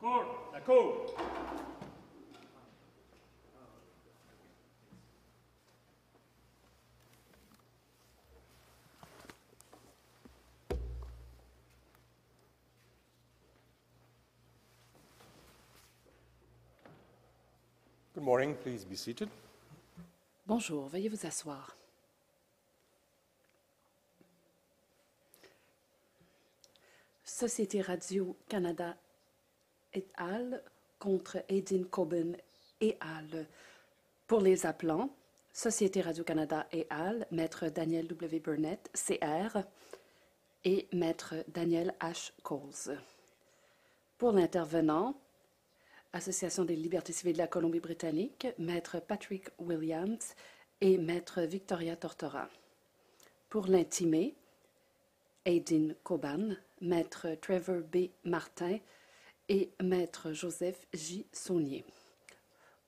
Cour, la cour. Good morning. Please be seated. Bonjour, veuillez vous asseoir. Société Radio-Canada et al. contre Aidin Coben et al. Pour les appelants, Société Radio-Canada et al., Maître Daniel W. Burnett, CR, et Maître Daniel H. Coles. Pour l'intervenant, Association des libertés civiles de la Colombie-Britannique, Maître Patrick Williams et Maître Victoria Tortora. Pour l'intimé, Aidin Coban, Maître Trevor B. Martin et Maître Joseph J. Saunier.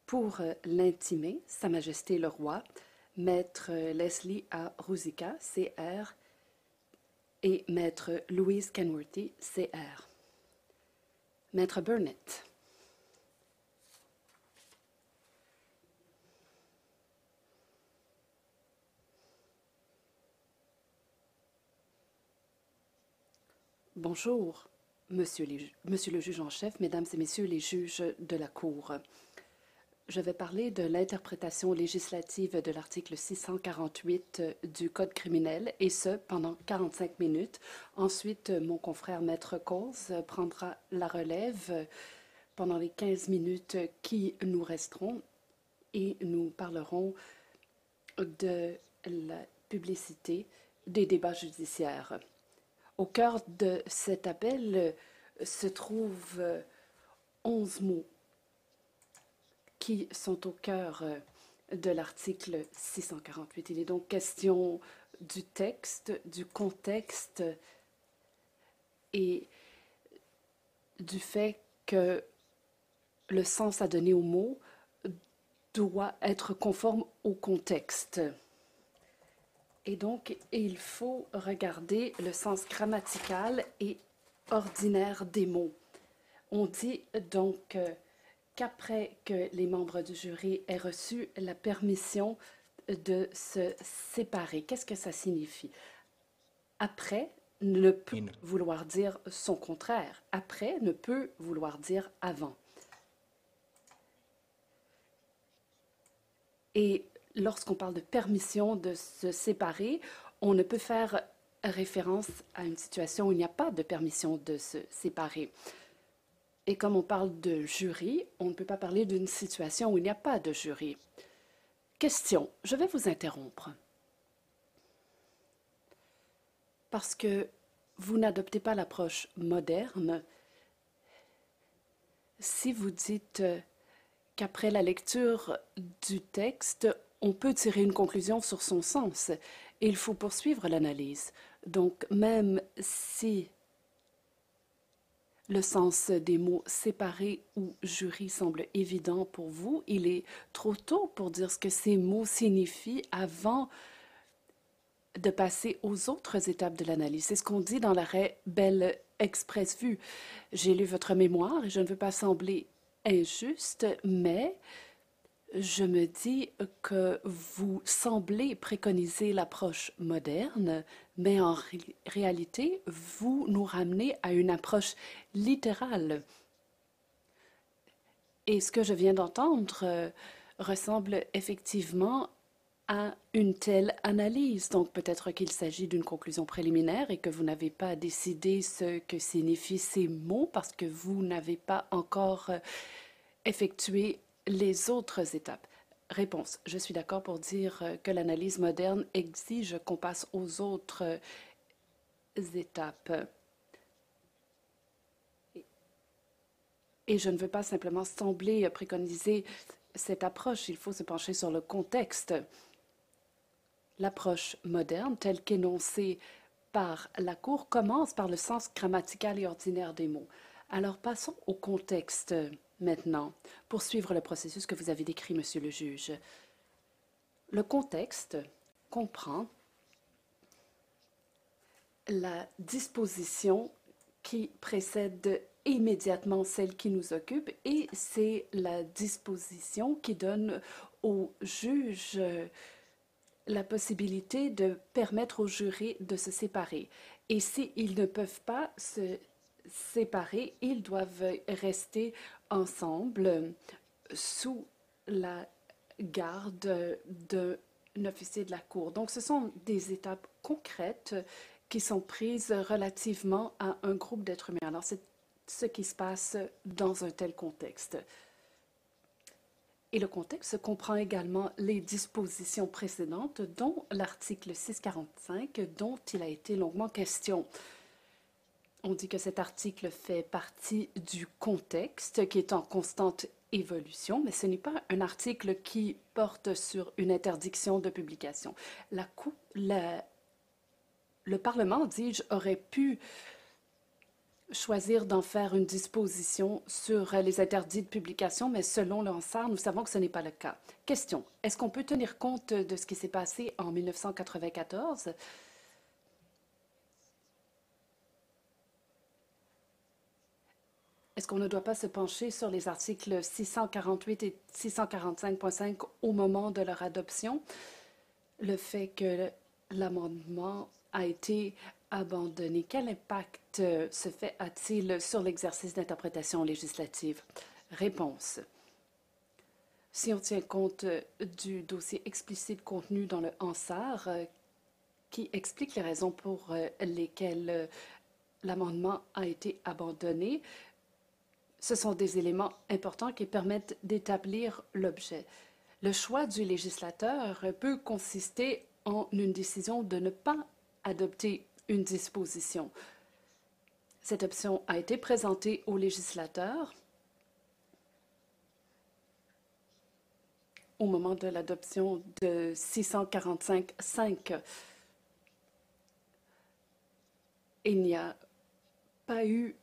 Pour euh, l'intimé, Sa Majesté le Roi, Maître Leslie A. Ruzika, CR, et Maître Louise Kenworthy, CR. Maître Burnett. Bonjour, monsieur, le juge en chef, mesdames et messieurs les juges de la Cour. Je vais parler de l'interprétation législative de l'article 648 du Code criminel, et ce, pendant 45 minutes. Ensuite, mon confrère Maître Coles prendra la relève pendant les 15 minutes qui nous resteront et nous parlerons de la publicité des débats judiciaires. Au cœur de cet appel euh, se trouvent euh, 11 mots qui sont au cœur euh, de l'article 648. Il est donc question du texte, du contexte et du fait que le sens à donner aux mots doit être conforme au contexte. Et donc, il faut regarder le sens grammatical et ordinaire des mots. On dit donc euh, qu'après que les membres du jury aient reçu la permission de se séparer, qu'est-ce que ça signifie? Après ne peut vouloir dire son contraire. Après ne peut vouloir dire avant. Et lorsqu'on parle de permission de se séparer, on ne peut faire référence à une situation où il n'y a pas de permission de se séparer. Et comme on parle de jury, on ne peut pas parler d'une situation où il n'y a pas de jury. Question, je vais vous interrompre. Parce que vous n'adoptez pas l'approche moderne. Si vous dites euh, qu'après la lecture du texte, on peut tirer une conclusion sur son sens il faut poursuivre l'analyse. Donc, même si le sens des mots séparés ou jury semble évident pour vous, il est trop tôt pour dire ce que ces mots signifient avant de passer aux autres étapes de l'analyse. C'est ce qu'on dit dans l'arrêt Belle Express Vue. J'ai lu votre mémoire et je ne veux pas sembler injuste, mais je me dis que vous semblez préconiser l'approche moderne, mais en ré- réalité, vous nous ramenez à une approche littérale. Et ce que je viens d'entendre euh, ressemble effectivement à une telle analyse. Donc peut-être qu'il s'agit d'une conclusion préliminaire et que vous n'avez pas décidé ce que signifient ces mots parce que vous n'avez pas encore euh, effectué les autres étapes. Réponse. Je suis d'accord pour dire euh, que l'analyse moderne exige qu'on passe aux autres euh, étapes. Et je ne veux pas simplement sembler préconiser cette approche. Il faut se pencher sur le contexte. L'approche moderne, telle qu'énoncée par la Cour, commence par le sens grammatical et ordinaire des mots. Alors passons au contexte maintenant, pour suivre le processus que vous avez décrit, Monsieur le juge. Le contexte comprend la disposition qui précède immédiatement celle qui nous occupe et c'est la disposition qui donne au juge la possibilité de permettre aux jurés de se séparer. Et s'ils ne peuvent pas se séparer, ils doivent rester ensemble sous la garde d'un officier de la Cour. Donc, ce sont des étapes concrètes qui sont prises relativement à un groupe d'êtres humains. Alors, c'est ce qui se passe dans un tel contexte. Et le contexte comprend également les dispositions précédentes, dont l'article 645, dont il a été longuement question. On dit que cet article fait partie du contexte qui est en constante évolution, mais ce n'est pas un article qui porte sur une interdiction de publication. Le Parlement, dis-je, aurait pu choisir d'en faire une disposition sur les interdits de publication, mais selon l'ANSAR, nous savons que ce n'est pas le cas. Question. Est-ce qu'on peut tenir compte de ce qui s'est passé en 1994? Est-ce qu'on ne doit pas se pencher sur les articles 648 et 645.5 au moment de leur adoption? Le fait que l'amendement a été abandonné. Quel impact euh, se fait a-t-il sur l'exercice d'interprétation législative? Réponse. Si on tient compte euh, du dossier explicite contenu dans le Hansard, euh, qui explique les raisons pour lesquelles l'amendement a été abandonné, ce sont des éléments importants qui permettent d'établir l'objet. Le choix du législateur peut consister en une décision de ne pas adopter une disposition. Cette option a été présentée au législateur au moment de l'adoption de 645.5. Il n'y a pas eu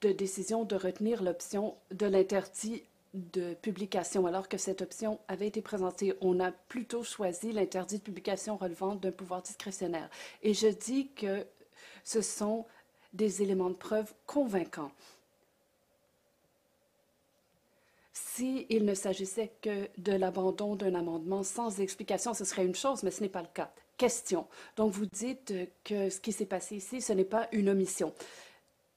de décision de retenir l'option de l'interdit de publication, alors que cette option avait été présentée. On a plutôt choisi l'interdit de publication relevant d'un pouvoir discrétionnaire. Et je dis que ce sont des éléments de preuve convaincants. S'il ne s'agissait que de l'abandon d'un amendement sans explication, ce serait une chose, mais ce n'est pas le cas. Question. Donc, vous dites que ce qui s'est passé ici, ce n'est pas une omission.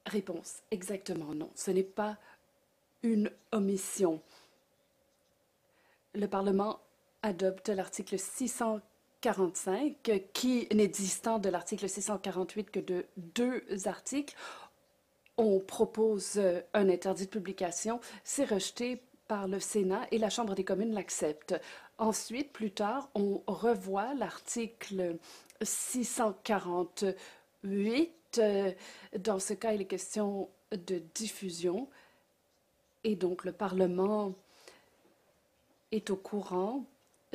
Réponse. Exactement non. Ce n'est pas une omission. Le Parlement adopte l'article 645 qui n'est distant de l'article 648 que de deux articles. On propose un interdit de publication, c'est rejeté par le Sénat et la Chambre des communes l'accepte. Ensuite, plus tard, on revoit l'article 648. Dans ce cas, il est question de diffusion. Et donc le Parlement est au courant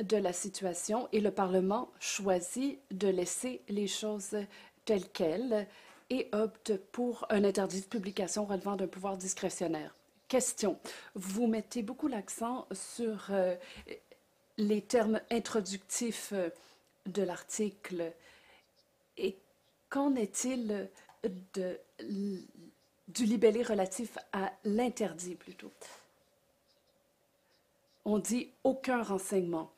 de la situation et le Parlement choisit de laisser les choses telles quelles et opte pour un interdit de publication relevant d'un pouvoir discrétionnaire. Question. Vous mettez beaucoup l'accent sur euh, les termes introductifs euh, de l'article. Et qu'en est-il de du libellé relatif à l'interdit plutôt? On dit aucun renseignement.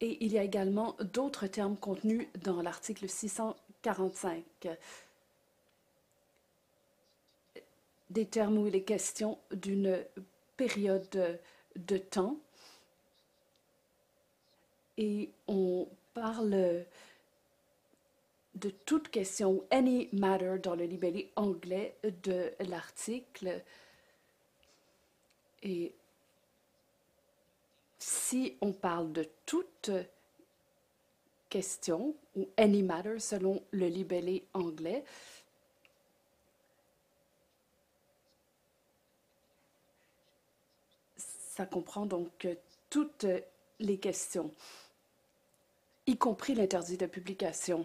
Et il y a également d'autres termes contenus dans l'article 645. Des termes où il est question d'une période de temps. Et on parle de toute question, any matter, dans le libellé anglais de l'article. Et si on parle de toute question, ou any matter selon le libellé anglais, ça comprend donc toutes les questions, y compris l'interdit de publication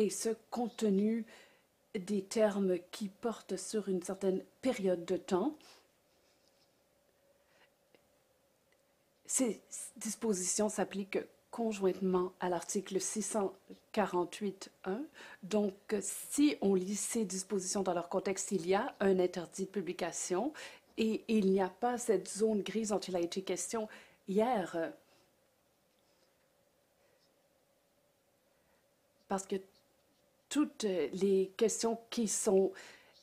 et ce compte tenu des termes qui portent sur une certaine période de temps. Ces dispositions s'appliquent conjointement à l'article 648.1. Donc, si on lit ces dispositions dans leur contexte, il y a un interdit de publication et il n'y a pas cette zone grise dont il a été question hier. Parce que toutes les questions qui sont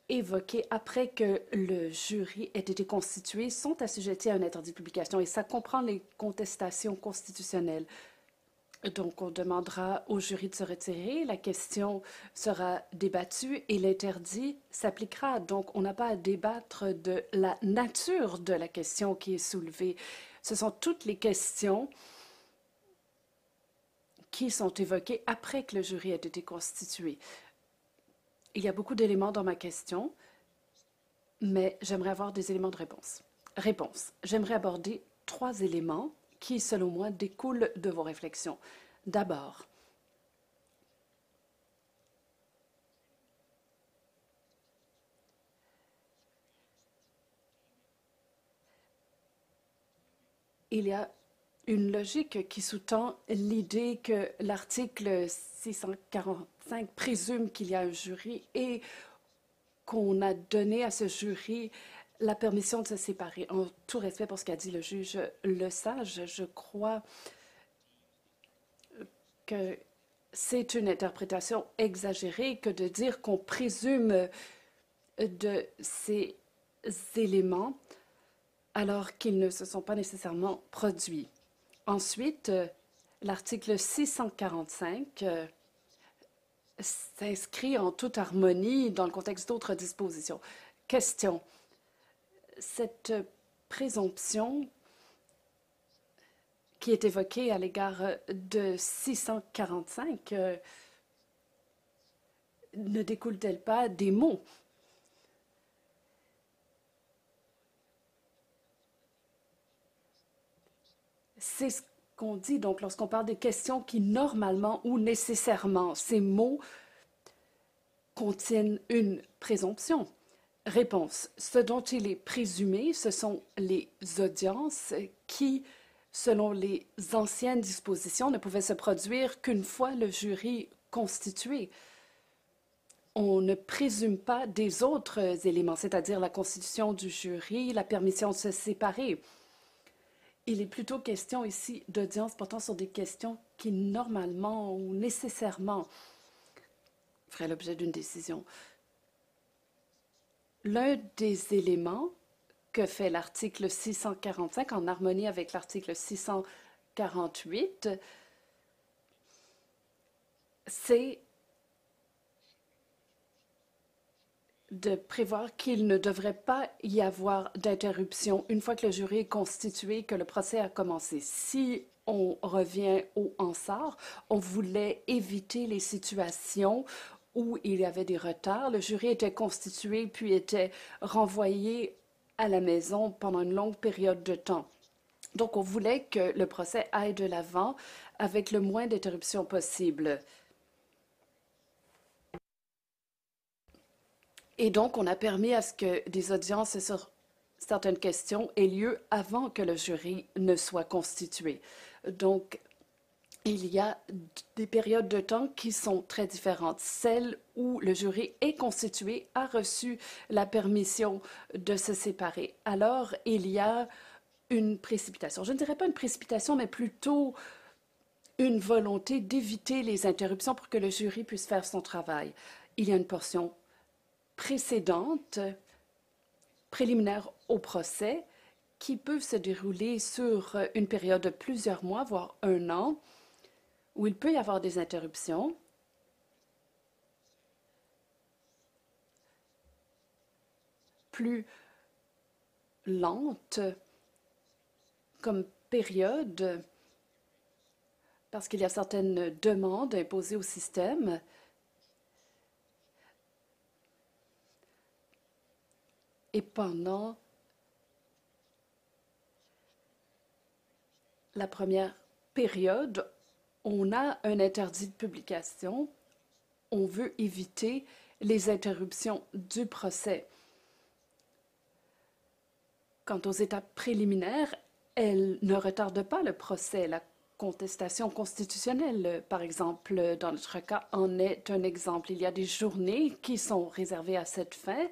évoquées après que le jury ait été constitué sont assujetties à un interdit de publication et ça comprend les contestations constitutionnelles. Donc, on demandera au jury de se retirer, la question sera débattue et l'interdit s'appliquera. Donc, on n'a pas à débattre de la nature de la question qui est soulevée. Ce sont toutes les questions qui sont évoquées après que le jury ait été constitué. Il y a beaucoup d'éléments dans ma question, mais j'aimerais avoir des éléments de réponse. Réponse. J'aimerais aborder trois éléments qui, selon moi, découlent de vos réflexions. D'abord, il y a une logique qui sous-tend l'idée que l'article 645 présume qu'il y a un jury et qu'on a donné à ce jury la permission de se séparer. En tout respect pour ce qu'a dit le juge Le Sage, je crois que c'est une interprétation exagérée que de dire qu'on présume de ces éléments alors qu'ils ne se sont pas nécessairement produits. Ensuite, l'article 645 s'inscrit en toute harmonie dans le contexte d'autres dispositions. Question cette présomption qui est évoquée à l'égard de 645 euh, ne découle-t-elle pas des mots C'est ce qu'on dit donc lorsqu'on parle des questions qui normalement ou nécessairement, ces mots contiennent une présomption. Réponse. Ce dont il est présumé, ce sont les audiences qui, selon les anciennes dispositions, ne pouvaient se produire qu'une fois le jury constitué. On ne présume pas des autres éléments, c'est-à-dire la constitution du jury, la permission de se séparer. Il est plutôt question ici d'audiences portant sur des questions qui, normalement ou nécessairement, feraient l'objet d'une décision. L'un des éléments que fait l'article 645 en harmonie avec l'article 648, c'est de prévoir qu'il ne devrait pas y avoir d'interruption une fois que le jury est constitué, que le procès a commencé. Si on revient au Hansard, on voulait éviter les situations où il y avait des retards. Le jury était constitué puis était renvoyé à la maison pendant une longue période de temps. Donc, on voulait que le procès aille de l'avant avec le moins d'interruptions possible. Et donc, on a permis à ce que des audiences sur certaines questions aient lieu avant que le jury ne soit constitué. Donc, il y a des périodes de temps qui sont très différentes. Celle où le jury est constitué a reçu la permission de se séparer. Alors, il y a une précipitation. Je ne dirais pas une précipitation, mais plutôt une volonté d'éviter les interruptions pour que le jury puisse faire son travail. Il y a une portion précédente, préliminaire au procès, qui peut se dérouler sur une période de plusieurs mois, voire un an, où il peut y avoir des interruptions. plus lentes comme période parce qu'il y a certaines demandes imposées au système. Et pendant la première période, on a un interdit de publication. On veut éviter les interruptions du procès. Quant aux étapes préliminaires, elles ne retardent pas le procès. La contestation constitutionnelle, par exemple. Dans notre cas, en est un exemple. Il y a des journées qui sont réservées à cette fin.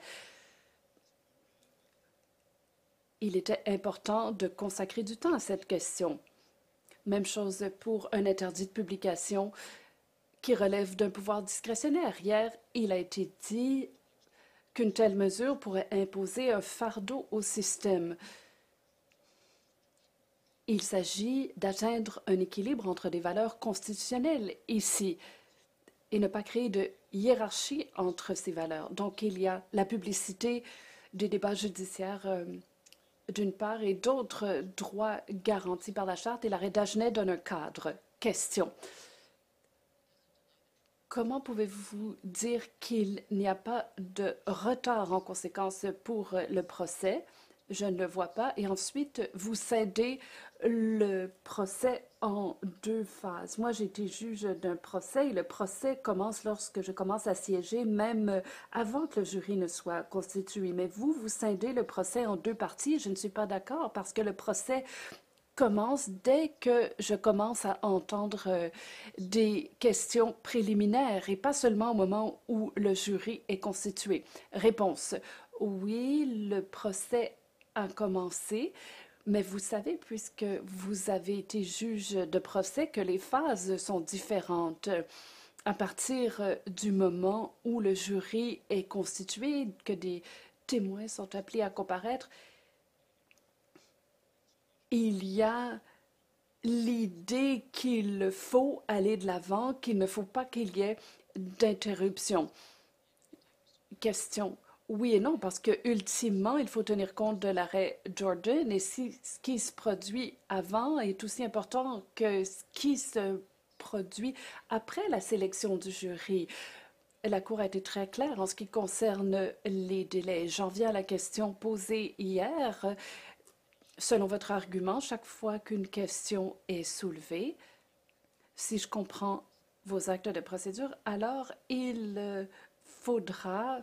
Il était important de consacrer du temps à cette question. Même chose pour un interdit de publication qui relève d'un pouvoir discrétionnaire. Hier, il a été dit qu'une telle mesure pourrait imposer un fardeau au système. Il s'agit d'atteindre un équilibre entre des valeurs constitutionnelles ici et ne pas créer de hiérarchie entre ces valeurs. Donc, il y a la publicité des débats judiciaires euh, d'une part et d'autres droits garantis par la Charte et l'arrêt d'Agenet donne un cadre. Question. Comment pouvez-vous dire qu'il n'y a pas de retard en conséquence pour le procès? Je ne le vois pas. Et ensuite, vous cédez le procès en deux phases. Moi, j'ai été juge d'un procès et le procès commence lorsque je commence à siéger, même avant que le jury ne soit constitué. Mais vous, vous scindez le procès en deux parties. Je ne suis pas d'accord parce que le procès commence dès que je commence à entendre euh, des questions préliminaires et pas seulement au moment où le jury est constitué. Réponse. Oui, le procès a commencé, mais vous savez, puisque vous avez été juge de procès, que les phases sont différentes. À partir du moment où le jury est constitué, que des témoins sont appelés à comparaître, il y a l'idée qu'il faut aller de l'avant, qu'il ne faut pas qu'il y ait d'interruption. Question. Oui et non, parce que ultimement, il faut tenir compte de l'arrêt Jordan et si ce qui se produit avant est aussi important que ce qui se produit après la sélection du jury. La Cour a été très claire en ce qui concerne les délais. J'en viens à la question posée hier. Selon votre argument, chaque fois qu'une question est soulevée, si je comprends vos actes de procédure, alors il faudra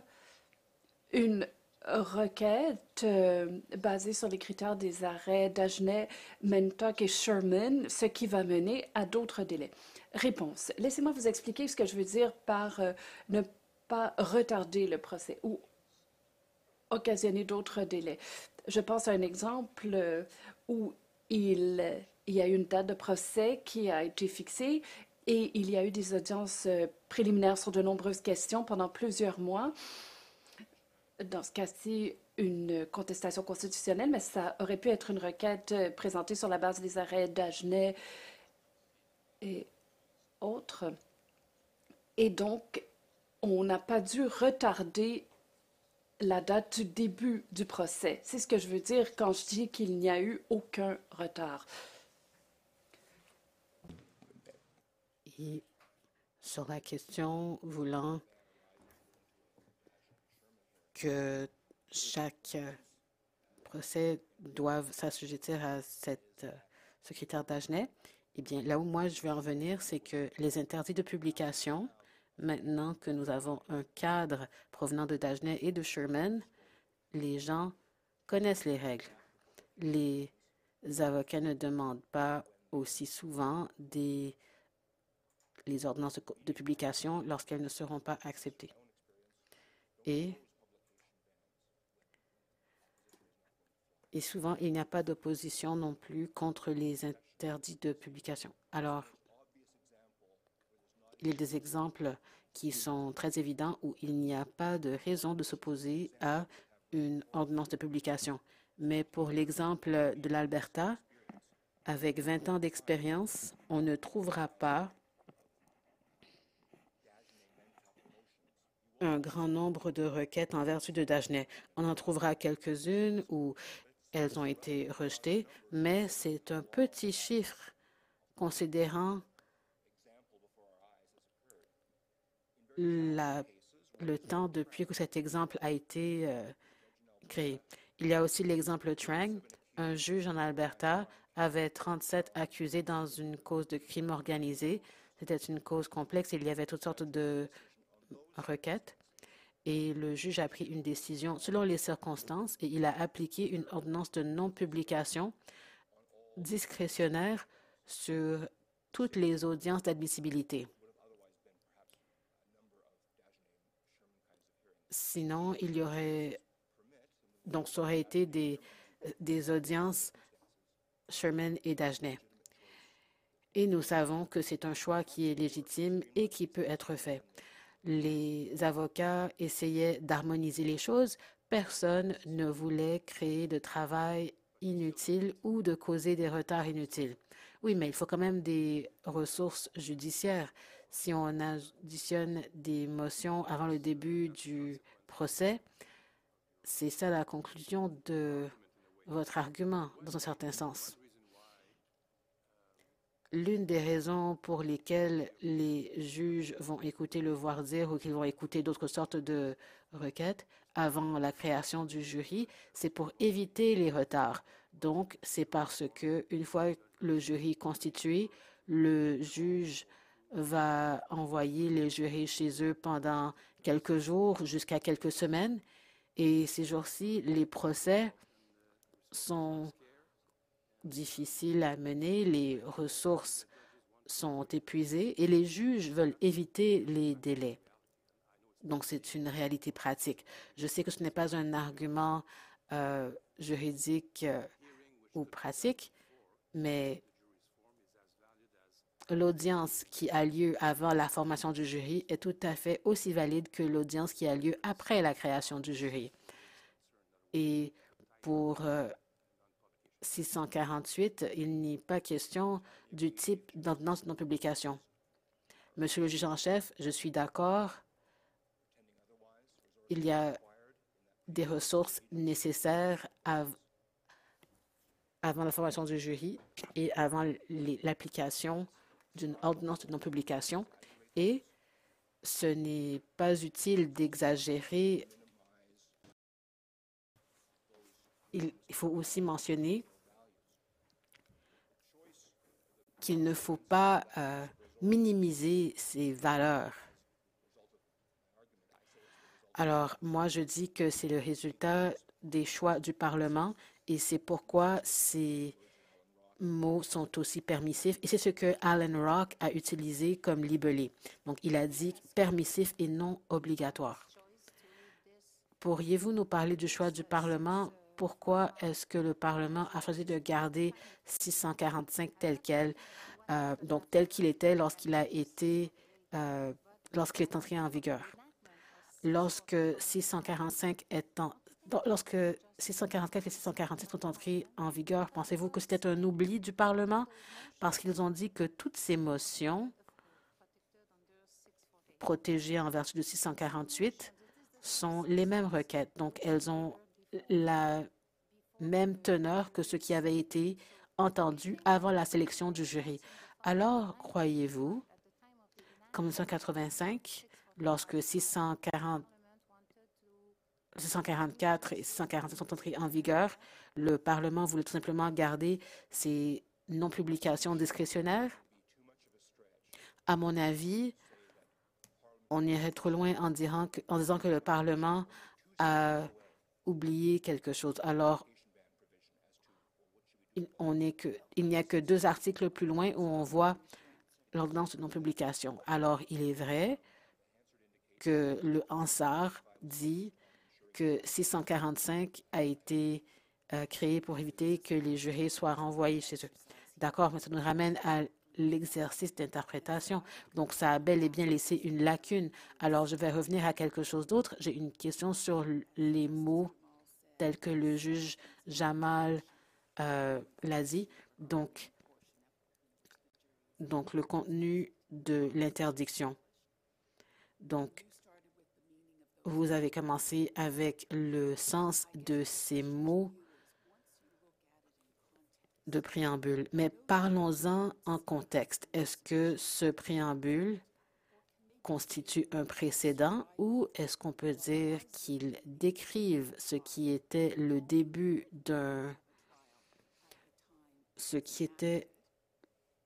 une requête euh, basée sur les critères des arrêts d'Agenet, Mentoc et Sherman, ce qui va mener à d'autres délais. Réponse. Laissez-moi vous expliquer ce que je veux dire par euh, ne pas retarder le procès ou occasionner d'autres délais. Je pense à un exemple euh, où il, il y a une date de procès qui a été fixée et il y a eu des audiences préliminaires sur de nombreuses questions pendant plusieurs mois dans ce cas-ci, une contestation constitutionnelle, mais ça aurait pu être une requête euh, présentée sur la base des arrêts d'Agenet et autres. Et donc, on n'a pas dû retarder la date du début du procès. C'est ce que je veux dire quand je dis qu'il n'y a eu aucun retard. Et sur la question voulant que chaque procès doive s'assujettir à cette, ce critère d'Agenet, eh bien, là où moi je veux en venir, c'est que les interdits de publication, maintenant que nous avons un cadre provenant de Dagenet et de Sherman, les gens connaissent les règles. Les avocats ne demandent pas aussi souvent des, les ordonnances de publication lorsqu'elles ne seront pas acceptées. Et Et souvent, il n'y a pas d'opposition non plus contre les interdits de publication. Alors, il y a des exemples qui sont très évidents où il n'y a pas de raison de s'opposer à une ordonnance de publication. Mais pour l'exemple de l'Alberta, avec 20 ans d'expérience, on ne trouvera pas un grand nombre de requêtes en vertu de Dagenet. On en trouvera quelques-unes où elles ont été rejetées, mais c'est un petit chiffre considérant le temps depuis que cet exemple a été euh, créé. Il y a aussi l'exemple Trang. Un juge en Alberta avait 37 accusés dans une cause de crime organisé. C'était une cause complexe. Il y avait toutes sortes de requêtes et le juge a pris une décision selon les circonstances et il a appliqué une ordonnance de non-publication discrétionnaire sur toutes les audiences d'admissibilité. Sinon, il y aurait donc ça aurait été des, des audiences Sherman et Dagenet. Et nous savons que c'est un choix qui est légitime et qui peut être fait. Les avocats essayaient d'harmoniser les choses. Personne ne voulait créer de travail inutile ou de causer des retards inutiles. Oui, mais il faut quand même des ressources judiciaires. Si on additionne des motions avant le début du procès, c'est ça la conclusion de votre argument, dans un certain sens. L'une des raisons pour lesquelles les juges vont écouter le voir dire ou qu'ils vont écouter d'autres sortes de requêtes avant la création du jury, c'est pour éviter les retards. Donc, c'est parce que une fois le jury constitué, le juge va envoyer les jurés chez eux pendant quelques jours jusqu'à quelques semaines. Et ces jours-ci, les procès sont difficiles à mener, les ressources sont épuisées et les juges veulent éviter les délais. Donc, c'est une réalité pratique. Je sais que ce n'est pas un argument euh, juridique euh, ou pratique, mais l'audience qui a lieu avant la formation du jury est tout à fait aussi valide que l'audience qui a lieu après la création du jury. Et pour euh, 648, il n'est pas question du type d'ordonnance de non-publication. Monsieur le juge en chef, je suis d'accord. Il y a des ressources nécessaires avant la formation du jury et avant l'application d'une ordonnance de non-publication. Et ce n'est pas utile d'exagérer. Il faut aussi mentionner qu'il ne faut pas euh, minimiser ces valeurs. Alors, moi, je dis que c'est le résultat des choix du Parlement et c'est pourquoi ces mots sont aussi permissifs. Et c'est ce que Alan Rock a utilisé comme libellé. Donc, il a dit permissif et non obligatoire. Pourriez-vous nous parler du choix du Parlement pourquoi est-ce que le Parlement a choisi de garder 645 tel quel, donc tel qu'il était lorsqu'il a été, euh, lorsqu'il est entré en vigueur. Lorsque 645 est en, lorsque 644 et 647 sont entrés en vigueur, pensez-vous que c'était un oubli du Parlement? Parce qu'ils ont dit que toutes ces motions protégées en vertu de 648 sont les mêmes requêtes. Donc, elles ont la même teneur que ce qui avait été entendu avant la sélection du jury. Alors, croyez-vous qu'en 1985, lorsque 640, 644 et 647 sont entrés en vigueur, le Parlement voulait tout simplement garder ces non-publications discrétionnaires? À mon avis, on irait trop loin que, en disant que le Parlement a oublier quelque chose. Alors, il n'y a que deux articles plus loin où on voit l'ordonnance de non-publication. Alors, il est vrai que le Hansard dit que 645 a été euh, créé pour éviter que les jurés soient renvoyés chez eux. D'accord, mais ça nous ramène à l'exercice d'interprétation. Donc, ça a bel et bien laissé une lacune. Alors, je vais revenir à quelque chose d'autre. J'ai une question sur les mots tels que le juge Jamal euh, l'a dit. Donc, donc, le contenu de l'interdiction. Donc, vous avez commencé avec le sens de ces mots de préambule. Mais parlons-en en contexte. Est-ce que ce préambule constitue un précédent ou est-ce qu'on peut dire qu'ils décrivent ce qui était le début d'un ce qui était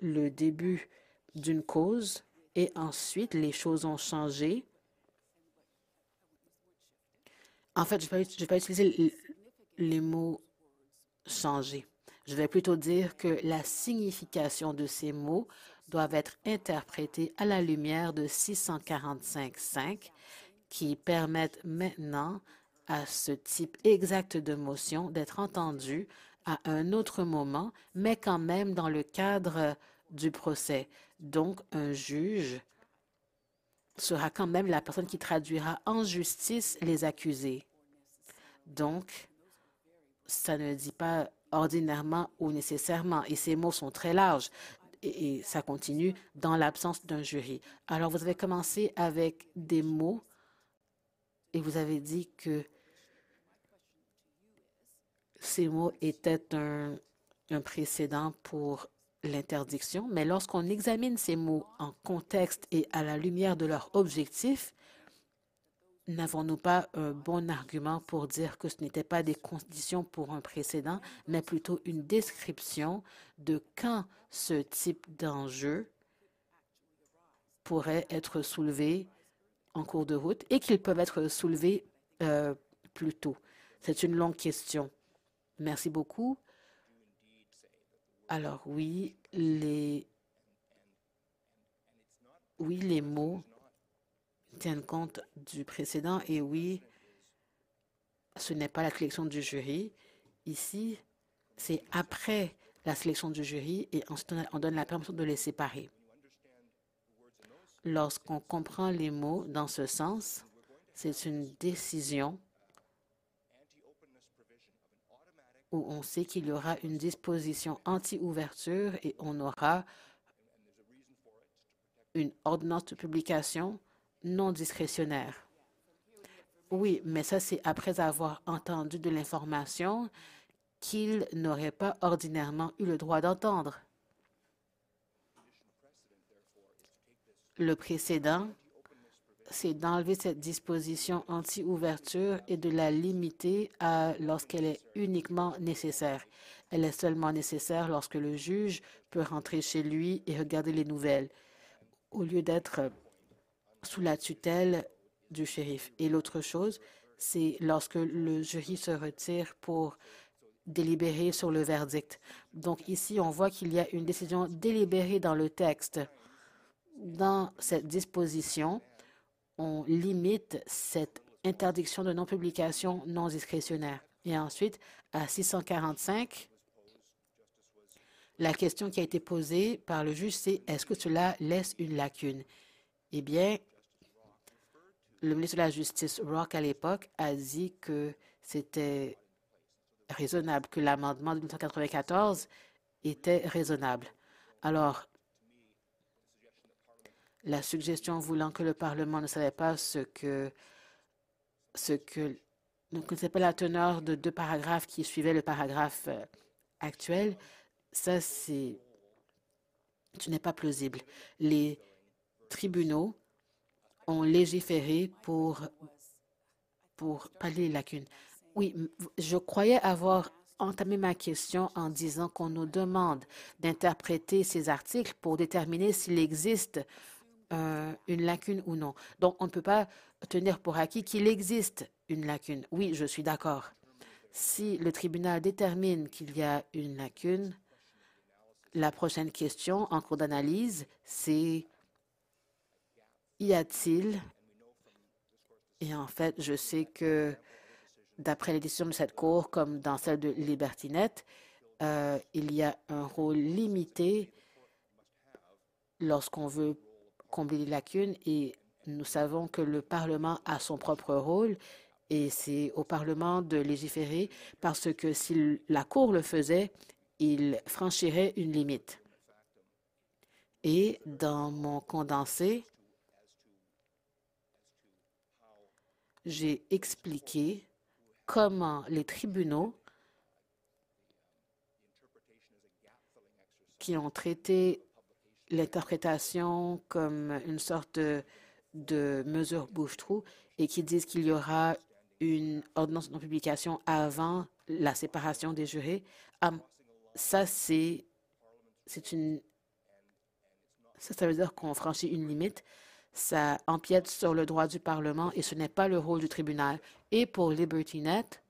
le début d'une cause et ensuite les choses ont changé? En fait, je vais, je vais utiliser les mots changer. Je vais plutôt dire que la signification de ces mots doivent être interprétés à la lumière de 645.5 qui permettent maintenant à ce type exact de motion d'être entendu à un autre moment, mais quand même dans le cadre du procès. Donc, un juge sera quand même la personne qui traduira en justice les accusés. Donc, ça ne dit pas ordinairement ou nécessairement, et ces mots sont très larges, et, ça continue dans l'absence d'un jury. Alors, vous avez commencé avec des mots, et vous avez dit que ces mots étaient un, un précédent pour l'interdiction, mais lorsqu'on examine ces mots en contexte et à la lumière de leur objectif, n'avons-nous pas un bon argument pour dire que ce n'était pas des conditions pour un précédent, mais plutôt une description de quand ce type d'enjeu pourrait être soulevé en cours de route et qu'ils peuvent être soulevés euh, plus tôt? C'est une longue question. Merci beaucoup. Alors oui, oui, les mots tiennent compte du précédent et oui, ce n'est pas la sélection du jury. Ici, c'est après la sélection du jury et ensuite on donne la permission de les séparer. Lorsqu'on comprend les mots dans ce sens, c'est une décision où on sait qu'il y aura une disposition anti-ouverture et on aura une ordonnance de publication non discrétionnaire. Oui, mais ça, c'est après avoir entendu de l'information qu'il n'aurait pas ordinairement eu le droit d'entendre. Le précédent c'est d'enlever cette disposition anti-ouverture et de la limiter à lorsqu'elle est uniquement nécessaire. Elle est seulement nécessaire lorsque le juge peut rentrer chez lui et regarder les nouvelles, au lieu d'être sous la tutelle du shérif. Et l'autre chose, c'est lorsque le jury se retire pour délibérer sur le verdict. Donc ici, on voit qu'il y a une décision délibérée dans le texte. Dans cette disposition, on limite cette interdiction de non-publication non discrétionnaire. Et ensuite, à 645, la question qui a été posée par le juge, c'est est-ce que cela laisse une lacune? Eh bien, le ministre de la Justice, Rock, à l'époque, a dit que c'était raisonnable, que l'amendement de 1994 était raisonnable. Alors, la suggestion voulant que le Parlement ne savait pas ce que ce que ne connaissait pas la teneur de deux paragraphes qui suivaient le paragraphe euh, actuel, ça c'est ce n'est pas plausible. Les tribunaux ont légiféré pour pallier les lacunes. Oui, je croyais avoir entamé ma question en disant qu'on nous demande d'interpréter ces articles pour déterminer s'il existe euh, une lacune ou non. Donc, on ne peut pas tenir pour acquis qu'il existe une lacune. Oui, je suis d'accord. Si le tribunal détermine qu'il y a une lacune, la prochaine question en cours d'analyse, c'est y a-t-il, et en fait, je sais que d'après les décisions de cette Cour, comme dans celle de Libertinet, euh, il y a un rôle limité lorsqu'on veut combler les lacunes et nous savons que le Parlement a son propre rôle et c'est au Parlement de légiférer parce que si la Cour le faisait, il franchirait une limite. Et dans mon condensé, j'ai expliqué comment les tribunaux qui ont traité l'interprétation comme une sorte de, mesure bouche-trou et qui disent qu'il y aura une ordonnance de publication avant la séparation des jurés. ça, c'est une. Ça, ça veut dire qu'on franchit une limite. Ça empiète sur le droit du Parlement et ce n'est pas le rôle du tribunal. Et pour LibertyNet,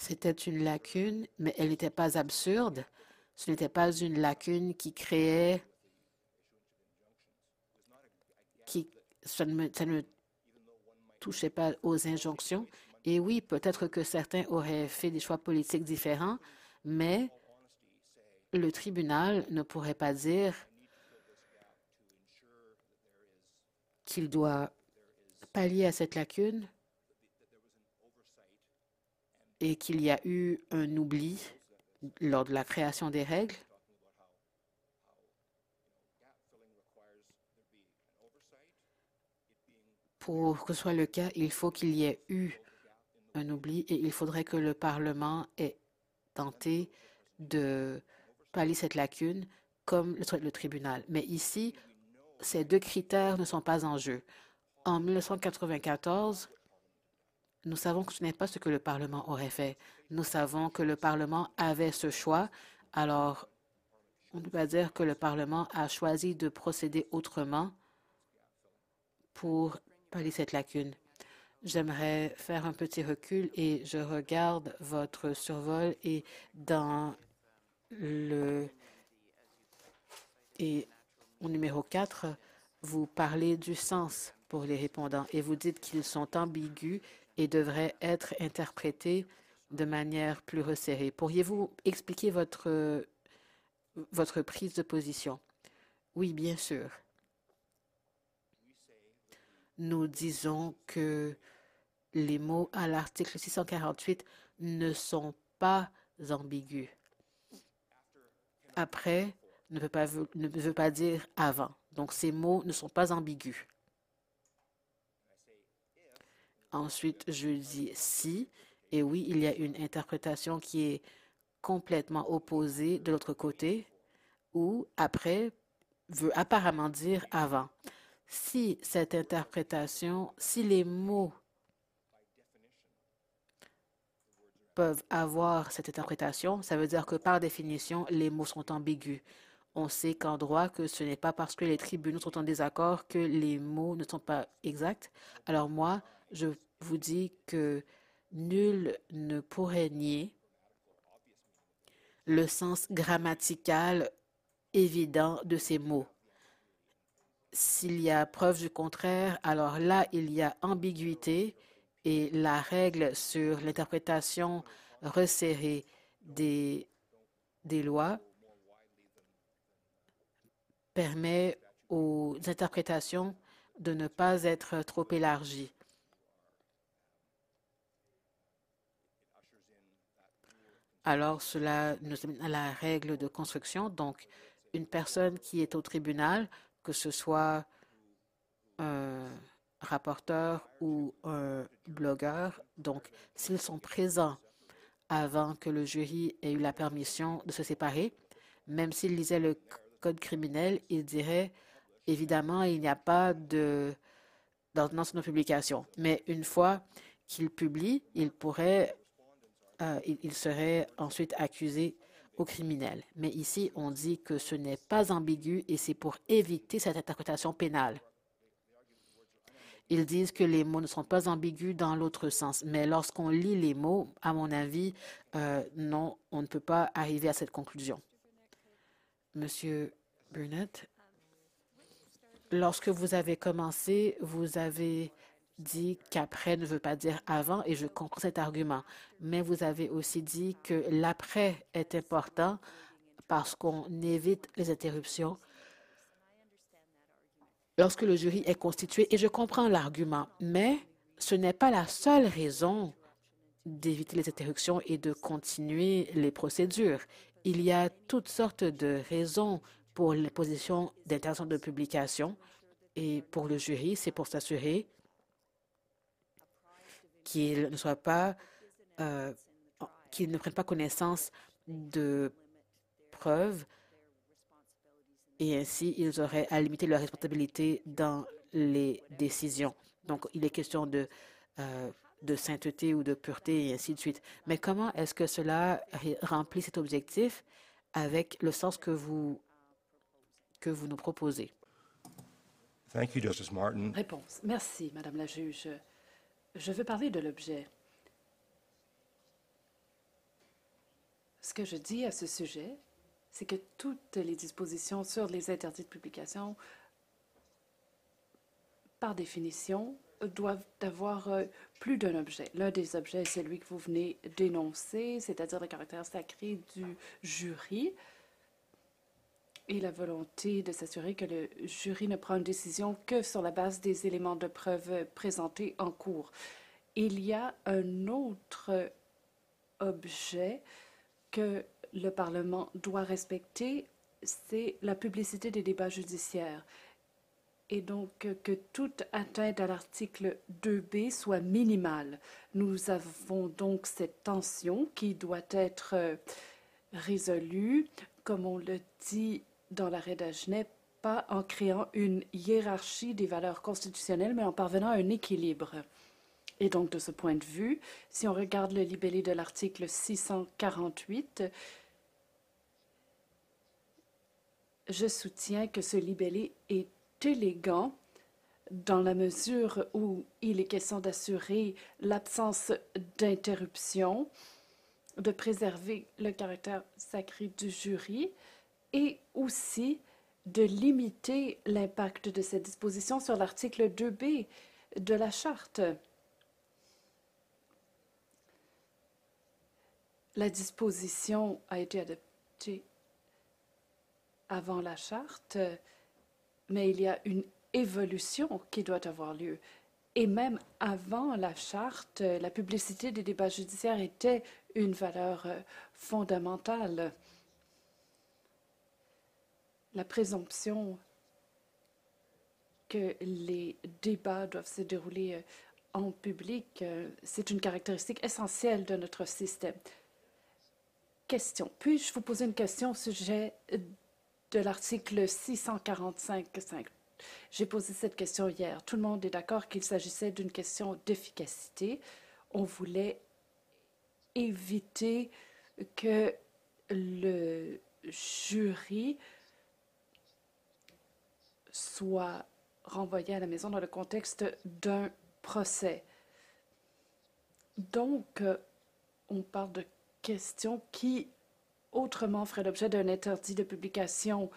C'était une lacune, mais elle n'était pas absurde. Ce n'était pas une lacune qui créait, qui, ça ne, ça ne touchait pas aux injonctions. Et oui, peut-être que certains auraient fait des choix politiques différents, mais le tribunal ne pourrait pas dire qu'il doit pallier à cette lacune et qu'il y a eu un oubli lors de la création des règles. Pour que ce soit le cas, il faut qu'il y ait eu un oubli et il faudrait que le Parlement ait tenté de pallier cette lacune comme le le tribunal. Mais ici, ces deux critères ne sont pas en jeu. En 1994, nous savons que ce n'est pas ce que le Parlement aurait fait. Nous savons que le Parlement avait ce choix. Alors, on ne peut pas dire que le Parlement a choisi de procéder autrement pour pallier cette lacune. J'aimerais faire un petit recul et je regarde votre survol et dans le et au numéro 4, vous parlez du sens pour les répondants et vous dites qu'ils sont ambigus et devraient être interprétés de manière plus resserrée. Pourriez-vous expliquer votre, votre prise de position? Oui, bien sûr. Nous disons que les mots à l'article 648 ne sont pas ambigus. Après ne veut pas, dire avant. Donc, ces mots ne sont pas ambigus. Ensuite, je dis si. Et oui, il y a une interprétation qui est complètement opposée de l'autre côté, ou après veut apparemment dire avant. Si cette interprétation, si les mots peuvent avoir cette interprétation, ça veut dire que par définition, les mots sont ambigus. On sait qu'en droit, que ce n'est pas parce que les tribunaux sont en désaccord que les mots ne sont pas exacts. Alors moi, je vous dis que nul ne pourrait nier le sens grammatical évident de ces mots. S'il y a preuve du contraire, alors là, il y a ambiguïté et la règle sur l'interprétation resserrée des, lois permet aux interprétations de ne pas être trop élargies. Alors, cela nous amène à la règle de construction. Donc, une personne qui est au tribunal, que ce soit un rapporteur ou un blogueur, donc, s'ils sont présents avant que le jury ait eu la permission de se séparer, même s'ils lisaient le code criminel, ils diraient, évidemment, il n'y a pas d'ordonnance de publication. Mais une fois qu'ils publient, ils pourraient euh, il, serait ensuite accusé au criminel. Mais ici, on dit que ce n'est pas ambigu et c'est pour éviter cette interprétation pénale. Ils disent que les mots ne sont pas ambigus dans l'autre sens. Mais lorsqu'on lit les mots, à mon avis, euh, non, on ne peut pas arriver à cette conclusion. Monsieur Burnett, lorsque vous avez commencé, vous avez dit qu'après ne veut pas dire avant, et je comprends cet argument. Mais vous avez aussi dit que l'après est important parce qu'on évite les interruptions lorsque le jury est constitué, et je comprends l'argument, mais ce n'est pas la seule raison d'éviter les interruptions et de continuer les procédures. Il y a toutes sortes de raisons pour les positions d'interdiction de publication et pour le jury, c'est pour s'assurer qu'ils ne soient pas, euh, qu'ils ne prennent pas connaissance de preuves et ainsi ils auraient à limiter leur responsabilité dans les décisions. Donc, il est question de, euh, de sainteté ou de pureté et ainsi de suite. Mais comment est-ce que cela remplit cet objectif avec le sens que vous, que vous nous proposez? Thank you, Justice Martin. Réponse. Merci, Madame la juge. Je veux parler de l'objet. Ce que je dis à ce sujet, c'est que toutes les dispositions sur les interdits de publication, par définition, doivent avoir euh, plus d'un objet. L'un des objets est celui que vous venez d'énoncer, c'est-à-dire le caractère sacré du jury et la volonté de s'assurer que le jury ne prend une décision que sur la base des éléments de preuve présentés en cours. Il y a un autre objet que le Parlement doit respecter, c'est la publicité des débats judiciaires et donc que toute atteinte à l'article 2b soit minimale. Nous avons donc cette tension qui doit être euh, résolue, comme on le dit dans l'arrêt d'Agenet, pas en créant une hiérarchie des valeurs constitutionnelles, mais en parvenant à un équilibre. Et donc, de ce point de vue, si on regarde le libellé de l'article 648, je soutiens que ce libellé est élégant dans la mesure où il est question d'assurer l'absence d'interruption, de préserver le caractère sacré du jury et aussi de limiter l'impact de cette disposition sur l'article 2b de la charte. La disposition a été adoptée avant la charte mais il y a une évolution qui doit avoir lieu. Et même avant la charte, la publicité des débats judiciaires était une valeur euh, fondamentale. La présomption que les débats doivent se dérouler euh, en public, euh, c'est une caractéristique essentielle de notre système. Question. Puis-je vous poser une question au sujet de l'article 645.5. J'ai posé cette question hier. Tout le monde est d'accord qu'il s'agissait d'une question d'efficacité. On voulait éviter que le jury soit renvoyé à la maison dans le contexte d'un procès. Donc, on parle de questions qui autrement ferait l'objet d'un interdit de publication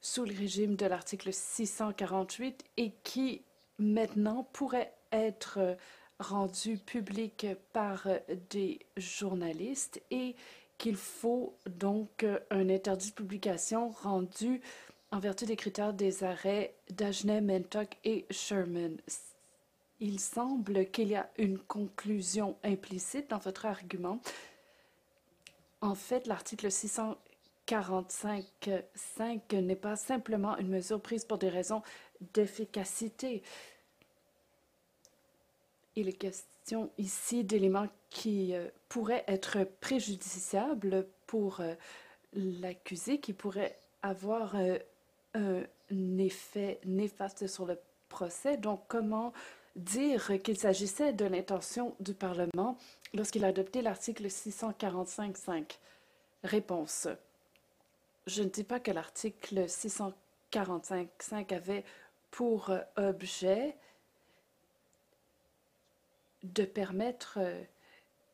sous le régime de l'article 648 et qui maintenant pourrait être rendu public par des journalistes et qu'il faut donc un interdit de publication rendu en vertu des critères des arrêts d'Agenais, Mentock et Sherman. Il semble qu'il y a une conclusion implicite dans votre argument, en fait, l'article 645.5 n'est pas simplement une mesure prise pour des raisons d'efficacité. Il est question ici d'éléments qui euh, pourraient être préjudiciables pour euh, l'accusé, qui pourraient avoir euh, un effet néfaste sur le procès. Donc, comment dire qu'il s'agissait de l'intention du Parlement lorsqu'il a adopté l'article 645.5 Réponse. Je ne dis pas que l'article 645.5 avait pour objet de permettre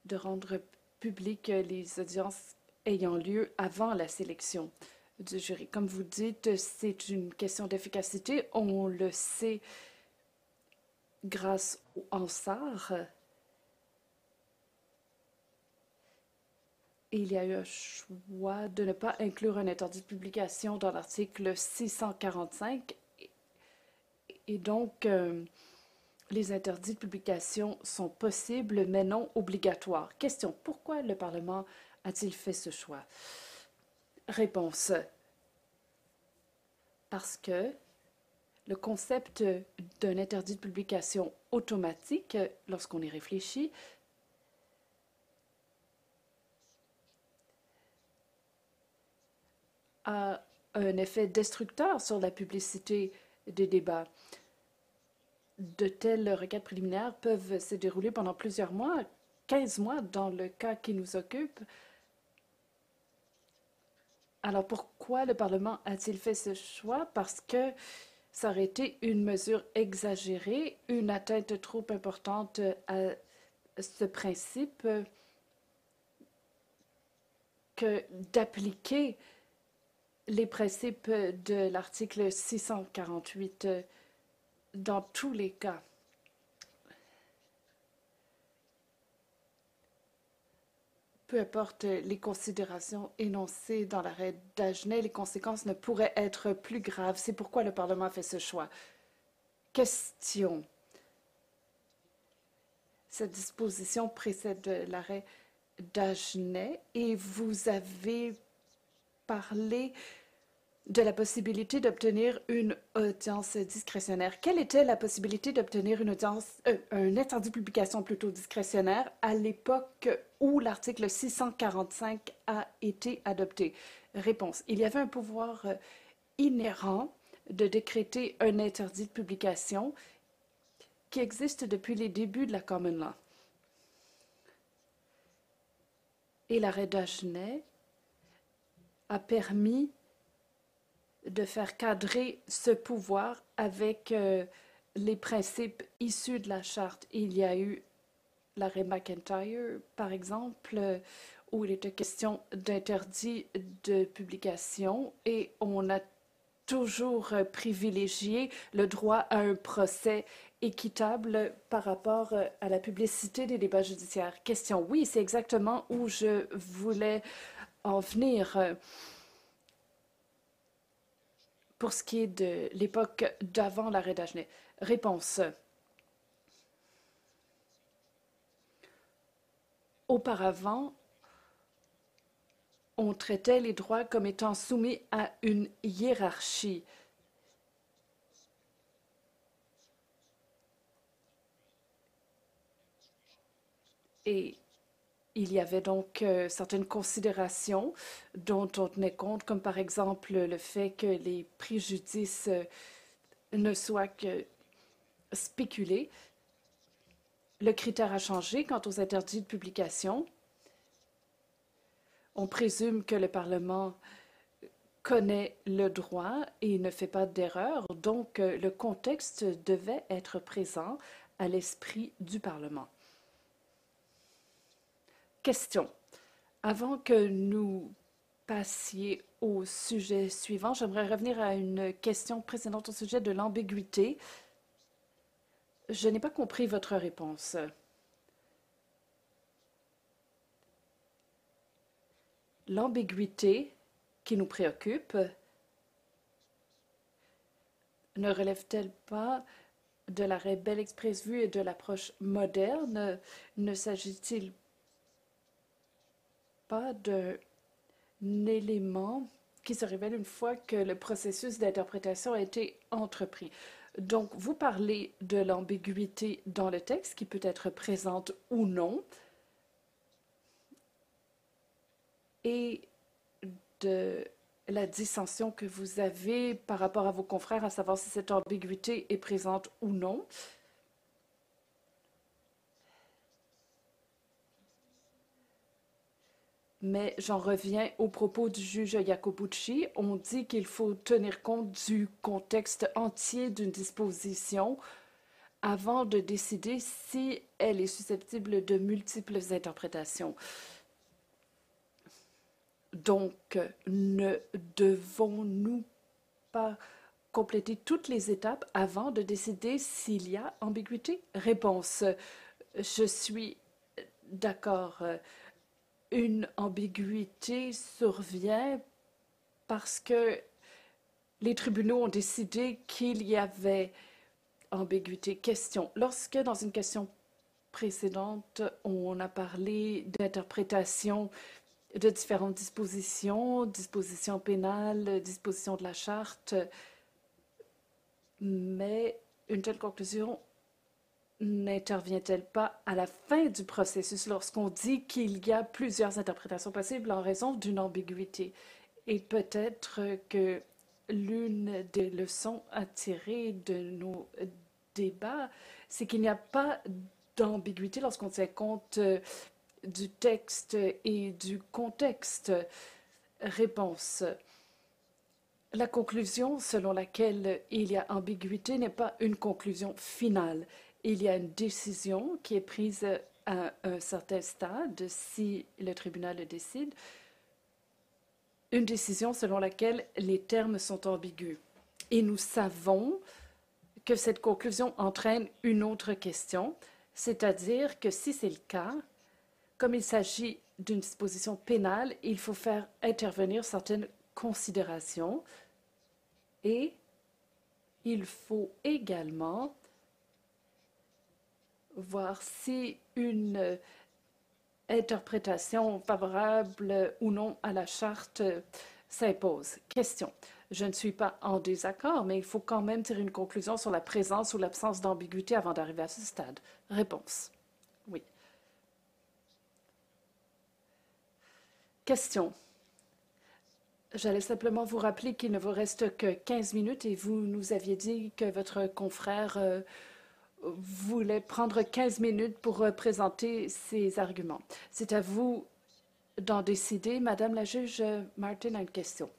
de rendre publiques les audiences ayant lieu avant la sélection du jury. Comme vous dites, c'est une question d'efficacité. On le sait grâce au Ansar. il y a eu un choix de ne pas inclure un interdit de publication dans l'article 645 et donc euh, les interdits de publication sont possibles mais non obligatoires. Question, pourquoi le Parlement a-t-il fait ce choix? Réponse, parce que le concept d'un interdit de publication automatique, lorsqu'on y réfléchit, a un effet destructeur sur la publicité des débats. De telles requêtes préliminaires peuvent se dérouler pendant plusieurs mois, 15 mois dans le cas qui nous occupe. Alors pourquoi le Parlement a-t-il fait ce choix? Parce que ça aurait été une mesure exagérée, une atteinte trop importante à ce principe d'appliquer les principes de l'article 648 dans tous les cas. Peu importe les considérations énoncées dans l'arrêt d'Agenais, les conséquences ne pourraient être plus graves. C'est pourquoi le Parlement a fait ce choix. Question. Cette disposition précède l'arrêt d'Agenais et vous avez parlé de la possibilité d'obtenir une audience discrétionnaire. Quelle était la possibilité d'obtenir une audience, euh, un interdit de publication plutôt discrétionnaire à l'époque où l'article 645 a été adopté? Réponse. Il y avait un pouvoir euh, inhérent de décréter un interdit de publication qui existe depuis les débuts de la Common Law. Et l'arrêt d'Agenais a permis de faire cadrer ce pouvoir avec euh, les principes issus de la charte. Il y a eu l'arrêt McIntyre, par exemple, où il était question d'interdit de publication et on a toujours privilégié le droit à un procès équitable par rapport à la publicité des débats judiciaires. Question, oui, c'est exactement où je voulais en venir pour ce qui est de l'époque d'avant l'arrêt d'Agenais. Réponse. Auparavant, on traitait les droits comme étant soumis à une hiérarchie. Et il y avait donc euh, certaines considérations dont on tenait compte, comme par exemple le fait que les préjudices euh, ne soient que spéculés. Le critère a changé quant aux interdits de publication. On présume que le Parlement connaît le droit et ne fait pas d'erreur, donc euh, le contexte devait être présent à l'esprit du Parlement. Question. Avant que nous passiez au sujet suivant, j'aimerais revenir à une question précédente au sujet de l'ambiguïté. Je n'ai pas compris votre réponse. L'ambiguïté qui nous préoccupe ne relève-t-elle pas de l'arrêt Belle Express Vue et de l'approche moderne? Ne s'agit-il pas d'un élément qui se révèle une fois que le processus d'interprétation a été entrepris. Donc, vous parlez de l'ambiguïté dans le texte qui peut être présente ou non et de la dissension que vous avez par rapport à vos confrères, à savoir si cette ambiguïté est présente ou non. Mais j'en reviens au propos du juge Jacobucci. On dit qu'il faut tenir compte du contexte entier d'une disposition avant de décider si elle est susceptible de multiples interprétations. Donc, ne devons-nous pas compléter toutes les étapes avant de décider s'il y a ambiguïté? Réponse. Je suis d'accord une ambiguïté survient parce que les tribunaux ont décidé qu'il y avait ambiguïté. Question. Lorsque dans une question précédente, on a parlé d'interprétation de différentes dispositions, dispositions pénales, dispositions de la charte, mais une telle conclusion n'intervient-elle pas à la fin du processus lorsqu'on dit qu'il y a plusieurs interprétations possibles en raison d'une ambiguïté? Et peut-être que l'une des leçons à tirer de nos débats, c'est qu'il n'y a pas d'ambiguïté lorsqu'on tient compte euh, du texte et du contexte. Réponse. La conclusion selon laquelle il y a ambiguïté n'est pas une conclusion finale il y a une décision qui est prise à un certain stade, si le tribunal le décide, une décision selon laquelle les termes sont ambigus. Et nous savons que cette conclusion entraîne une autre question, c'est-à-dire que si c'est le cas, comme il s'agit d'une disposition pénale, il faut faire intervenir certaines considérations et il faut également voir si une interprétation favorable ou non à la charte s'impose. Question. Je ne suis pas en désaccord, mais il faut quand même tirer une conclusion sur la présence ou l'absence d'ambiguïté avant d'arriver à ce stade. Réponse. Oui. Question. J'allais simplement vous rappeler qu'il ne vous reste que 15 minutes et vous nous aviez dit que votre confrère euh, voulait prendre 15 minutes pour euh, présenter ses arguments. C'est à vous d'en décider. Madame la juge Martin a une question.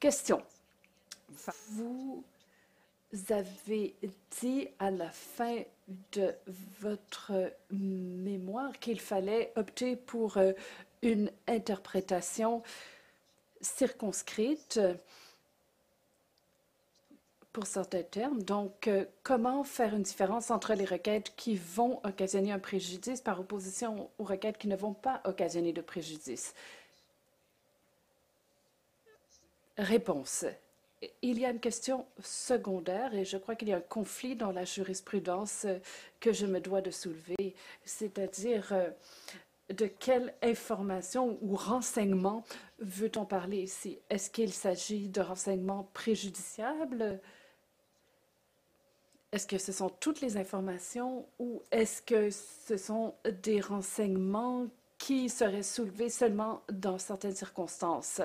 Question. Vous avez dit à la fin de votre mémoire qu'il fallait opter pour euh, une interprétation circonscrite pour certains termes. Donc, euh, comment faire une différence entre les requêtes qui vont occasionner un préjudice par opposition aux requêtes qui ne vont pas occasionner de préjudice? Réponse. Il y a une question secondaire et je crois qu'il y a un conflit dans la jurisprudence que je me dois de soulever, c'est-à-dire euh, de quelle information ou renseignement veut-on parler ici? Est-ce qu'il s'agit de renseignements préjudiciables? Est-ce que ce sont toutes les informations ou est-ce que ce sont des renseignements qui seraient soulevés seulement dans certaines circonstances?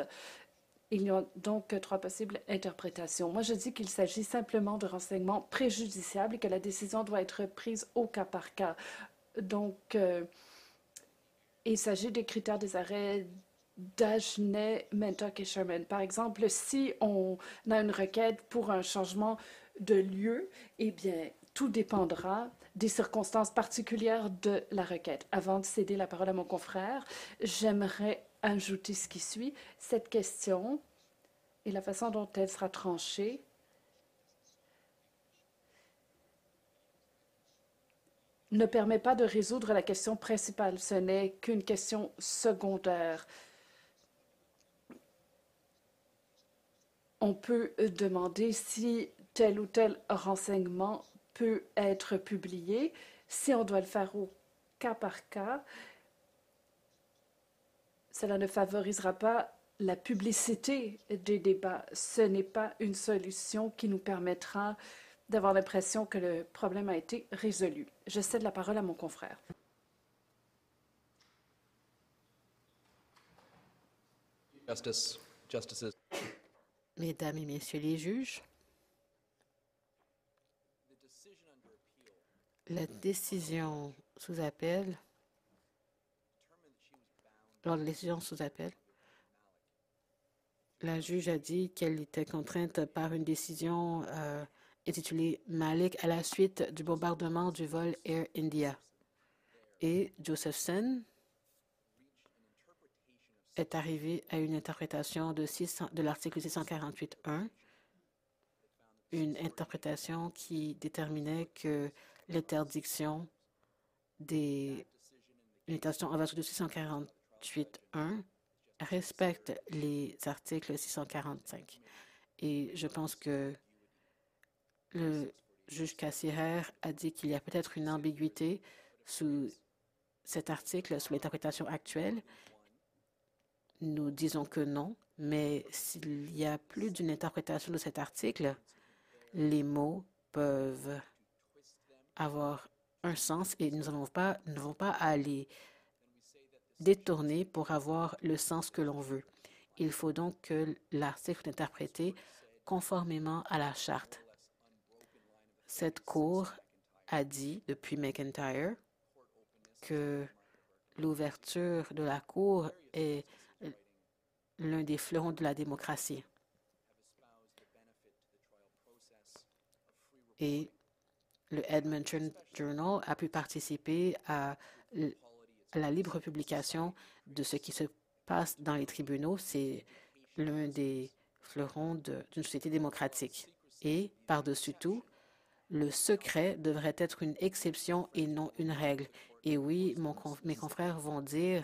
Il y a donc trois possibles interprétations. Moi, je dis qu'il s'agit simplement de renseignements préjudiciables et que la décision doit être prise au cas par cas. Donc, euh, il s'agit des critères des arrêts d'Agenais, Mentoc et Sherman. Par exemple, si on a une requête pour un changement de lieu, eh bien, tout dépendra des circonstances particulières de la requête. Avant de céder la parole à mon confrère, j'aimerais ajouter ce qui suit. Cette question et la façon dont elle sera tranchée ne permet pas de résoudre la question principale. Ce n'est qu'une question secondaire. On peut demander si tel ou tel renseignement peut être publié. Si on doit le faire au cas par cas, cela ne favorisera pas la publicité des débats. Ce n'est pas une solution qui nous permettra d'avoir l'impression que le problème a été résolu. Je cède la parole à mon confrère. Justice, Justices. Mesdames et Messieurs les juges, La décision sous appel, la sous appel, la juge a dit qu'elle était contrainte par une décision euh, intitulée Malik à la suite du bombardement du vol Air India. Et Josephson est arrivé à une interprétation de, de l'article 648.1, une interprétation qui déterminait que l'interdiction des l'interdiction en vertu de 648.1 respecte les articles 645. Et je pense que le juge Cassirer a dit qu'il y a peut-être une ambiguïté sous cet article, sous l'interprétation actuelle. Nous disons que non, mais s'il y a plus d'une interprétation de cet article, les mots peuvent avoir un sens et nous n'avons pas, ne vont pas aller détourner pour avoir le sens que l'on veut. Il faut donc que l'article soit interprété conformément à la charte. Cette Cour a dit depuis McIntyre que l'ouverture de la Cour est l'un des fleurons de la démocratie. Et le Edmonton Journal a pu participer à la libre publication de ce qui se passe dans les tribunaux. C'est l'un des fleurons d'une société démocratique. Et, par-dessus tout, le secret devrait être une exception et non une règle. Et oui, mes confrères vont dire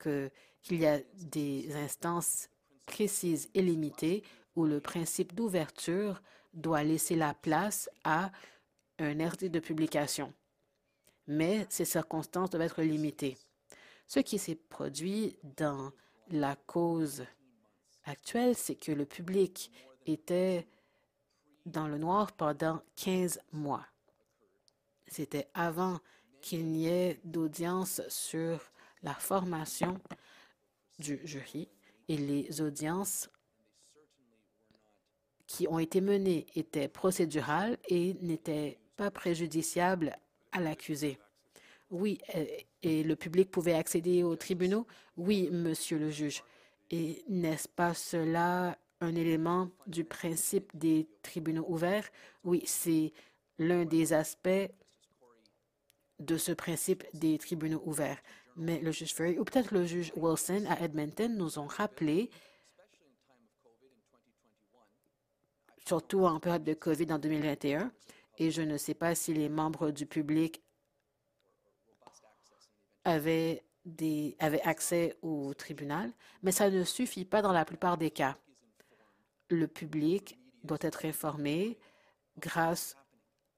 qu'il y a des instances précises et limitées où le principe d'ouverture doit laisser la place à un RD de publication. Mais ces circonstances doivent être limitées. Ce qui s'est produit dans la cause actuelle, c'est que le public était dans le noir pendant 15 mois. C'était avant qu'il n'y ait d'audience sur la formation du jury et les audiences qui ont été menées étaient procédurales et n'étaient pas préjudiciables à l'accusé. Oui, et le public pouvait accéder aux tribunaux? Oui, monsieur le juge. Et n'est-ce pas cela un élément du principe des tribunaux ouverts? Oui, c'est l'un des aspects de ce principe des tribunaux ouverts. Mais le juge Ferry ou peut-être le juge Wilson à Edmonton nous ont rappelé, surtout en période de COVID en 2021, et je ne sais pas si les membres du public avaient, avaient accès au tribunal, mais ça ne suffit pas dans la plupart des cas. Le public doit être informé grâce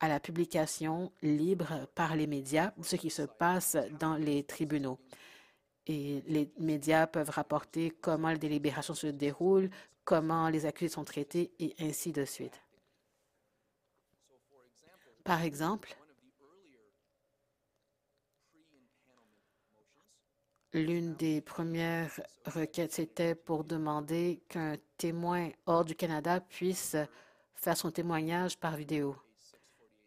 à la publication libre par les médias de ce qui se passe dans les tribunaux. Et les médias peuvent rapporter comment les délibérations se déroulent, comment les accusés sont traités et ainsi de suite. Par exemple, l'une des premières requêtes, c'était pour demander qu'un témoin hors du Canada puisse faire son témoignage par vidéo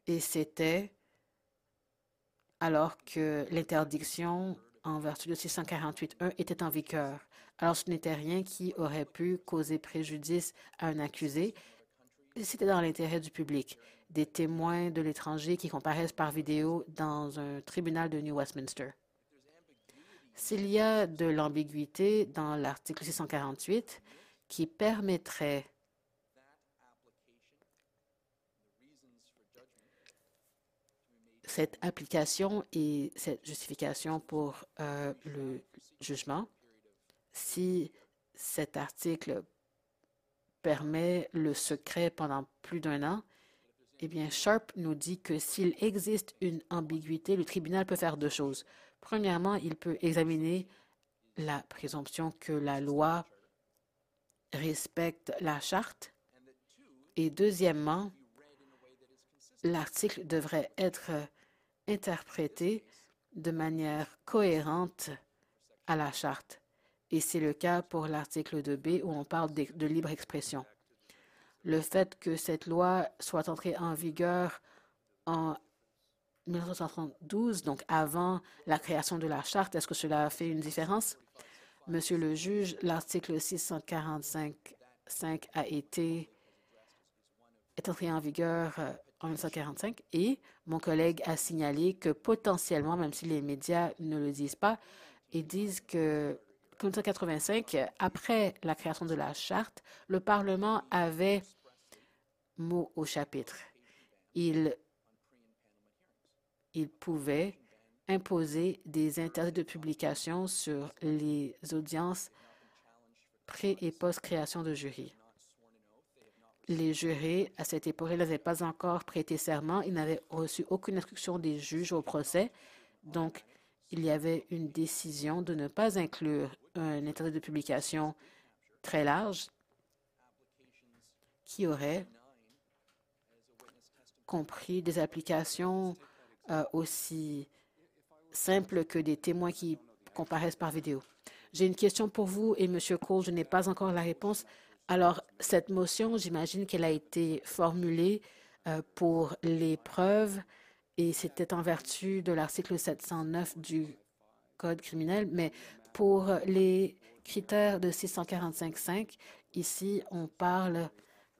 et c'était alors que l'interdiction en vertu de 648.1 était en vigueur. Alors ce n'était rien qui aurait pu causer préjudice à un accusé. C'était dans l'intérêt du public. Des témoins de l'étranger qui comparaissent par vidéo dans un tribunal de New Westminster. S'il y a de l'ambiguïté dans l'article 648 qui permettrait cette application et cette justification pour euh, le jugement, si cet article permet le secret pendant plus d'un an, eh bien, Sharp nous dit que s'il existe une ambiguïté, le tribunal peut faire deux choses. Premièrement, il peut examiner la présomption que la loi respecte la charte. Et deuxièmement, l'article devrait être interprété de manière cohérente à la charte. Et c'est le cas pour l'article 2b où on parle de, de, libre expression. Le fait que cette loi soit entrée en vigueur en 1972, donc avant la création de la charte, est-ce que cela a fait une différence? Monsieur le juge, l'article 645.5 a été est entré en vigueur euh, en 1945 et mon collègue a signalé que potentiellement, même si les médias ne le disent pas, ils disent que en 1985, après la création de la charte, le Parlement avait mot au chapitre. Il, pouvait imposer des interdits de publication sur les audiences pré- et post-création de jury. Les jurés, à cette époque, n'avaient pas encore prêté serment. Ils n'avaient reçu aucune instruction des juges au procès. Donc, il y avait une décision de ne pas inclure un intérêt de publication très large qui aurait compris des applications euh, aussi simples que des témoins qui comparaissent par vidéo. J'ai une question pour vous et M. Cole, je n'ai pas encore la réponse. Alors, cette motion, j'imagine qu'elle a été formulée euh, pour les preuves et c'était en vertu de l'article 709 du Code criminel, mais pour les critères de 645.5, ici, on parle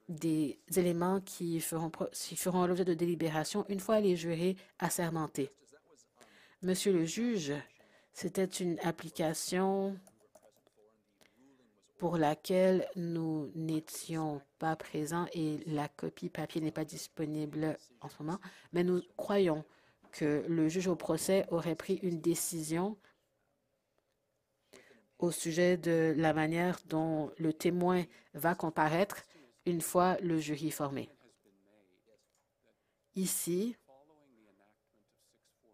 des éléments qui feront, feront l'objet de délibération une fois les jurés assermentés. Monsieur le juge, c'était une application pour laquelle nous n'étions pas présents et la copie papier n'est pas disponible en ce moment, mais nous croyons que le juge au procès aurait pris une décision au sujet de la manière dont le témoin va comparaître une fois le jury formé. Ici,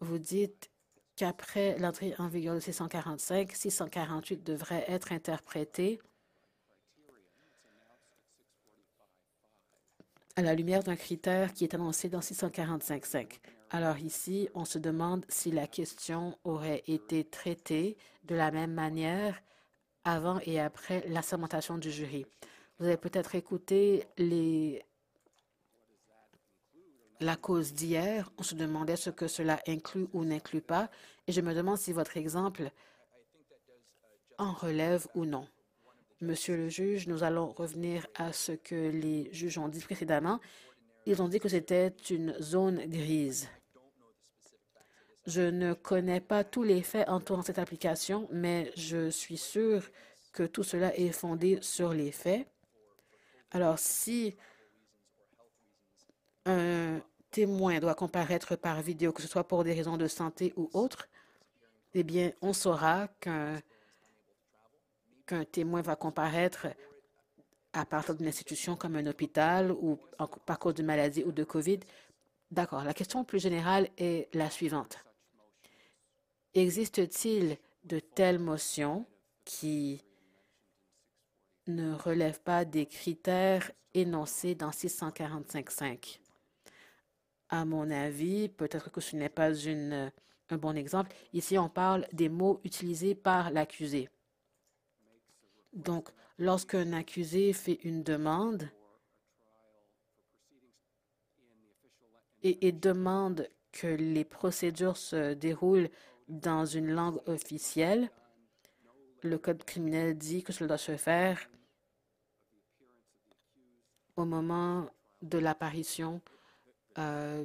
vous dites qu'après l'entrée en vigueur de 645, 648 devrait être interprété à la lumière d'un critère qui est annoncé dans 645.5. Alors ici, on se demande si la question aurait été traitée de la même manière avant et après l'assermentation du jury. Vous avez peut-être écouté la cause d'hier. On se demandait ce que cela inclut ou n'inclut pas. Et je me demande si votre exemple en relève ou non. Monsieur le juge, nous allons revenir à ce que les juges ont dit précédemment. Ils ont dit que c'était une zone grise. Je ne connais pas tous les faits entourant cette application, mais je suis sûr que tout cela est fondé sur les faits. Alors, si un témoin doit comparaître par vidéo, que ce soit pour des raisons de santé ou autres, eh bien, on saura qu'un témoin va comparaître à partir d'une institution comme un hôpital ou par cause de maladie ou de COVID. D'accord. La question plus générale est la suivante. Existe-t-il de telles motions qui ne relèvent pas des critères énoncés dans 645.5? À mon avis, peut-être que ce n'est pas un bon exemple. Ici, on parle des mots utilisés par l'accusé. Donc, lorsqu'un accusé fait une demande et, demande que les procédures se déroulent dans une langue officielle, le Code criminel dit que cela doit se faire au moment de l'apparition euh,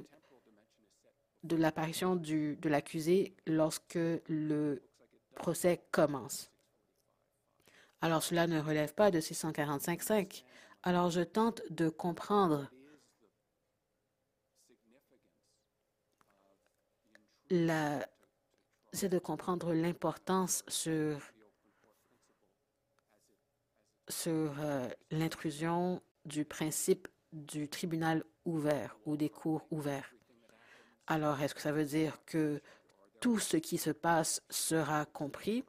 de l'apparition de l'accusé lorsque le procès commence. Alors cela ne relève pas de 645.5. Alors je tente de comprendre la c'est de comprendre l'importance sur sur euh, l'intrusion du principe du tribunal ouvert ou des cours ouverts. Alors, est-ce que ça veut dire que tout ce qui se passe sera compris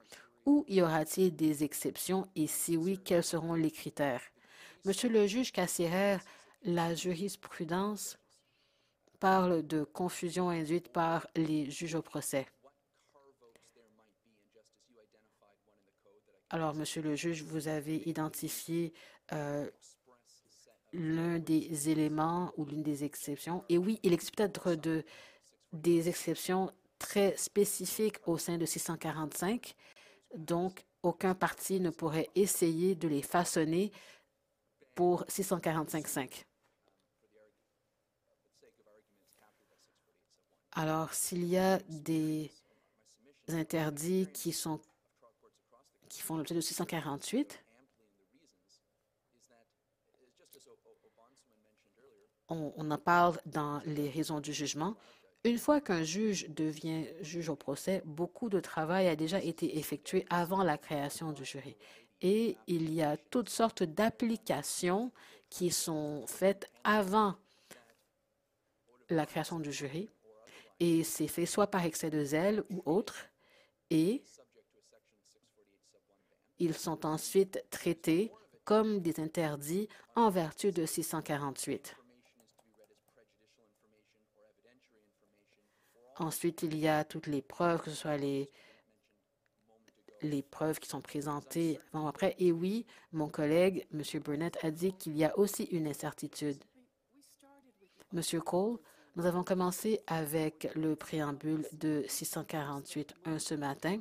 ou y aura-t-il des exceptions? Et si oui, quels seront les critères? Monsieur le juge Cassirer, la jurisprudence parle de confusion induite par les juges au procès. Alors, Monsieur le juge, vous avez identifié euh, l'un des éléments ou l'une des exceptions. Et oui, il existe peut-être de, des exceptions très spécifiques au sein de 645 donc, aucun parti ne pourrait essayer de les façonner pour 645.5. Alors, s'il y a des interdits qui sont qui font l'objet de 648, on, on en parle dans les raisons du jugement. Une fois qu'un juge devient juge au procès, beaucoup de travail a déjà été effectué avant la création du jury. Et il y a toutes sortes d'applications qui sont faites avant la création du jury. Et c'est fait soit par excès de zèle ou autre. Et ils sont ensuite traités comme des interdits en vertu de 648. Ensuite, il y a toutes les preuves, que ce soit les, preuves qui sont présentées avant après. Et oui, mon collègue, M. Burnett, a dit qu'il y a aussi une incertitude. Monsieur Cole, nous avons commencé avec le préambule de 648.1 ce matin.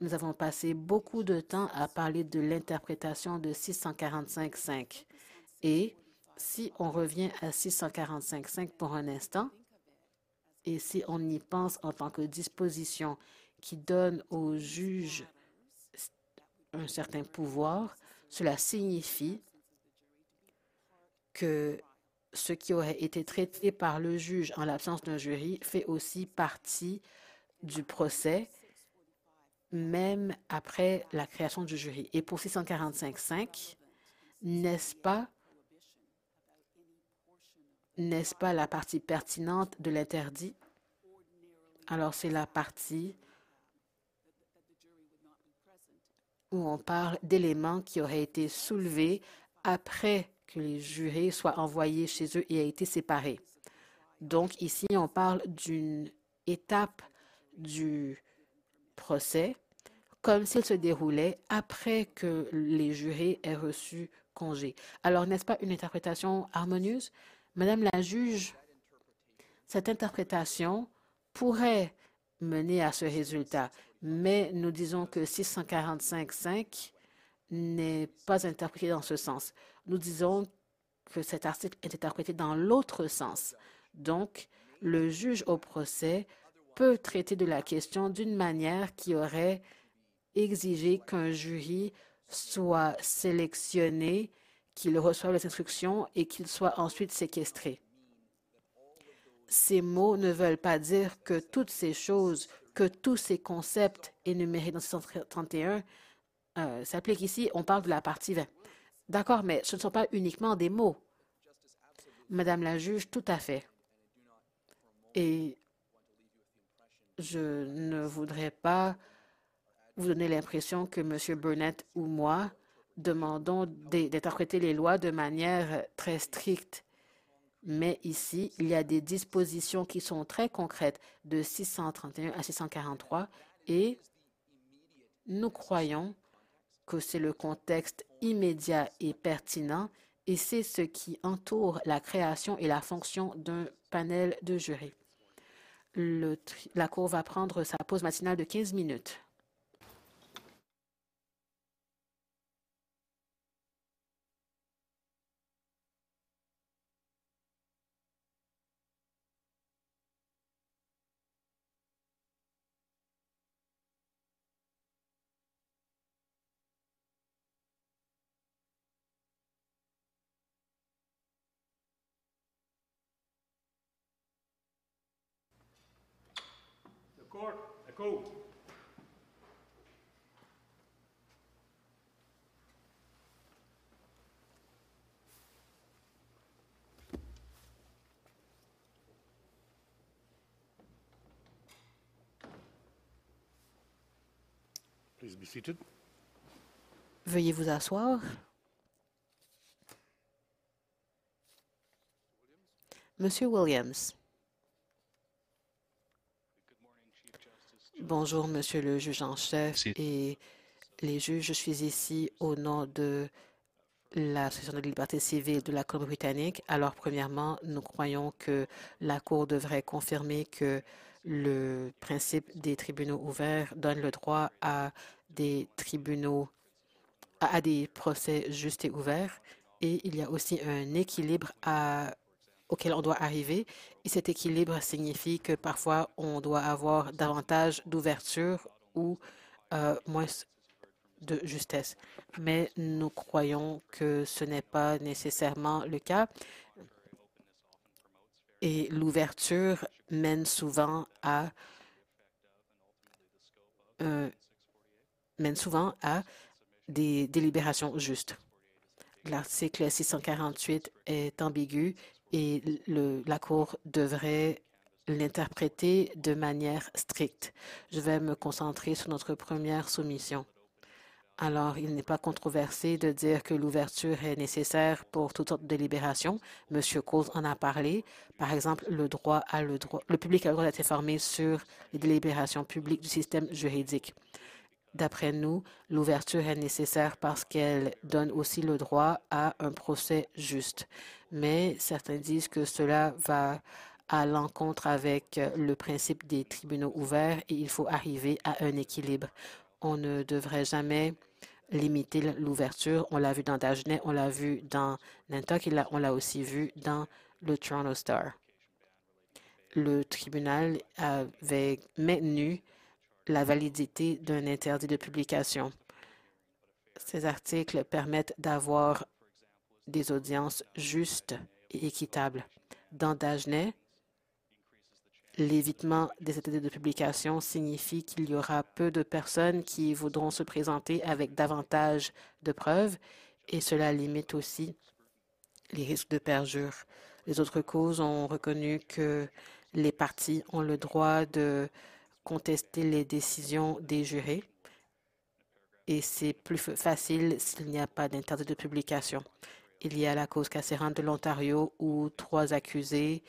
Nous avons passé beaucoup de temps à parler de l'interprétation de 645.5. Et si on revient à 645.5 pour un instant, et si on y pense en tant que disposition qui donne au juge un certain pouvoir, Cela signifie que ce qui aurait été traité par le juge en l'absence d'un jury fait aussi partie du procès, même après la création du jury. Et pour 645.5, n'est-ce pas n'est-ce pas la partie pertinente de l'interdit? Alors, c'est la partie où on parle d'éléments qui auraient été soulevés après que les jurés soient envoyés chez eux et aient été séparés. Donc, ici, on parle d'une étape du procès comme s'il se déroulait après que les jurés aient reçu congé. Alors, n'est-ce pas une interprétation harmonieuse? Madame la juge, cette interprétation pourrait mener à ce résultat, mais nous disons que 645.5 n'est pas interprété dans ce sens. Nous disons que cet article est interprété dans l'autre sens. Donc, le juge au procès peut traiter de la question d'une manière qui aurait exigé qu'un jury soit sélectionné qu'il reçoive les instructions et qu'il soit ensuite séquestré. Ces mots ne veulent pas dire que toutes ces choses, que tous ces concepts énumérés dans 631 euh, s'appliquent ici. On parle de la partie 20. D'accord, mais ce ne sont pas uniquement des mots. Madame la juge, tout à fait. Et je ne voudrais pas vous donner l'impression que M. Burnett ou moi demandons d'interpréter les lois de manière très stricte. Mais ici, il y a des dispositions qui sont très concrètes de 631 à 643 et nous croyons que c'est le contexte immédiat et pertinent et c'est ce qui entoure la création et la fonction d'un panel de jurés. la Cour va prendre sa pause matinale de 15 minutes. Please be seated. Veuillez vous asseoir. Monsieur Williams. Bonjour, Monsieur le juge en chef et les juges. Je suis ici au nom de l'Association de liberté civile de la Colombie-Britannique. Alors, premièrement, nous croyons que la Cour devrait confirmer que le principe des tribunaux ouverts donne le droit à des tribunaux, à, des procès justes et ouverts. Et il y a aussi un équilibre à auquel on doit arriver. Et cet équilibre signifie que parfois, on doit avoir davantage d'ouverture ou euh, moins de justesse. Mais nous croyons que ce n'est pas nécessairement le cas. Et l'ouverture mène souvent à euh, mène souvent à des délibérations justes. L'article 648 est ambigu et la Cour devrait l'interpréter de manière stricte. Je vais me concentrer sur notre première soumission. Alors, il n'est pas controversé de dire que l'ouverture est nécessaire pour toute sorte de délibération. Monsieur Cole en a parlé. Par exemple, le droit à le droit, le public a le droit d'être informé sur les délibérations publiques du système juridique. D'après nous, l'ouverture est nécessaire parce qu'elle donne aussi le droit à un procès juste. Mais certains disent que cela va à l'encontre avec le principe des tribunaux ouverts et il faut arriver à un équilibre. On ne devrait jamais limiter l'ouverture. On l'a vu dans Dagenet, on l'a vu dans Nantucket, on l'a aussi vu dans le Toronto Star. Le tribunal avait maintenu la validité d'un interdit de publication. Ces articles permettent d'avoir des audiences justes et équitables. Dans Dagenet, l'évitement des états de publication signifie qu'il y aura peu de personnes qui voudront se présenter avec davantage de preuves et cela limite aussi les risques de perjure. Les autres causes ont reconnu que les partis ont le droit de contester les décisions des jurés et c'est plus facile s'il n'y a pas d'interdit de publication. Il y a la cause Casserande de l'Ontario où trois accusés,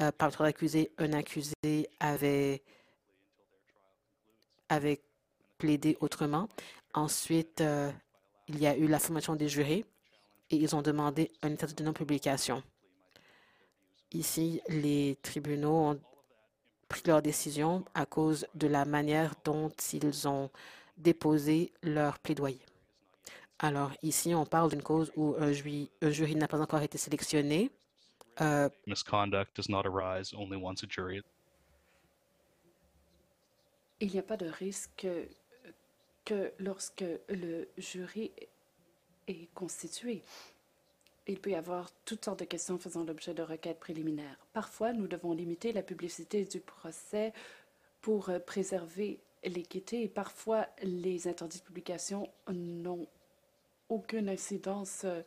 euh, par trois accusés, un accusé avait, avait plaidé autrement. Ensuite, euh, il y a eu la formation des jurés et ils ont demandé un interdit de non-publication. Ici, les tribunaux ont pris leur décision à cause de la manière dont ils ont déposer leur plaidoyer. Alors, ici, on parle d'une cause où un, jury, un jury n'a pas encore été sélectionné. Euh, Misconduct does not arise only once a jury. Il n'y a pas de risque que lorsque le jury est constitué, il peut y avoir toutes sortes de questions faisant l'objet de requêtes préliminaires. Parfois, nous devons limiter la publicité du procès pour préserver l'équité. Parfois, les interdits de publication n'ont aucune incidence euh,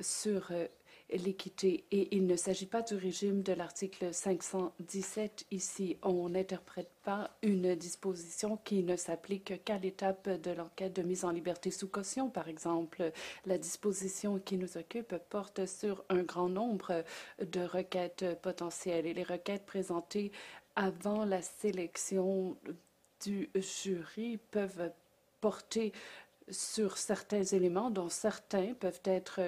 sur euh, l'équité et il ne s'agit pas du régime de l'article 517 ici. On n'interprète pas une disposition qui ne s'applique qu'à l'étape de l'enquête de mise en liberté sous caution, par exemple. La disposition qui nous occupe porte sur un grand nombre de requêtes potentielles et les requêtes présentées avant la sélection du jury peuvent porter sur certains éléments dont certains peuvent être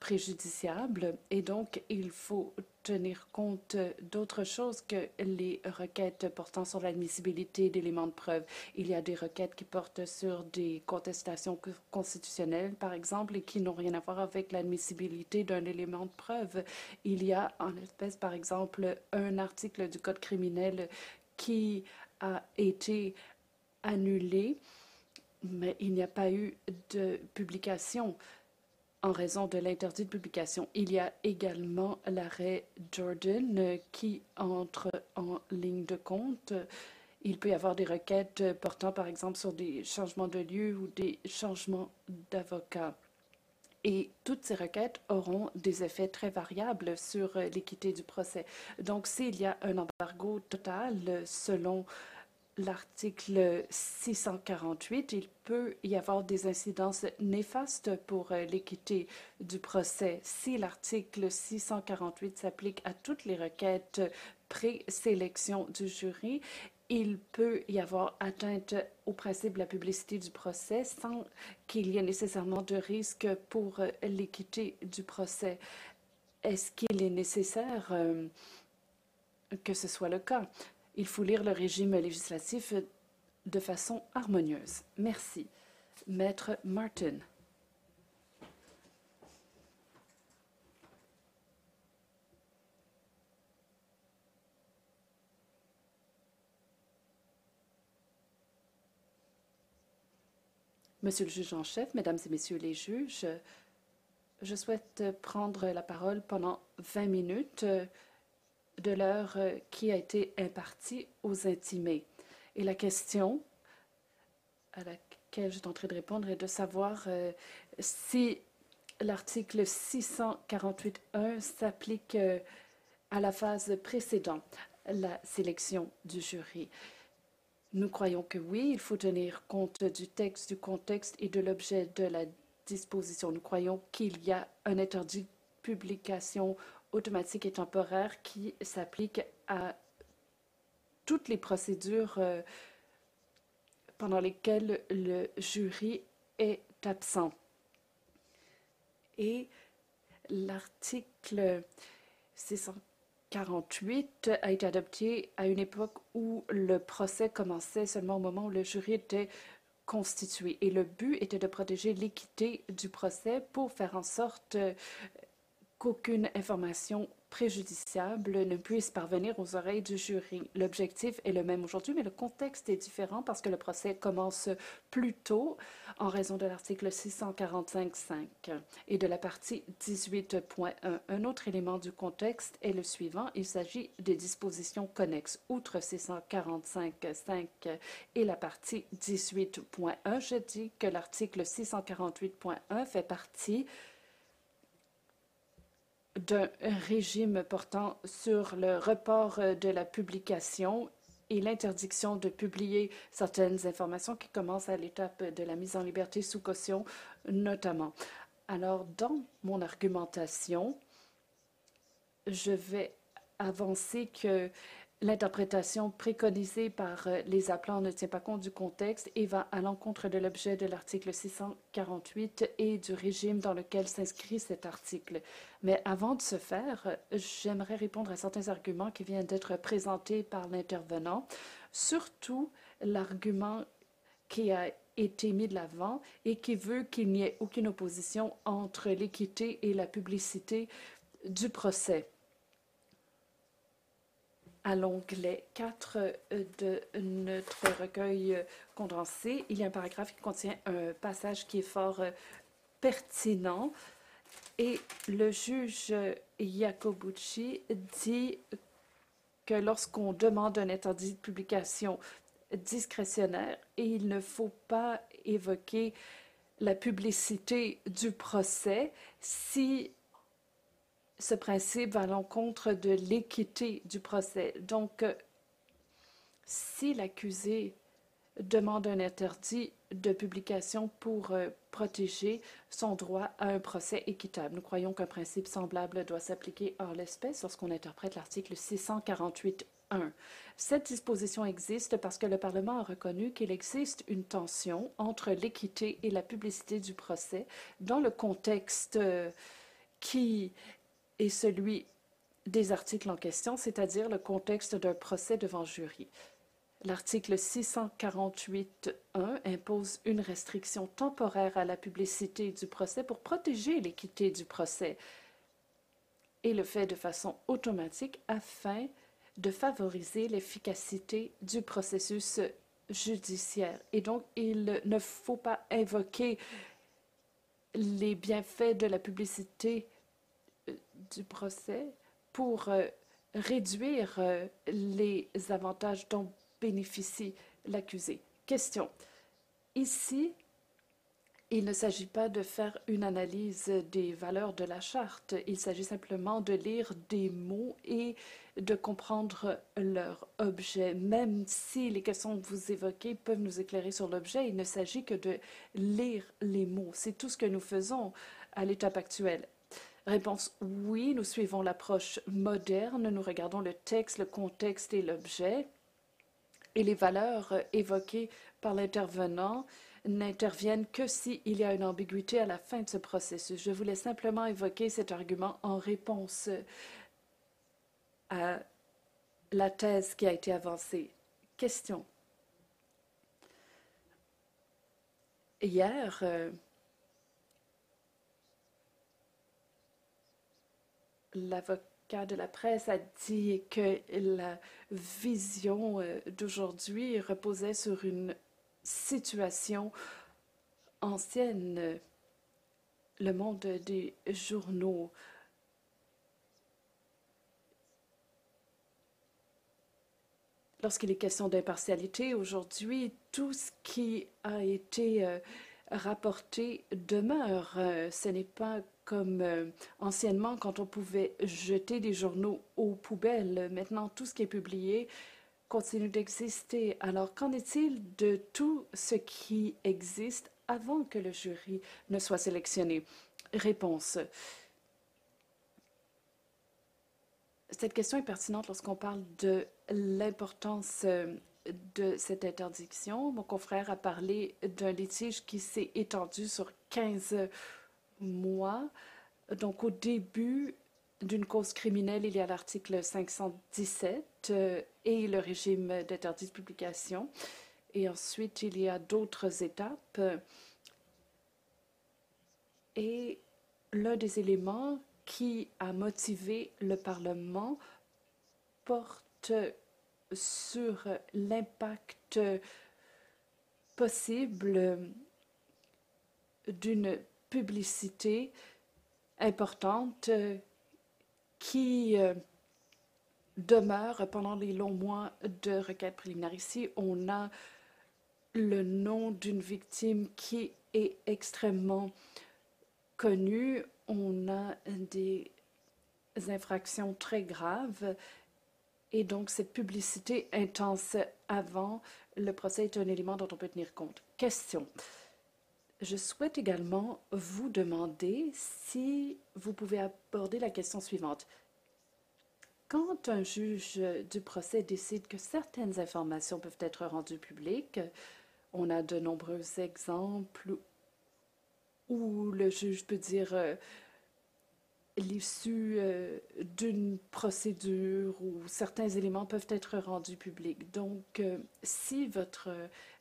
préjudiciables et donc il faut tenir compte d'autres choses que les requêtes portant sur l'admissibilité d'éléments de preuve. Il y a des requêtes qui portent sur des contestations constitutionnelles, par exemple, et qui n'ont rien à voir avec l'admissibilité d'un élément de preuve. Il y a en espèce, par exemple, un article du Code criminel qui a été annulé, mais il n'y a pas eu de publication en raison de l'interdit de publication. Il y a également l'arrêt Jordan qui entre en ligne de compte. Il peut y avoir des requêtes portant, par exemple, sur des changements de lieu ou des changements d'avocat. Et toutes ces requêtes auront des effets très variables sur l'équité du procès. Donc, s'il y a un embargo total selon l'article 648, il peut y avoir des incidences néfastes pour euh, l'équité du procès. Si l'article 648 s'applique à toutes les requêtes pré-sélection du jury, il peut y avoir atteinte au principe de la publicité du procès sans qu'il y ait nécessairement de risque pour euh, l'équité du procès. Est-ce qu'il est nécessaire euh, que ce soit le cas? Il faut lire le régime législatif de façon harmonieuse. Merci. Maître Martin. Monsieur le juge en chef, Mesdames et Messieurs les juges, je souhaite prendre la parole pendant 20 minutes de l'heure euh, qui a été impartie aux intimés. Et la question à laquelle je tenterai de répondre est de savoir euh, si l'article 648.1 s'applique euh, à la phase précédente, la sélection du jury. Nous croyons que oui, il faut tenir compte du texte, du contexte et de l'objet de la disposition. Nous croyons qu'il y a un interdit de publication automatique et temporaire qui s'applique à toutes les procédures euh, pendant lesquelles le jury est absent. Et l'article 648 a été adopté à une époque où le procès commençait seulement au moment où le jury était constitué. Et le but était de protéger l'équité du procès pour faire en sorte qu'aucune information préjudiciable ne puisse parvenir aux oreilles du jury. L'objectif est le même aujourd'hui, mais le contexte est différent parce que le procès commence plus tôt en raison de l'article 645.5 et de la partie 18.1. Un autre élément du contexte est le suivant. Il s'agit des dispositions connexes. Outre 645.5 et la partie 18.1, je dis que l'article 648.1 fait partie d'un régime portant sur le report de la publication et l'interdiction de publier certaines informations qui commencent à l'étape de la mise en liberté sous caution notamment. Alors, dans mon argumentation, je vais avancer que L'interprétation préconisée par euh, les appelants ne tient pas compte du contexte et va à l'encontre de l'objet de l'article 648 et du régime dans lequel s'inscrit cet article. Mais avant de ce faire, j'aimerais répondre à certains arguments qui viennent d'être présentés par l'intervenant, surtout l'argument qui a été mis de l'avant et qui veut qu'il n'y ait aucune opposition entre l'équité et la publicité du procès à l'onglet 4 euh, de notre recueil euh, condensé, il y a un paragraphe qui contient un passage qui est fort euh, pertinent. Et le juge Iacobucci dit que lorsqu'on demande un interdit de publication discrétionnaire, il ne faut pas évoquer la publicité du procès. Si ce principe va à l'encontre de l'équité du procès. Donc, euh, si l'accusé demande un interdit de publication pour euh, protéger son droit à un procès équitable. Nous croyons qu'un principe semblable doit s'appliquer hors l'espèce lorsqu'on interprète l'article 648.1. Cette disposition existe parce que le Parlement a reconnu qu'il existe une tension entre l'équité et la publicité du procès dans le contexte euh, qui et celui des articles en question, c'est-à-dire le contexte d'un procès devant jury. L'article 648.1 impose une restriction temporaire à la publicité du procès pour protéger l'équité du procès et le fait de façon automatique afin de favoriser l'efficacité du processus judiciaire. Et donc, il ne faut pas invoquer les bienfaits de la publicité du procès pour euh, réduire euh, les avantages dont bénéficie l'accusé. Question. Ici, il ne s'agit pas de faire une analyse des valeurs de la charte, il s'agit simplement de lire des mots et de comprendre leur objet. Même si les questions que vous évoquez peuvent nous éclairer sur l'objet, il ne s'agit que de lire les mots. C'est tout ce que nous faisons à l'étape actuelle. Réponse oui, nous suivons l'approche moderne, nous regardons le texte, le contexte et l'objet, et les valeurs évoquées par l'intervenant n'interviennent que s'il y a une ambiguïté à la fin de ce processus. Je voulais simplement évoquer cet argument en réponse à la thèse qui a été avancée. Question. Hier, l'avocat de la presse a dit que la vision euh, d'aujourd'hui reposait sur une situation ancienne, le monde des journaux. Lorsqu'il est question d'impartialité, aujourd'hui, tout ce qui a été euh, rapporté demeure. Euh, ce n'est pas comme euh, anciennement quand on pouvait jeter des journaux aux poubelles. Maintenant, tout ce qui est publié continue d'exister. Alors, qu'en est-il de tout ce qui existe avant que le jury ne soit sélectionné? Réponse. Cette question est pertinente lorsqu'on parle de l'importance euh, de cette interdiction. Mon confrère a parlé d'un litige qui s'est étendu sur 15 mois. Donc, au début d'une cause criminelle, il y a l'article 517 euh, et le régime d'interdit de publication. Et ensuite, il y a d'autres étapes. Et l'un des éléments qui a motivé le Parlement porte sur l'impact possible d'une publicité importante qui euh, demeure pendant les longs mois de requête préliminaire. Ici, on a le nom d'une victime qui est extrêmement connue. On a des infractions très graves et donc cette publicité intense avant le procès est un élément dont on peut tenir compte. Question. Je souhaite également vous demander si vous pouvez aborder la question suivante. Quand un juge du procès décide que certaines informations peuvent être rendues publiques, on a de nombreux exemples où le juge peut dire euh, l'issue euh, d'une procédure où certains éléments peuvent être rendus publics. Donc, euh, si votre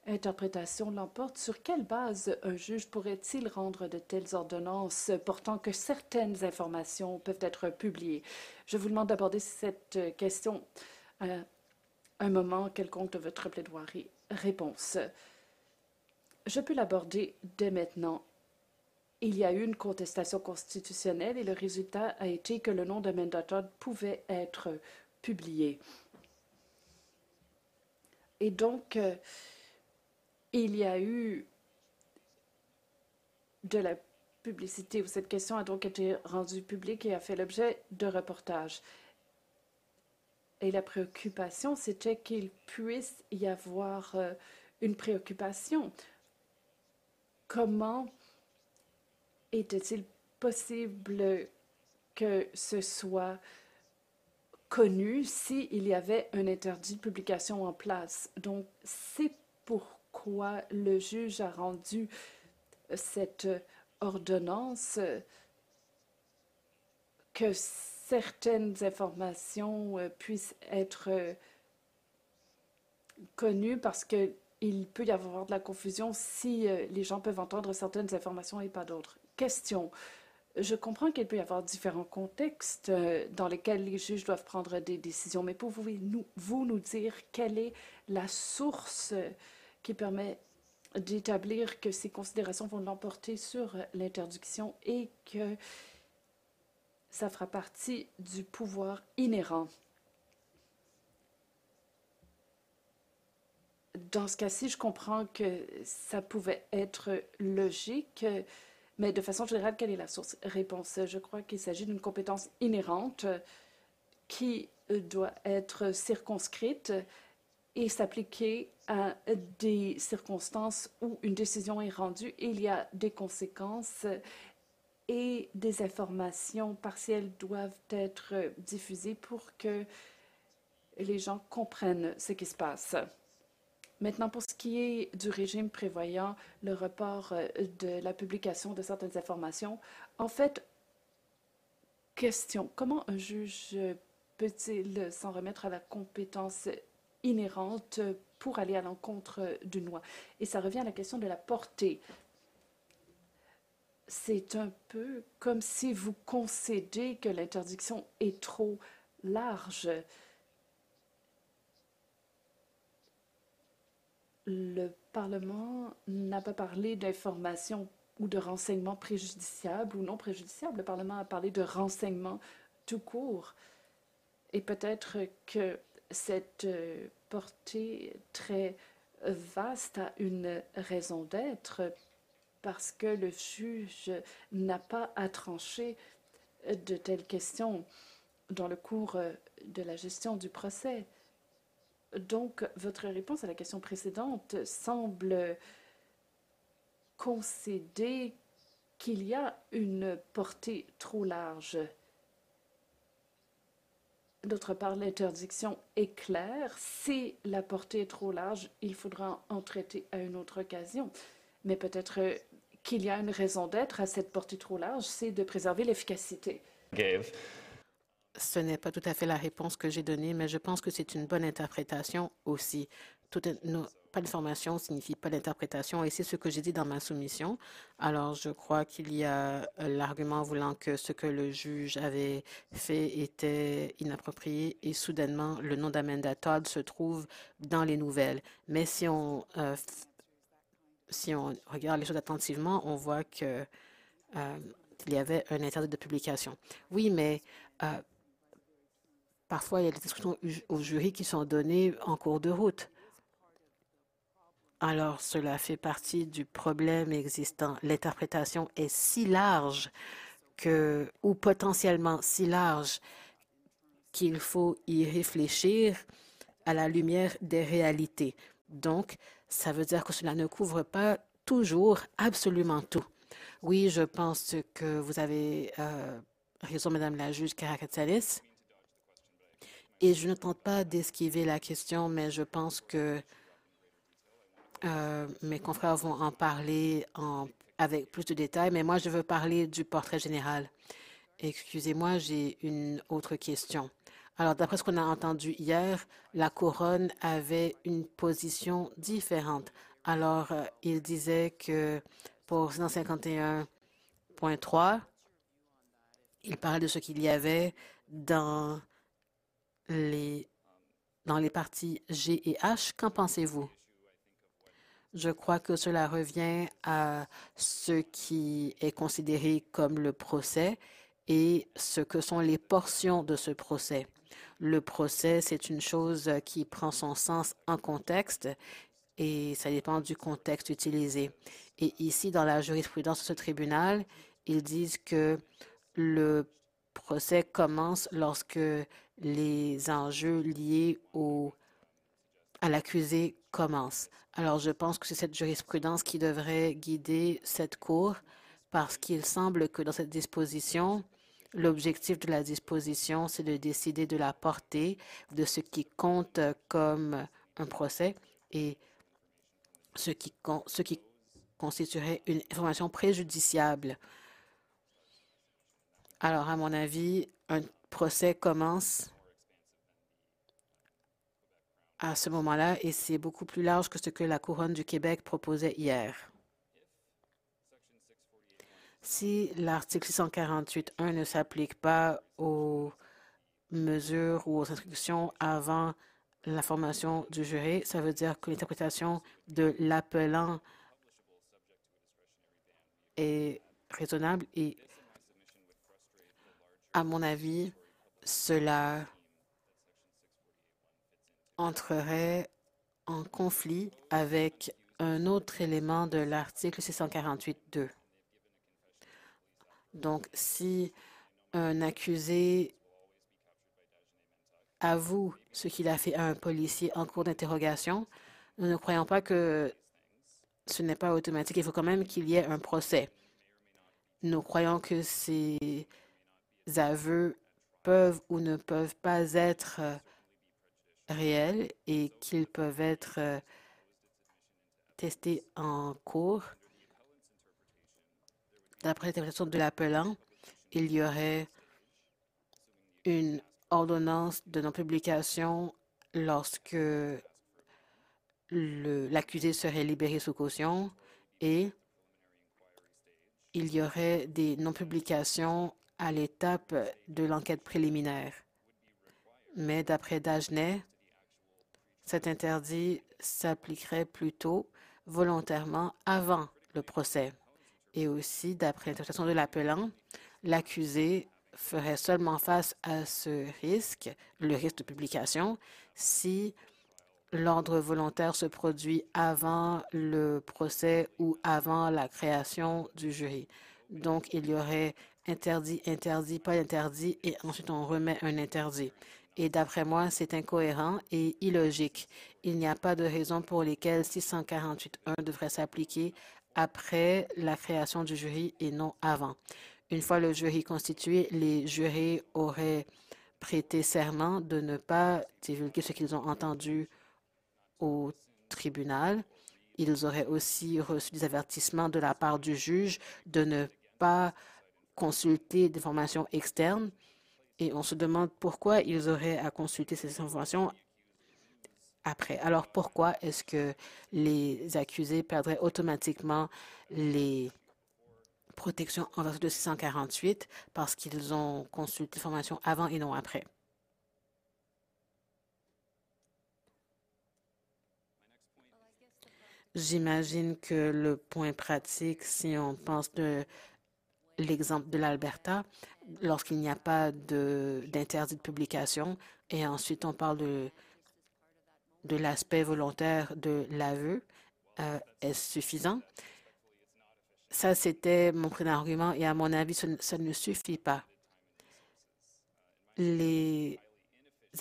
interprétation l'emporte, sur quelle base un juge pourrait-il rendre de telles ordonnances portant que certaines informations peuvent être publiées? Je vous demande d'aborder cette question à un moment quelconque de votre plaidoirie. Réponse. Je peux l'aborder dès maintenant il y a eu une contestation constitutionnelle et le résultat a été que le nom de Mendoton pouvait être publié. Et donc, euh, il y a eu de la publicité où cette question a donc été rendue publique et a fait l'objet de reportages. Et la préoccupation, c'était qu'il puisse y avoir euh, une préoccupation. Comment était-il possible que ce soit connu s'il y avait un interdit de publication en place? Donc, c'est pourquoi le juge a rendu cette ordonnance que certaines informations euh, puissent être euh, connues parce qu'il peut y avoir de la confusion si euh, les gens peuvent entendre certaines informations et pas d'autres question. Je comprends qu'il peut y avoir différents contextes dans lesquels les juges doivent prendre des décisions, mais pouvez-vous vous nous dire quelle est la source qui permet d'établir que ces considérations vont l'emporter sur l'interdiction et que ça fera partie du pouvoir inhérent. Dans ce cas-ci, je comprends que ça pouvait être logique. Mais de façon générale, quelle est la source Réponse? Je crois qu'il s'agit d'une compétence inhérente qui doit être circonscrite et s'appliquer à des circonstances où une décision est rendue il y a des conséquences et des informations partielles doivent être diffusées pour que les gens comprennent ce qui se passe. Maintenant, pour ce qui est du régime prévoyant le report euh, de la publication de certaines informations, en fait, question, comment un juge peut-il s'en remettre à la compétence inhérente pour aller à l'encontre d'une loi? Et ça revient à la question de la portée. C'est un peu comme si vous concédez que l'interdiction est trop large. le Parlement n'a pas parlé d'informations ou de renseignements préjudiciables ou non préjudiciables. Le Parlement a parlé de renseignements tout court. Et peut-être que cette euh, portée très vaste a une raison d'être parce que le juge n'a pas à trancher de telles questions dans le cours de la gestion du procès. Donc, votre réponse à la question précédente semble concéder qu'il y a une portée trop large. D'autre part, l'interdiction est claire. Si la portée est trop large, il faudra en traiter à une autre occasion. Mais peut-être qu'il y a une raison d'être à cette portée trop large, c'est de préserver l'efficacité. Ce n'est pas tout à fait la réponse que j'ai donnée, mais je pense que c'est une bonne interprétation aussi. Toute, no- pas d'information signifie pas d'interprétation, et c'est ce que j'ai dit dans ma soumission. Alors, je crois qu'il y a euh, l'argument voulant que ce que le juge avait fait était inapproprié, et soudainement, le nom d'Amanda Todd se trouve dans les nouvelles. Mais si on, euh, si on regarde les choses attentivement, on voit que euh, il y avait un interdit de publication. Oui, mais euh, parfois, il y a des instructions au jury qui sont données en cours de route. Alors, cela fait partie du problème existant. L'interprétation est si large ou potentiellement si large, qu'il faut y réfléchir à la lumière des réalités. Donc, ça veut dire que cela ne couvre pas toujours absolument tout. Oui, je pense que vous avez euh, raison, Madame la juge Karakatsalis. Et je ne tente pas d'esquiver la question, mais je pense que euh, mes confrères vont en parler en- avec plus de détails. Mais moi, je veux parler du portrait général. Excusez-moi, j'ai une autre question. Alors, d'après ce qu'on a entendu hier, la couronne avait une position différente. Alors, euh, il disait que pour 151.3, il parlait de ce qu'il y avait dans dans les parties G et H. Qu'en pensez-vous? Je crois que cela revient à ce qui est considéré comme le procès et ce que sont les portions de ce procès. Le procès, c'est une chose qui prend son sens en contexte et ça dépend du contexte utilisé. Et ici, dans la jurisprudence de ce tribunal, ils disent que le procès commence lorsque les enjeux liés au, à l'accusé commencent. Alors, je pense que c'est cette jurisprudence qui devrait guider cette cour parce qu'il semble que dans cette disposition, l'objectif de la disposition, c'est de décider de la portée de ce qui compte comme un procès et ce qui, ce qui constituerait une information préjudiciable. Alors, à mon avis, un procès commence à ce moment-là et c'est beaucoup plus large que ce que la Couronne du Québec proposait hier. Si l'article 648.1 ne s'applique pas aux mesures ou aux instructions avant la formation du jury, ça veut dire que l'interprétation de l'appelant est raisonnable et, à mon avis, cela entrerait en conflit avec un autre élément de l'article 648.2. Donc, si un accusé avoue ce qu'il a fait à un policier en cours d'interrogation, nous ne croyons pas que ce n'est pas automatique. Il faut quand même qu'il y ait un procès. Nous croyons que ces aveux peuvent ou ne peuvent pas être euh, réels et qu'ils peuvent être euh, testés en cours. D'après l'interprétation de l'appelant, il y aurait une ordonnance de non-publication lorsque l'accusé serait libéré sous caution et il y aurait des non-publications à l'étape de l'enquête préliminaire. Mais d'après Dagenet, cet interdit s'appliquerait plutôt volontairement avant le procès. Et aussi, d'après l'interprétation de l'appelant, l'accusé ferait seulement face à ce risque, le risque de publication, si l'ordre volontaire se produit avant le procès ou avant la création du jury. Donc, il y aurait interdit, interdit, pas interdit, et ensuite on remet un interdit. Et d'après moi, c'est incohérent et illogique. Il n'y a pas de raison pour lesquelles 648.1 devrait s'appliquer après la création du jury et non avant. Une fois le jury constitué, les jurés auraient prêté serment de ne pas divulguer ce qu'ils ont entendu au tribunal. Ils auraient aussi reçu des avertissements de la part du juge de ne pas consulter d'informations externes Et on se demande pourquoi ils auraient à consulter ces informations après. Alors pourquoi est-ce que les accusés perdraient automatiquement les protections en vertu de 648 parce qu'ils ont consulté l'information avant et non après? J'imagine que le point pratique, si on pense de l'exemple de l'Alberta, lorsqu'il n'y a pas d'interdit de, publication, et ensuite on parle de, l'aspect volontaire de l'aveu, euh, est-ce suffisant? Ça, c'était mon premier argument, et à mon avis, ça ne suffit pas. Les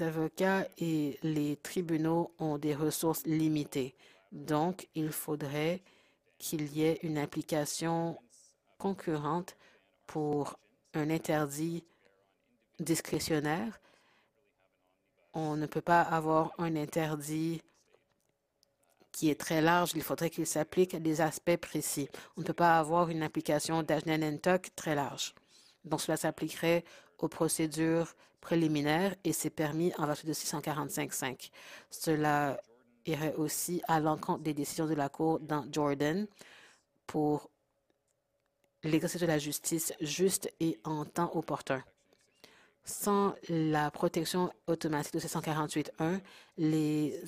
avocats et les tribunaux ont des ressources limitées. Donc, il faudrait qu'il y ait une application concurrente pour un interdit discrétionnaire. On ne peut pas avoir un interdit qui est très large. Il faudrait qu'il s'applique à des aspects précis. On ne peut pas avoir une application d'Ajnen-Entok très large. Donc, cela s'appliquerait aux procédures préliminaires et c'est permis en vertu de 645.5. Cela irait aussi à l'encontre des décisions de la Cour dans Jordan pour l'exercice de la justice juste et en temps opportun. Sans la protection automatique de 648.1, les,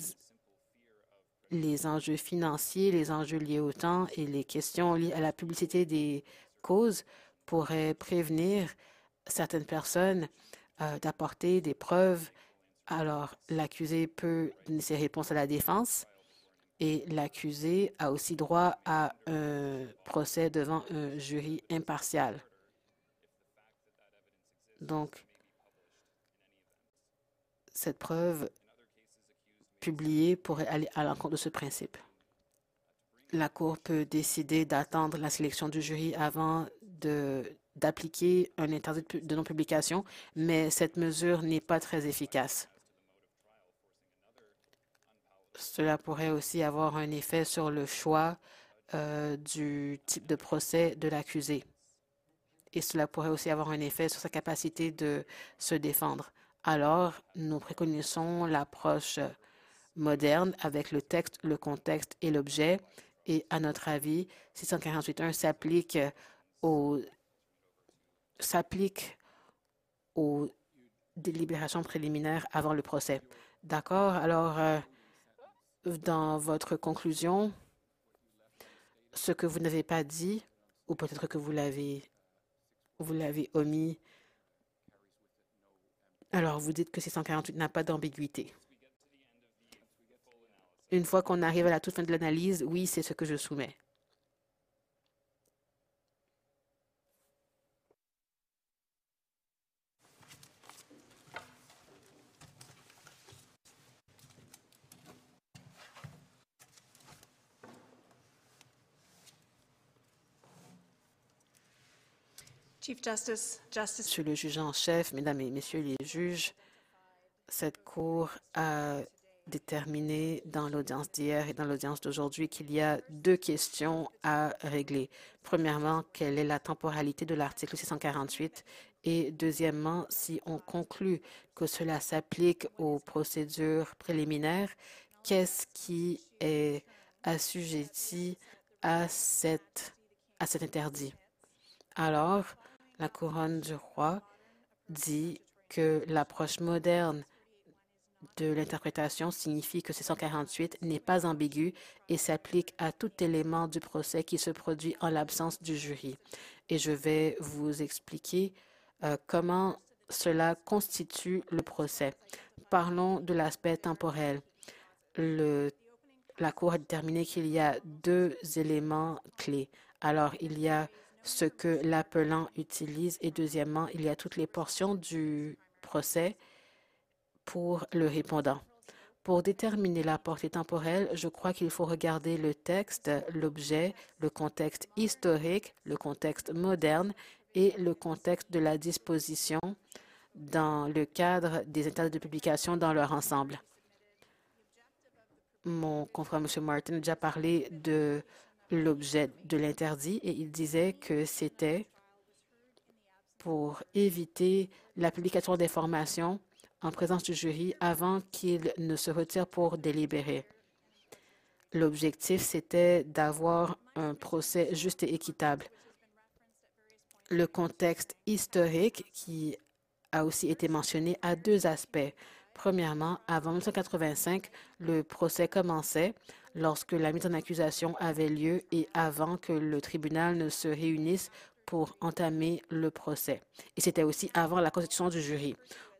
les enjeux financiers, les enjeux liés au temps et les questions liées à la publicité des causes pourraient prévenir certaines personnes euh, d'apporter des preuves alors, l'accusé peut donner ses réponses à la défense et l'accusé a aussi droit à un procès devant un jury impartial. Donc, cette preuve publiée pourrait aller à l'encontre de ce principe. La Cour peut décider d'attendre la sélection du jury avant d'appliquer un interdit de non-publication, mais cette mesure n'est pas très efficace. Cela pourrait aussi avoir un effet sur le choix euh, du type de procès de l'accusé. Et cela pourrait aussi avoir un effet sur sa capacité de se défendre. Alors, nous préconisons l'approche moderne avec le texte, le contexte et l'objet. Et à notre avis, 648.1 s'applique aux, s'applique aux délibérations préliminaires avant le procès. D'accord? Alors, euh, dans votre conclusion ce que vous n'avez pas dit, ou peut-être que vous l'avez vous l'avez omis. Alors, vous dites que 648 n'a pas d'ambiguïté. Une fois qu'on arrive à la toute fin de l'analyse, oui, c'est ce que je soumets. Monsieur le juge en chef, Mesdames et Messieurs les juges, cette Cour a déterminé dans l'audience d'hier et dans l'audience d'aujourd'hui qu'il y a deux questions à régler. Premièrement, quelle est la temporalité de l'article 648 et deuxièmement, si on conclut que cela s'applique aux procédures préliminaires, qu'est-ce qui est assujetti à, cet interdit? Alors, la couronne du roi dit que l'approche moderne de l'interprétation signifie que 648 n'est pas ambigu et s'applique à tout élément du procès qui se produit en l'absence du jury. Et je vais vous expliquer euh, comment cela constitue le procès. Parlons de l'aspect temporel. La Cour a déterminé qu'il y a deux éléments clés. Alors, il y a ce que l'appelant utilise et deuxièmement, il y a toutes les portions du procès pour le répondant. Pour déterminer la portée temporelle, je crois qu'il faut regarder le texte, l'objet, le contexte historique, le contexte moderne et le contexte de la disposition dans le cadre des états de publication dans leur ensemble. Mon confrère, M. Martin, a déjà parlé de l'objet de l'interdit et il disait que c'était pour éviter la publication d'informations en présence du jury avant qu'il ne se retire pour délibérer. L'objectif, c'était d'avoir un procès juste et équitable. Le contexte historique qui a aussi été mentionné a deux aspects. Premièrement, avant 1985, le procès commençait lorsque la mise en accusation avait lieu et avant que le tribunal ne se réunisse pour entamer le procès. Et c'était aussi avant la constitution du jury.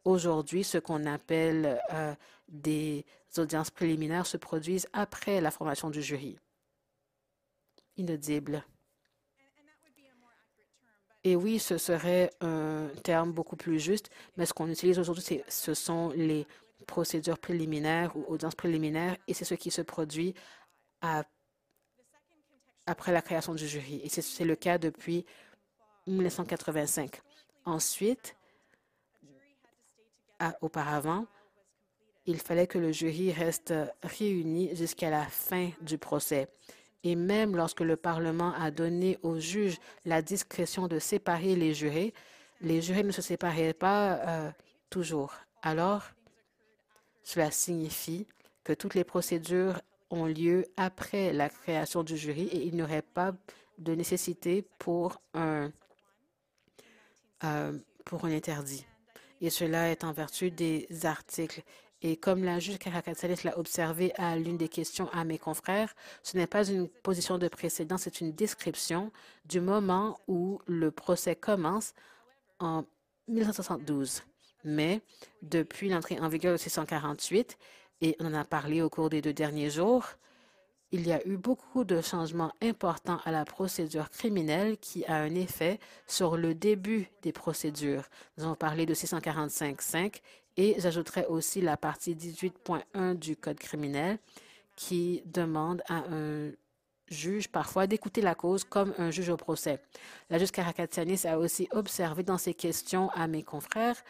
Aujourd'hui, ce qu'on appelle euh, des audiences préliminaires se produisent après la formation du jury. Inaudible. Et oui, ce serait un terme beaucoup plus juste, mais ce qu'on utilise aujourd'hui, ce sont les procédures préliminaires ou audiences préliminaires, et c'est ce qui se produit après la création du jury. Et c'est le cas depuis 1985. Ensuite, auparavant, il fallait que le jury reste réuni jusqu'à la fin du procès. Et même lorsque le Parlement a donné aux juges la discrétion de séparer les jurés, les jurés ne se séparaient pas euh, toujours. Alors, cela signifie que toutes les procédures ont lieu après la création du jury et il n'y aurait pas de nécessité pour un, euh, pour un interdit. Et cela est en vertu des articles et comme la juge Karakatsalis l'a observé à l'une des questions à mes confrères, ce n'est pas une position de précédent, c'est une description du moment où le procès commence en 1972. Mais depuis l'entrée en vigueur de 648, et on en a parlé au cours des deux derniers jours, il y a eu beaucoup de changements importants à la procédure criminelle qui a un effet sur le début des procédures. Nous avons parlé de 645.5 et j'ajouterai aussi la partie 18.1 du Code criminel qui demande à un juge parfois d'écouter la cause comme un juge au procès. La juge Karakatianis a aussi observé dans ses questions à mes confrères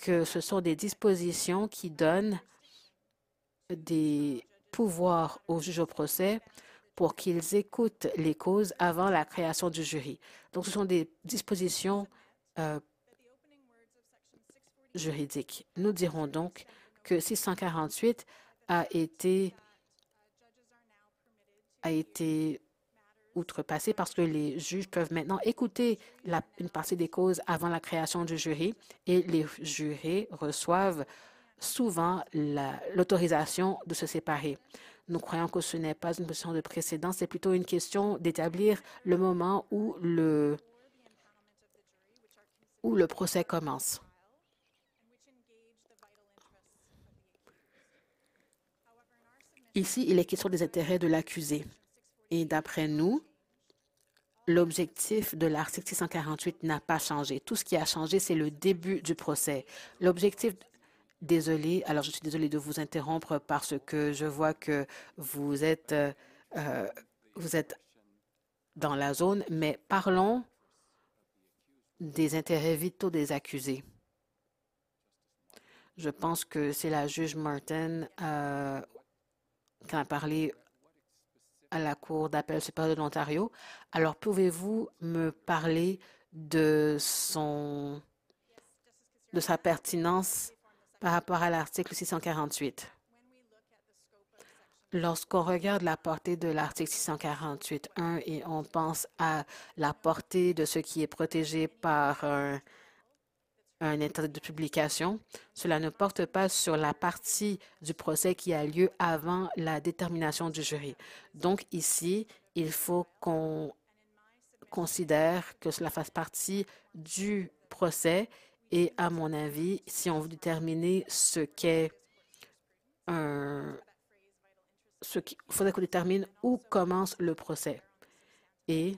que ce sont des dispositions qui donnent des pouvoirs aux juges au procès pour qu'ils écoutent les causes avant la création du jury. Donc, ce sont des dispositions euh, juridique. Nous dirons donc que 648 a été, a été outrepassé parce que les juges peuvent maintenant écouter une partie des causes avant la création du jury et les jurés reçoivent souvent l'autorisation de se séparer. Nous croyons que ce n'est pas une position de précédent, c'est plutôt une question d'établir le moment où où le procès commence. Ici, il est question des intérêts de l'accusé. Et d'après nous, l'objectif de l'article 648 n'a pas changé. Tout ce qui a changé, c'est le début du procès. L'objectif, désolé, alors je suis désolée de vous interrompre parce que je vois que vous êtes, euh, vous êtes dans la zone, mais parlons des intérêts vitaux des accusés. Je pense que c'est la juge Martin euh, qui a parlé à la Cour d'appel supérieure de l'Ontario. Alors, pouvez-vous me parler de son de sa pertinence par rapport à l'article 648? Lorsqu'on regarde la portée de l'article 648.1 et on pense à la portée de ce qui est protégé par un un intérêt de publication. Cela ne porte pas sur la partie du procès qui a lieu avant la détermination du jury. Donc ici, il faut qu'on considère que cela fasse partie du procès et à mon avis, si on veut déterminer ce qu'est un... Ce qu'il faudrait qu'on détermine où commence le procès. Et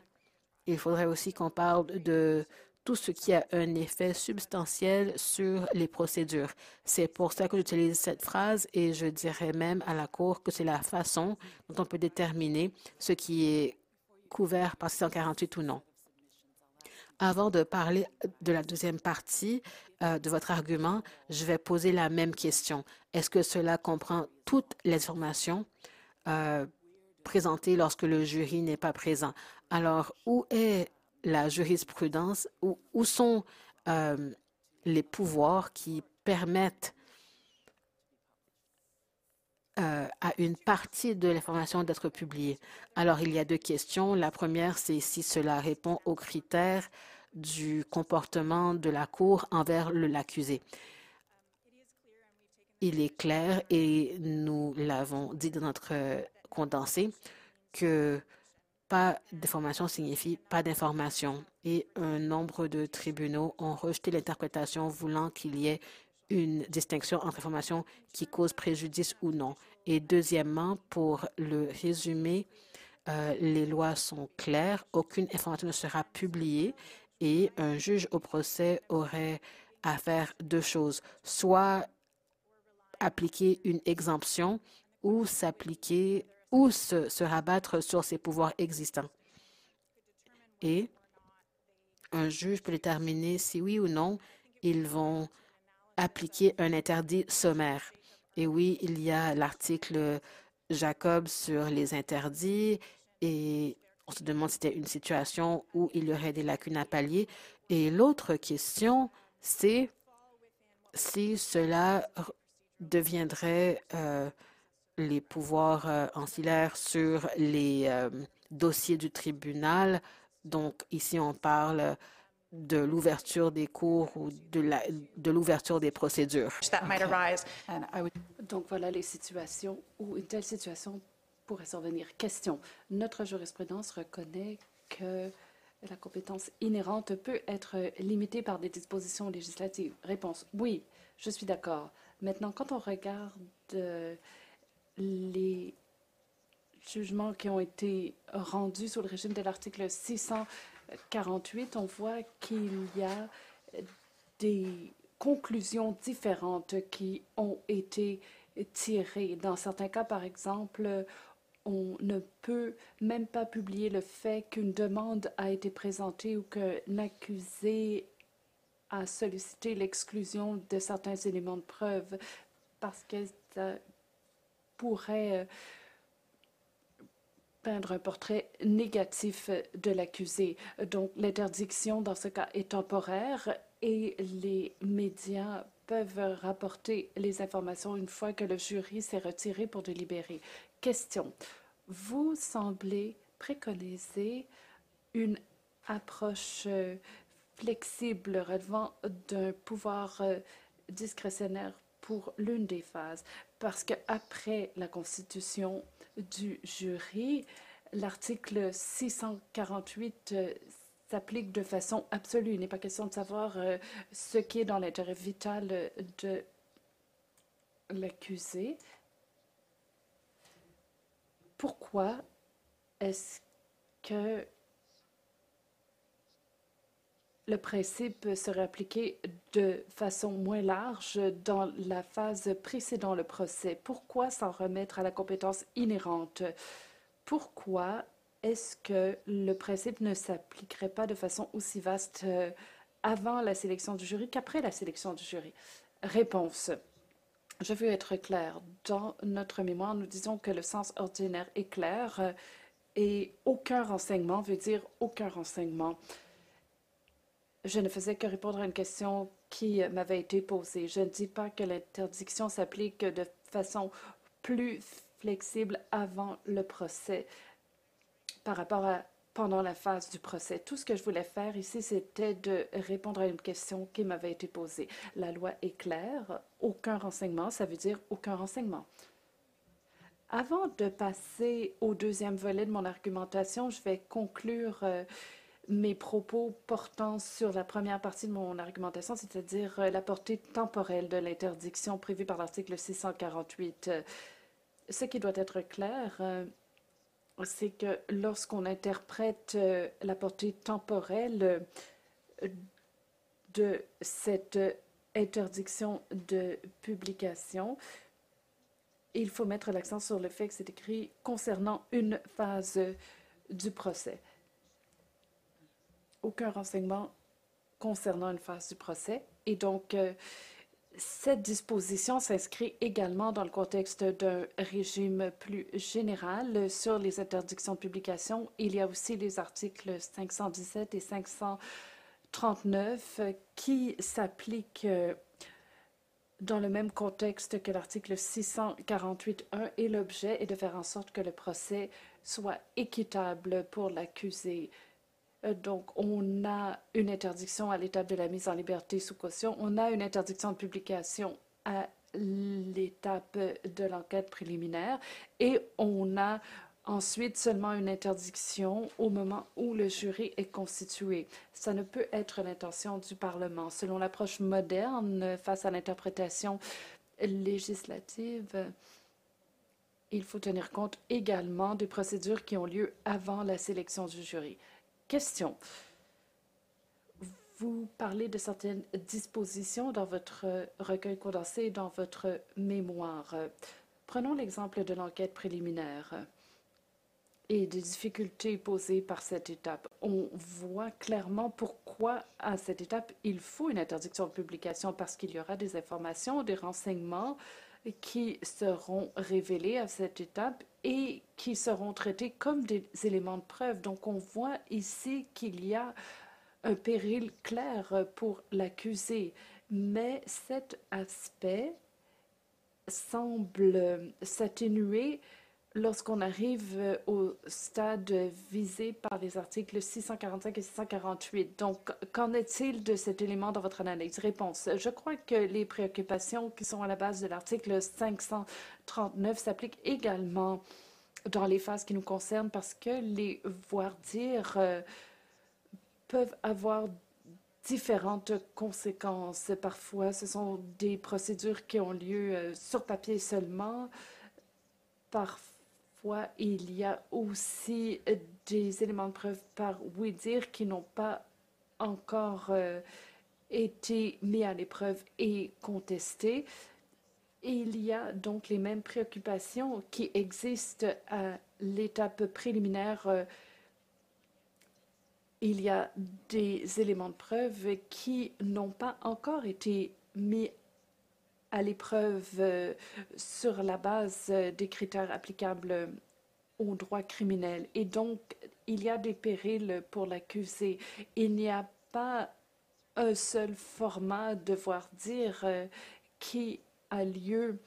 il faudrait aussi qu'on parle de tout ce qui a un effet substantiel sur les procédures. C'est pour ça que j'utilise cette phrase et je dirais même à la Cour que c'est la façon dont on peut déterminer ce qui est couvert par 648 ou non. Avant de parler de la deuxième partie euh, de votre argument, je vais poser la même question. Est-ce que cela comprend toutes les informations euh, présentées lorsque le jury n'est pas présent? Alors, où est la jurisprudence, où, où sont euh, les pouvoirs qui permettent euh, à une partie de l'information d'être publiée? Alors, il y a deux questions. La première, c'est si cela répond aux critères du comportement de la Cour envers l'accusé. Il est clair, et nous l'avons dit dans notre condensé, que pas d'information signifie pas d'information. Et un nombre de tribunaux ont rejeté l'interprétation voulant qu'il y ait une distinction entre information qui cause préjudice ou non. Et deuxièmement, pour le résumé, euh, les lois sont claires, aucune information ne sera publiée et un juge au procès aurait à faire deux choses, soit appliquer une exemption ou s'appliquer ou se, rabattre sur ses pouvoirs existants. Et un juge peut déterminer si oui ou non ils vont appliquer un interdit sommaire. Et oui, il y a l'article Jacob sur les interdits et on se demande si c'était une situation où il y aurait des lacunes à pallier. Et l'autre question, c'est si cela deviendrait euh, les pouvoirs euh, ancillaires sur les euh, dossiers du tribunal. Donc ici, on parle de l'ouverture des cours ou de l'ouverture des procédures. Donc voilà les situations où une telle situation pourrait survenir. Question. Notre jurisprudence reconnaît que la compétence inhérente peut être limitée par des dispositions législatives. Réponse. Oui, je suis d'accord. Maintenant, quand on regarde euh, les jugements qui ont été rendus sous le régime de l'article 600 48, on voit qu'il y a des conclusions différentes qui ont été tirées. Dans certains cas, par exemple, on ne peut même pas publier le fait qu'une demande a été présentée ou qu'un accusé a sollicité l'exclusion de certains éléments de preuve parce que pourrait peindre un portrait négatif de l'accusé. Donc l'interdiction dans ce cas est temporaire et les médias peuvent rapporter les informations une fois que le jury s'est retiré pour délibérer. Question. Vous semblez préconiser une approche flexible relevant d'un pouvoir discrétionnaire pour l'une des phases, parce qu'après la Constitution, du jury, l'article 648 euh, s'applique de façon absolue. Il n'est pas question de savoir euh, ce qui est dans l'intérêt vital de l'accusé. Pourquoi est-ce que le principe serait appliqué de façon moins large dans la phase précédant le procès. Pourquoi s'en remettre à la compétence inhérente? Pourquoi est-ce que le principe ne s'appliquerait pas de façon aussi vaste euh, avant la sélection du jury qu'après la sélection du jury? Réponse. Je veux être clair. Dans notre mémoire, nous disons que le sens ordinaire est clair euh, et aucun renseignement veut dire aucun renseignement. Je ne faisais que répondre à une question qui m'avait été posée. Je ne dis pas que l'interdiction s'applique de façon plus flexible avant le procès par rapport à pendant la phase du procès. Tout ce que je voulais faire ici, c'était de répondre à une question qui m'avait été posée. La loi est claire. Aucun renseignement, ça veut dire aucun renseignement. Avant de passer au deuxième volet de mon argumentation, je vais conclure euh, mes propos portant sur la première partie de mon argumentation, c'est-à-dire euh, la portée temporelle de l'interdiction prévue par l'article 648. Euh, ce qui doit être clair, euh, c'est que lorsqu'on interprète la portée temporelle de cette interdiction de publication, il faut mettre l'accent sur le fait que c'est écrit concernant une phase du procès aucun renseignement concernant une phase du procès. Et donc, euh, Cette disposition s'inscrit également dans le contexte d'un régime plus général sur les interdictions de publication. Il y a aussi les articles 517 et 539 qui s'appliquent euh, dans le même contexte que l'article 648.1 et l'objet est de faire en sorte que le procès soit équitable pour l'accusé. Euh, donc, on a une interdiction à l'étape de la mise en liberté sous caution. On a une interdiction de publication à l'étape de l'enquête préliminaire et on a ensuite seulement une interdiction au moment où le jury est constitué. Ça ne peut être l'intention du Parlement. Selon l'approche moderne face à l'interprétation législative, il faut tenir compte également des procédures qui ont lieu avant la sélection du jury. Question. Vous parlez de certaines dispositions dans votre recueil condensé, dans votre mémoire. Prenons l'exemple de l'enquête préliminaire et des difficultés posées par cette étape. On voit clairement pourquoi à cette étape il faut une interdiction de publication parce qu'il y aura des informations, des renseignements qui seront révélés à cette étape et qui seront traités comme des éléments de preuve. Donc on voit ici qu'il y a un péril clair pour l'accusé, mais cet aspect semble s'atténuer lorsqu'on arrive euh, au stade visé par les articles 645 et 648. Donc, qu'en est-il de cet élément dans votre analyse? Réponse. Je crois que les préoccupations qui sont à la base de l'article 539 s'appliquent également dans les phases qui nous concernent parce que les voir dire euh, peuvent avoir différentes conséquences. Parfois, ce sont des procédures qui ont lieu euh, sur papier seulement. Parfois, il y a aussi des éléments de preuve par oui dire qui n'ont pas encore euh, été mis à l'épreuve et contestés. Il y a donc les mêmes préoccupations qui existent à l'étape préliminaire. Euh, il y a des éléments de preuve qui n'ont pas encore été mis à l'épreuve euh, sur la base euh, des critères applicables au droit criminel. Et donc, il y a des périls pour l'accusé. Il n'y a pas un seul format, devoir dire, euh, qui a lieu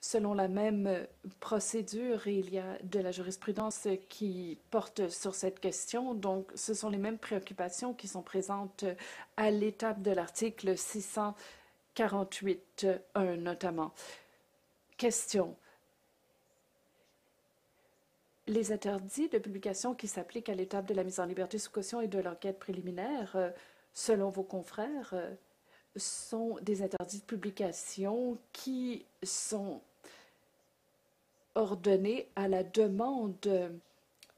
selon la même procédure il y a de la jurisprudence qui porte sur cette question. Donc, ce sont les mêmes préoccupations qui sont présentes à l'étape de l'article 600 48.1 notamment. Question. Les interdits de publication qui s'appliquent à l'étape de la mise en liberté sous caution et de l'enquête préliminaire, euh, selon vos confrères, euh, sont des interdits de publication qui sont ordonnés à la demande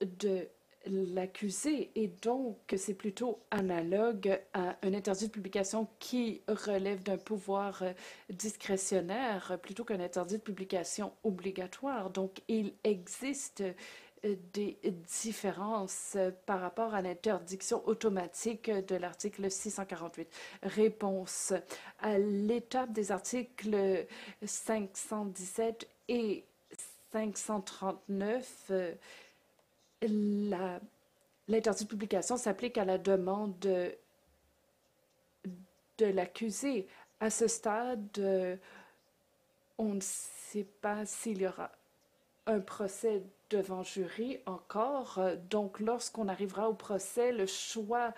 de l'accusé et donc c'est plutôt analogue à un interdit de publication qui relève d'un pouvoir euh, discrétionnaire plutôt qu'un interdit de publication obligatoire. Donc il existe euh, des différences par rapport à l'interdiction automatique de l'article 648. Réponse à l'étape des articles 517 et 539 l'interdit de publication s'applique à la demande de, l'accusé. À ce stade, on ne sait pas s'il y aura un procès devant jury encore. Donc, lorsqu'on arrivera au procès, le choix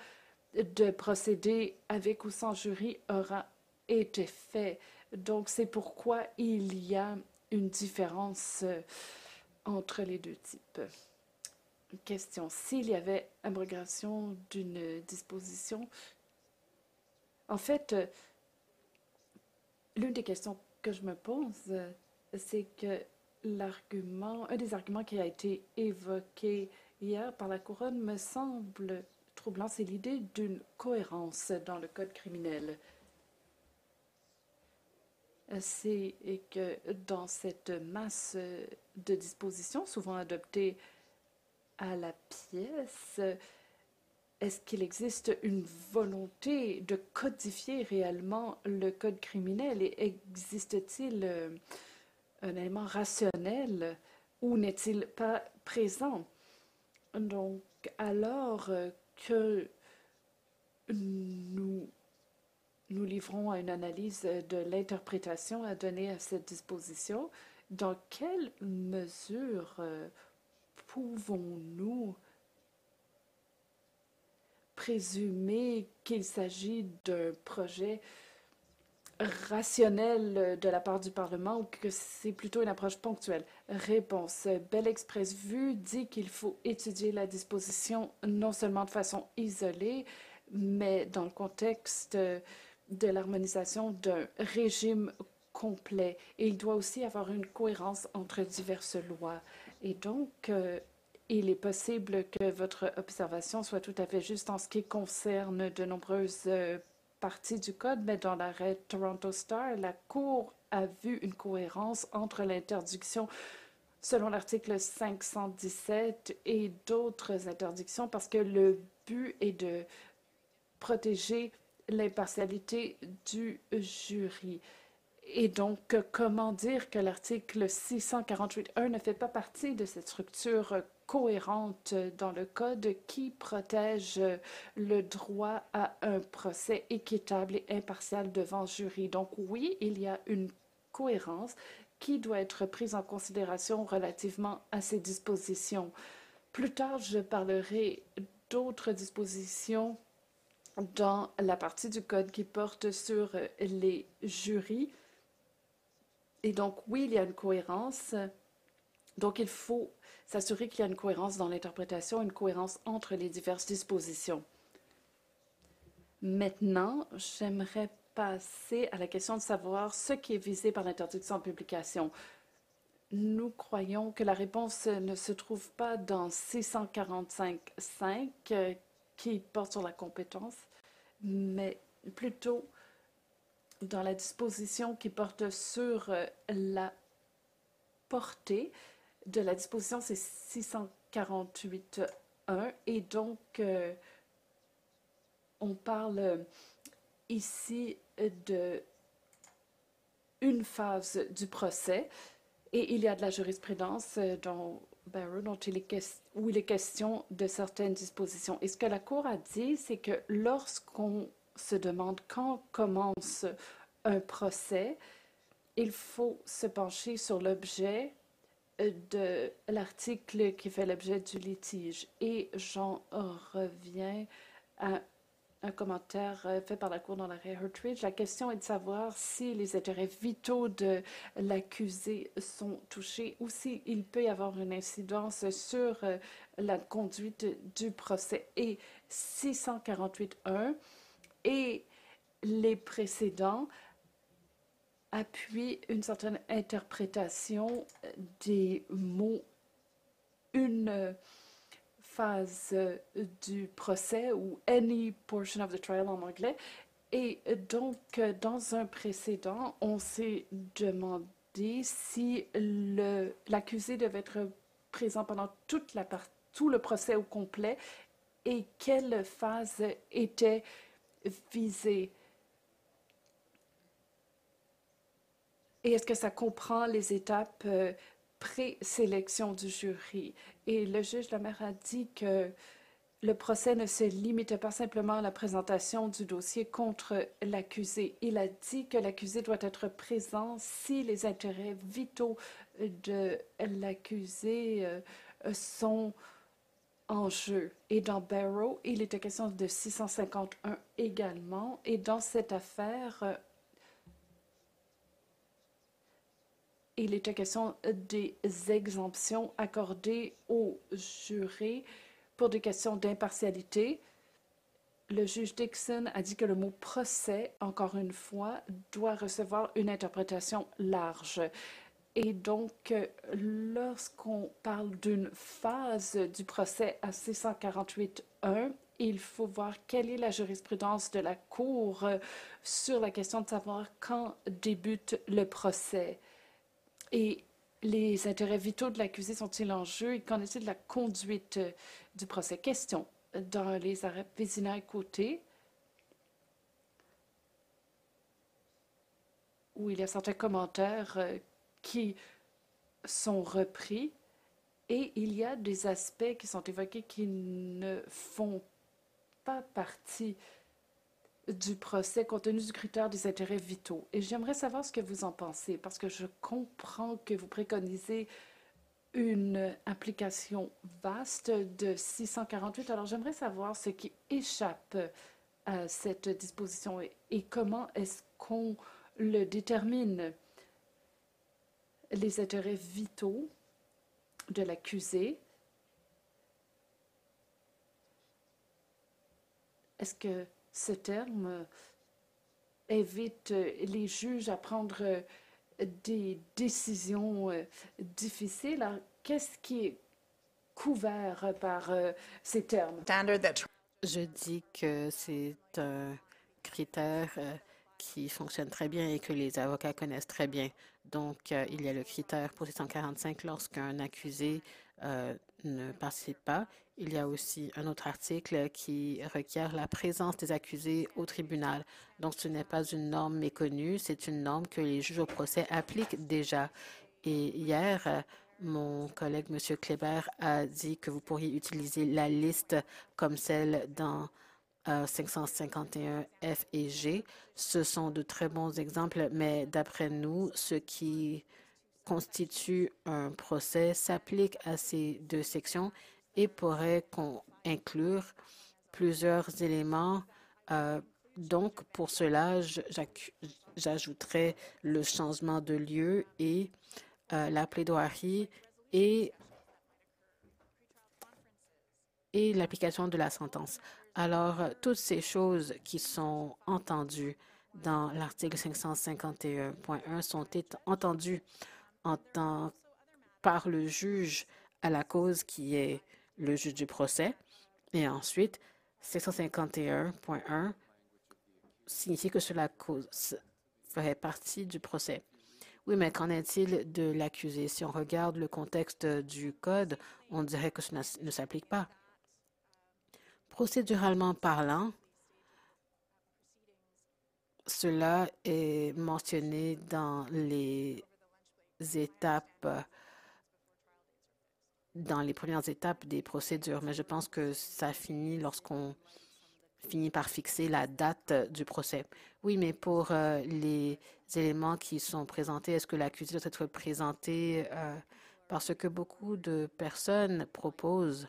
de procéder avec ou sans jury aura été fait. Donc, c'est pourquoi il y a une différence entre les deux types question. S'il y avait abrogation d'une disposition, en fait, euh, l'une des questions que je me pose, euh, c'est que l'argument, un des arguments qui a été évoqué hier par la couronne me semble troublant, c'est l'idée d'une cohérence dans le code criminel. C'est que dans cette masse de dispositions souvent adoptées à la pièce, est-ce qu'il existe une volonté de codifier réellement le code criminel et existe-t-il euh, un élément rationnel ou n'est-il pas présent? Donc, alors euh, que nous nous livrons à une analyse de l'interprétation à donner à cette disposition, dans quelle mesure euh, pouvons-nous présumer qu'il s'agit d'un projet rationnel de la part du Parlement ou que c'est plutôt une approche ponctuelle? Réponse. Bell Express Vue dit qu'il faut étudier la disposition non seulement de façon isolée, mais dans le contexte de l'harmonisation d'un régime complet. Et il doit aussi avoir une cohérence entre diverses lois. Et donc, euh, il est possible que votre observation soit tout à fait juste en ce qui concerne de nombreuses euh, partie du code, mais dans l'arrêt Toronto Star, la Cour a vu une cohérence entre l'interdiction selon l'article 517 et d'autres interdictions parce que le but est de protéger l'impartialité du jury. Et donc, comment dire que l'article 648.1 ne fait pas partie de cette structure cohérente dans le Code qui protège le droit à un procès équitable et impartial devant jury? Donc oui, il y a une cohérence qui doit être prise en considération relativement à ces dispositions. Plus tard, je parlerai d'autres dispositions dans la partie du Code qui porte sur les jurys. Et donc, oui, il y a une cohérence. Donc, il faut s'assurer qu'il y a une cohérence dans l'interprétation, une cohérence entre les diverses dispositions. Maintenant, j'aimerais passer à la question de savoir ce qui est visé par l'interdiction de publication. Nous croyons que la réponse ne se trouve pas dans 645.5 euh, qui porte sur la compétence, mais plutôt dans la disposition qui porte sur euh, la portée de la disposition, c'est 648.1 et donc euh, on parle euh, ici de une phase du procès et il y a de la jurisprudence euh, dont où il est question de certaines dispositions. Et ce que la Cour a dit, c'est que lorsqu'on se demande quand commence un procès, il faut se pencher sur l'objet de l'article qui fait l'objet du litige. Et j'en reviens à un commentaire euh, fait par la Cour dans l'arrêt Hertridge. La question est de savoir si les intérêts vitaux de l'accusé sont touchés ou s'il peut y avoir une incidence sur euh, la conduite du procès. Et 648.1 et les précédents appuie une certaine interprétation des mots une phase du procès ou any portion of the trial en anglais. Et donc, dans un précédent, on s'est demandé si l'accusé devait être présent pendant toute la tout le procès au complet et quelle phase était visée. Et est-ce que ça comprend les étapes euh, pré-sélection du jury? Et le juge Lemaire a dit que le procès ne se limite pas simplement à la présentation du dossier contre l'accusé. Il a dit que l'accusé doit être présent si les intérêts vitaux de l'accusé euh, sont en jeu. Et dans Barrow, il était question de 651 également. Et dans cette affaire, il était question des exemptions accordées aux jurés pour des questions d'impartialité. Le juge Dixon a dit que le mot procès, encore une fois, doit recevoir une interprétation large. Et donc, lorsqu'on parle d'une phase du procès à 648.1, il faut voir quelle est la jurisprudence de la Cour sur la question de savoir quand débute le procès. Et les intérêts vitaux de l'accusé sont-ils en jeu et qu'en est-il de la conduite euh, du procès? Question. dans les arrêts Vézina côté, où il y a certains commentaires euh, qui sont repris et il y a des aspects qui sont évoqués qui ne font pas partie du procès compte tenu du critère des intérêts vitaux. Et j'aimerais savoir ce que vous en pensez, parce que je comprends que vous préconisez une application vaste de 648. Alors j'aimerais savoir ce qui échappe à cette disposition et, et comment est-ce qu'on le détermine. Les intérêts vitaux de l'accusé. Est-ce que ce terme invite les juges à prendre des décisions difficiles? Qu'est-ce qui est couvert par ces termes? Je dis que c'est un critère qui fonctionne très bien et que les avocats connaissent très bien. Donc, euh, il y a le critère pour 645 lorsqu'un accusé euh, ne participe pas. Il y a aussi un autre article qui requiert la présence des accusés au tribunal. Donc, ce n'est pas une norme méconnue, c'est une norme que les juges au procès appliquent déjà. Et hier, mon collègue, M. Kleber, a dit que vous pourriez utiliser la liste comme celle dans 551 F et G. Ce sont de très bons exemples, mais d'après nous, ce qui constitue un procès s'applique à ces deux sections et pourrait inclure plusieurs éléments. Euh, donc, pour cela, j'ajouterai le changement de lieu et euh, la plaidoirie et l'application de la sentence. Alors, euh, toutes ces choses qui sont entendues dans l'article 551.1 sont entendues en tant par le juge à la cause qui est le juge du procès. Et ensuite, 651.1 signifie que cela ferait partie du procès. Oui, mais qu'en est-il de l'accusé? Si on regarde le contexte du code, on dirait que cela ne s'applique pas. Procéduralement parlant, cela est mentionné dans les étapes, dans les premières étapes des procédures, mais je pense que ça finit lorsqu'on finit par fixer la date du procès. Oui, mais pour euh, les éléments qui sont présentés, est-ce que l'accusé doit être présenté euh, parce que beaucoup de personnes proposent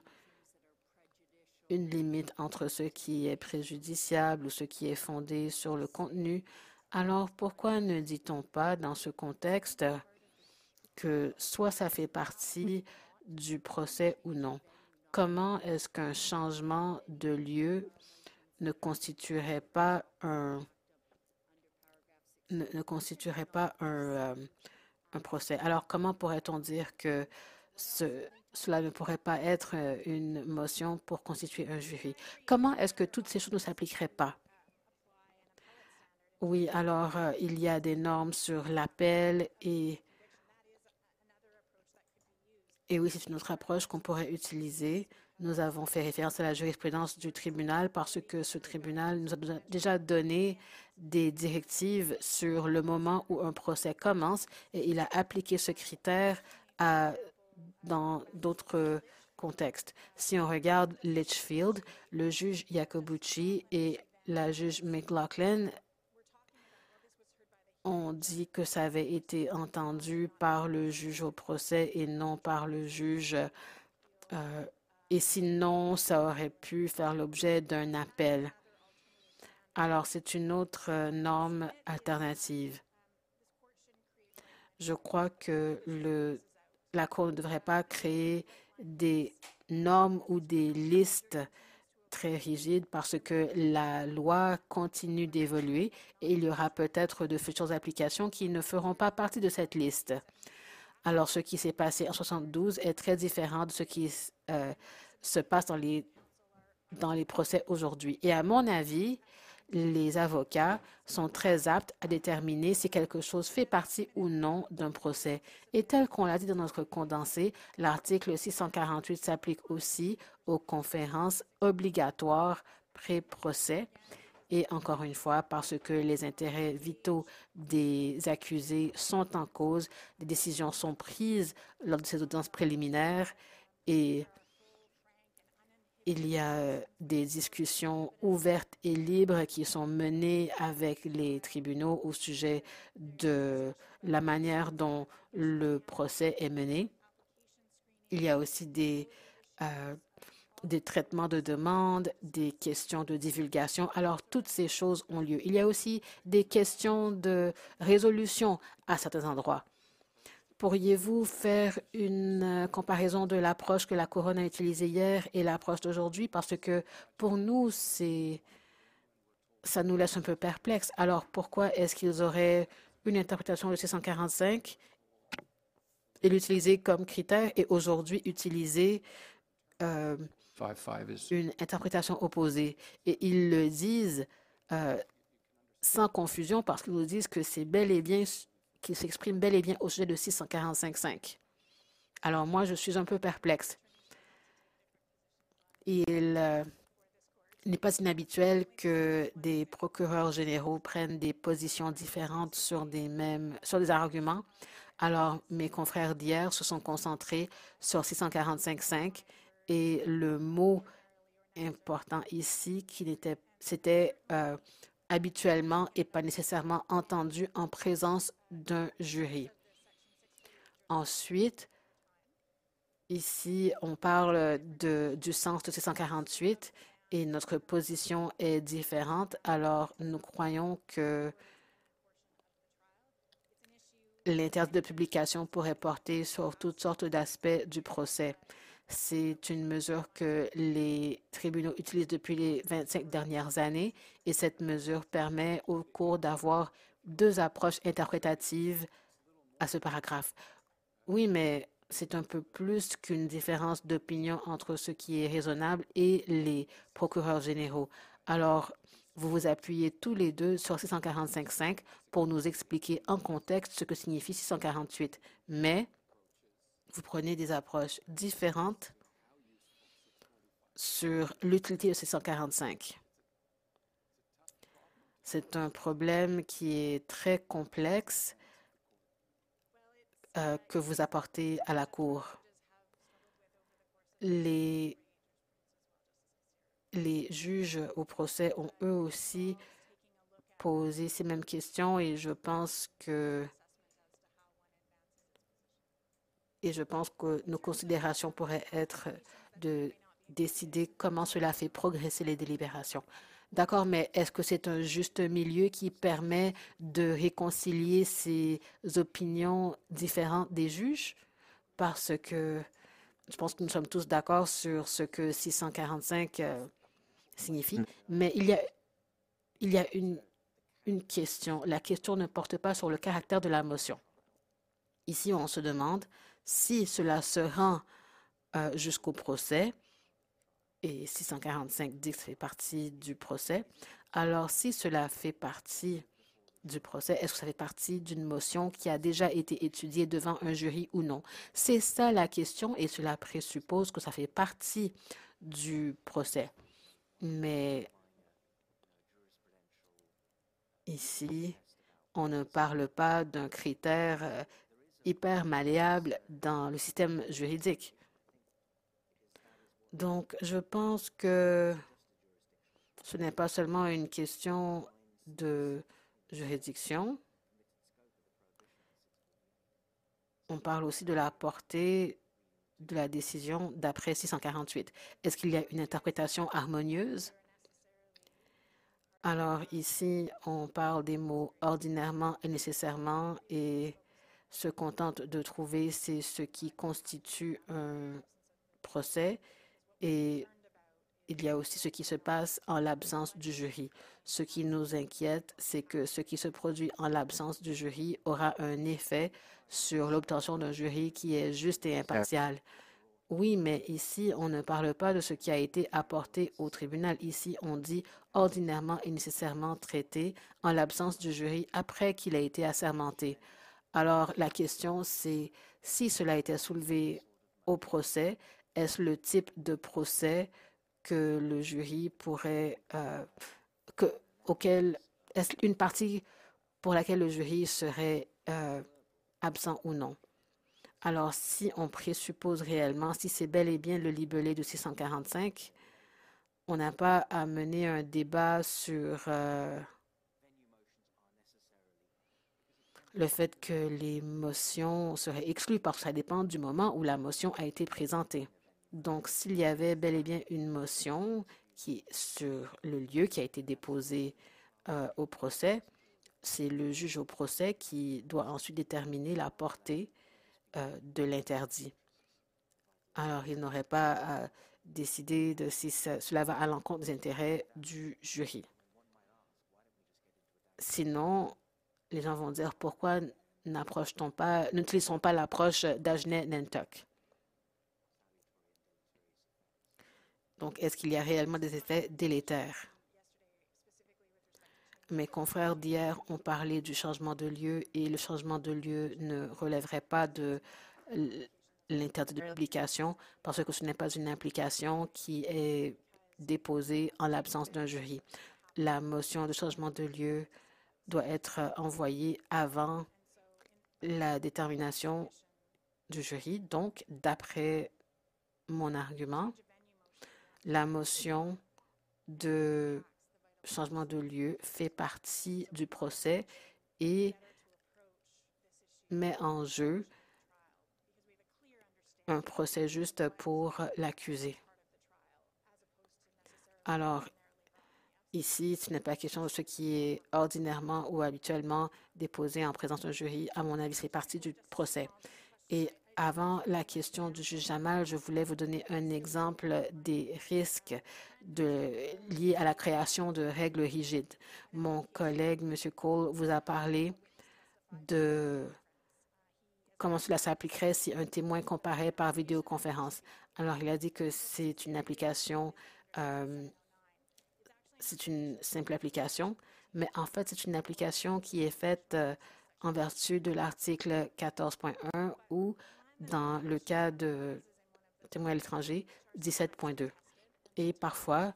une limite entre ce qui est préjudiciable ou ce qui est fondé sur le contenu, alors pourquoi ne dit-on pas dans ce contexte que soit ça fait partie du procès ou non? Comment est-ce qu'un changement de lieu ne constituerait pas un ne, constituerait pas euh, un procès? Alors, comment pourrait-on dire que ce, cela ne pourrait pas être euh, une motion pour constituer un jury. Comment est-ce que toutes ces choses ne s'appliqueraient pas? Oui, alors euh, il y a des normes sur l'appel et, et oui, c'est une autre approche qu'on pourrait utiliser. Nous avons fait référence à la jurisprudence du tribunal parce que ce tribunal nous a déjà donné des directives sur le moment où un procès commence et il a appliqué ce critère à dans d'autres contextes. Si on regarde Litchfield, le juge Jacobucci et la juge McLaughlin ont dit que ça avait été entendu par le juge au procès et non par le juge. Euh, et sinon, ça aurait pu faire l'objet d'un appel. Alors, c'est une autre norme alternative. Je crois que le la Cour ne devrait pas créer des normes ou des listes très rigides parce que la loi continue d'évoluer et il y aura peut-être de futures applications qui ne feront pas partie de cette liste. Alors, ce qui s'est passé en 72 est très différent de ce qui euh, se passe dans les, dans les procès aujourd'hui. Et à mon avis, les avocats sont très aptes à déterminer si quelque chose fait partie ou non d'un procès. Et tel qu'on l'a dit dans notre condensé, l'article 648 s'applique aussi aux conférences obligatoires pré-procès. Et encore une fois, parce que les intérêts vitaux des accusés sont en cause, des décisions sont prises lors de ces audiences préliminaires et il y a euh, des discussions ouvertes et libres qui sont menées avec les tribunaux au sujet de la manière dont le procès est mené. Il y a aussi des, euh, des traitements de demande, des questions de divulgation. Alors, toutes ces choses ont lieu. Il y a aussi des questions de résolution à certains endroits. Pourriez-vous faire une euh, comparaison de l'approche que la couronne a utilisée hier et l'approche d'aujourd'hui? Parce que pour nous, c'est ça nous laisse un peu perplexes. Alors, pourquoi est-ce qu'ils auraient une interprétation de 645 et l'utiliser comme critère et aujourd'hui utiliser euh, une interprétation opposée? Et ils le disent euh, sans confusion parce qu'ils nous disent que c'est bel et bien qui s'exprime bel et bien au sujet de 645.5. Alors moi, je suis un peu perplexe. Il euh, n'est pas inhabituel que des procureurs généraux prennent des positions différentes sur des mêmes sur des arguments. Alors mes confrères d'hier se sont concentrés sur 645.5 et le mot important ici qui était c'était euh, habituellement et pas nécessairement entendu en présence d'un jury. Ensuite, ici, on parle du sens de 648 et notre position est différente. Alors, nous croyons que l'interdit de publication pourrait porter sur toutes sortes d'aspects du procès. C'est une mesure que les tribunaux utilisent depuis les 25 dernières années et cette mesure permet au cours d'avoir deux approches interprétatives à ce paragraphe. Oui, mais c'est un peu plus qu'une différence d'opinion entre ce qui est raisonnable et les procureurs généraux. Alors, vous vous appuyez tous les deux sur 645.5 pour nous expliquer en contexte ce que signifie 648. Mais vous prenez des approches différentes sur l'utilité de ces 145. C'est un problème qui est très complexe euh, que vous apportez à la Cour. Les, les juges au procès ont eux aussi posé ces mêmes questions et je pense que et je pense que nos considérations pourraient être de décider comment cela fait progresser les délibérations. D'accord, mais est-ce que c'est un juste milieu qui permet de réconcilier ces opinions différentes des juges? Parce que je pense que nous sommes tous d'accord sur ce que 645 euh, signifie, mm. mais il y a, il y a une, une question. La question ne porte pas sur le caractère de la motion. Ici, on se demande si cela se rend euh, jusqu'au procès, et 645 dit que ça fait partie du procès, alors si cela fait partie du procès, est-ce que ça fait partie d'une motion qui a déjà été étudiée devant un jury ou non? C'est ça la question et cela présuppose que ça fait partie du procès. Mais ici, on ne parle pas d'un critère euh, hyper malléable dans le système juridique. Donc, je pense que ce n'est pas seulement une question de juridiction. On parle aussi de la portée de la décision d'après 648. Est-ce qu'il y a une interprétation harmonieuse? Alors ici, on parle des mots ordinairement et nécessairement et se contente de trouver c'est ce qui constitue un procès et il y a aussi ce qui se passe en l'absence du jury. Ce qui nous inquiète, c'est que ce qui se produit en l'absence du jury aura un effet sur l'obtention d'un jury qui est juste et impartial. Oui, mais ici, on ne parle pas de ce qui a été apporté au tribunal. Ici, on dit ordinairement et nécessairement traité en l'absence du jury après qu'il a été assermenté. Alors, la question, c'est si cela été soulevé au procès, est-ce le type de procès que le jury pourrait, euh, que, auquel, est-ce une partie pour laquelle le jury serait euh, absent ou non? Alors, si on présuppose réellement, si c'est bel et bien le libellé de 645, on n'a pas à mener un débat sur euh, le fait que les motions seraient exclues parce que ça dépend du moment où la motion a été présentée. Donc, s'il y avait bel et bien une motion qui sur le lieu qui a été déposée euh, au procès, c'est le juge au procès qui doit ensuite déterminer la portée euh, de l'interdit. Alors, il n'aurait pas à décider de si cela va à l'encontre des intérêts du jury. Sinon, les gens vont dire pourquoi n'approche-t-on pas, n'utilisons pas l'approche d'Ajnet-Nantuck. Donc, est-ce qu'il y a réellement des effets délétères? Mes confrères d'hier ont parlé du changement de lieu et le changement de lieu ne relèverait pas de l'interdit de publication parce que ce n'est pas une implication qui est déposée en l'absence d'un jury. La motion de changement de lieu doit être envoyée avant la détermination du jury. Donc, d'après mon argument, la motion de changement de lieu fait partie du procès et met en jeu un procès juste pour l'accusé. Alors, ici, ce n'est pas question de ce qui est ordinairement ou habituellement déposé en présence d'un jury. À mon avis, c'est partie du procès. Et avant la question du juge Jamal, je voulais vous donner un exemple des risques liés à la création de règles rigides. Mon collègue, M. Cole, vous a parlé de comment cela s'appliquerait si un témoin comparait par vidéoconférence. Alors, il a dit que c'est une application, euh, c'est une simple application, mais en fait, c'est une application qui est faite euh, en vertu de l'article 14.1 ou dans le cas de témoins à l'étranger, 17.2. Et parfois,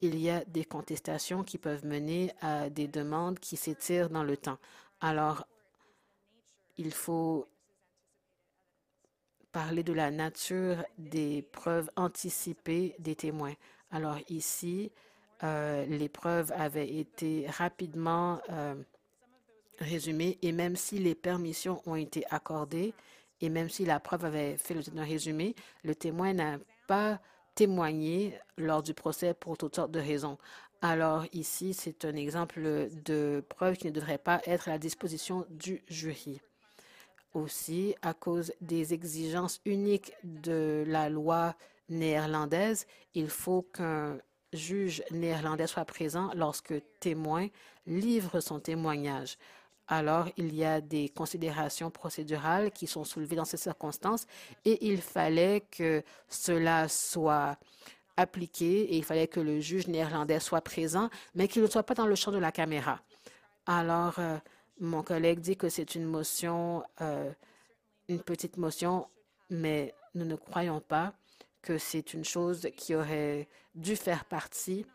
il y a des contestations qui peuvent mener à des demandes qui s'étirent dans le temps. Alors, il faut parler de la nature des preuves anticipées des témoins. Alors ici, euh, les preuves avaient été rapidement euh, résumées et même si les permissions ont été accordées, et même si la preuve avait fait d'un résumé, le témoin n'a pas témoigné lors du procès pour toutes sortes de raisons. Alors ici, c'est un exemple de preuve qui ne devrait pas être à la disposition du jury. Aussi, à cause des exigences uniques de la loi néerlandaise, il faut qu'un juge néerlandais soit présent lorsque témoin livre son témoignage alors il y a des considérations procédurales qui sont soulevées dans ces circonstances et il fallait que cela soit appliqué et il fallait que le juge néerlandais soit présent, mais qu'il ne soit pas dans le champ de la caméra. Alors, euh, mon collègue dit que c'est une motion, euh, une petite motion, mais nous ne croyons pas que c'est une chose qui aurait dû faire partie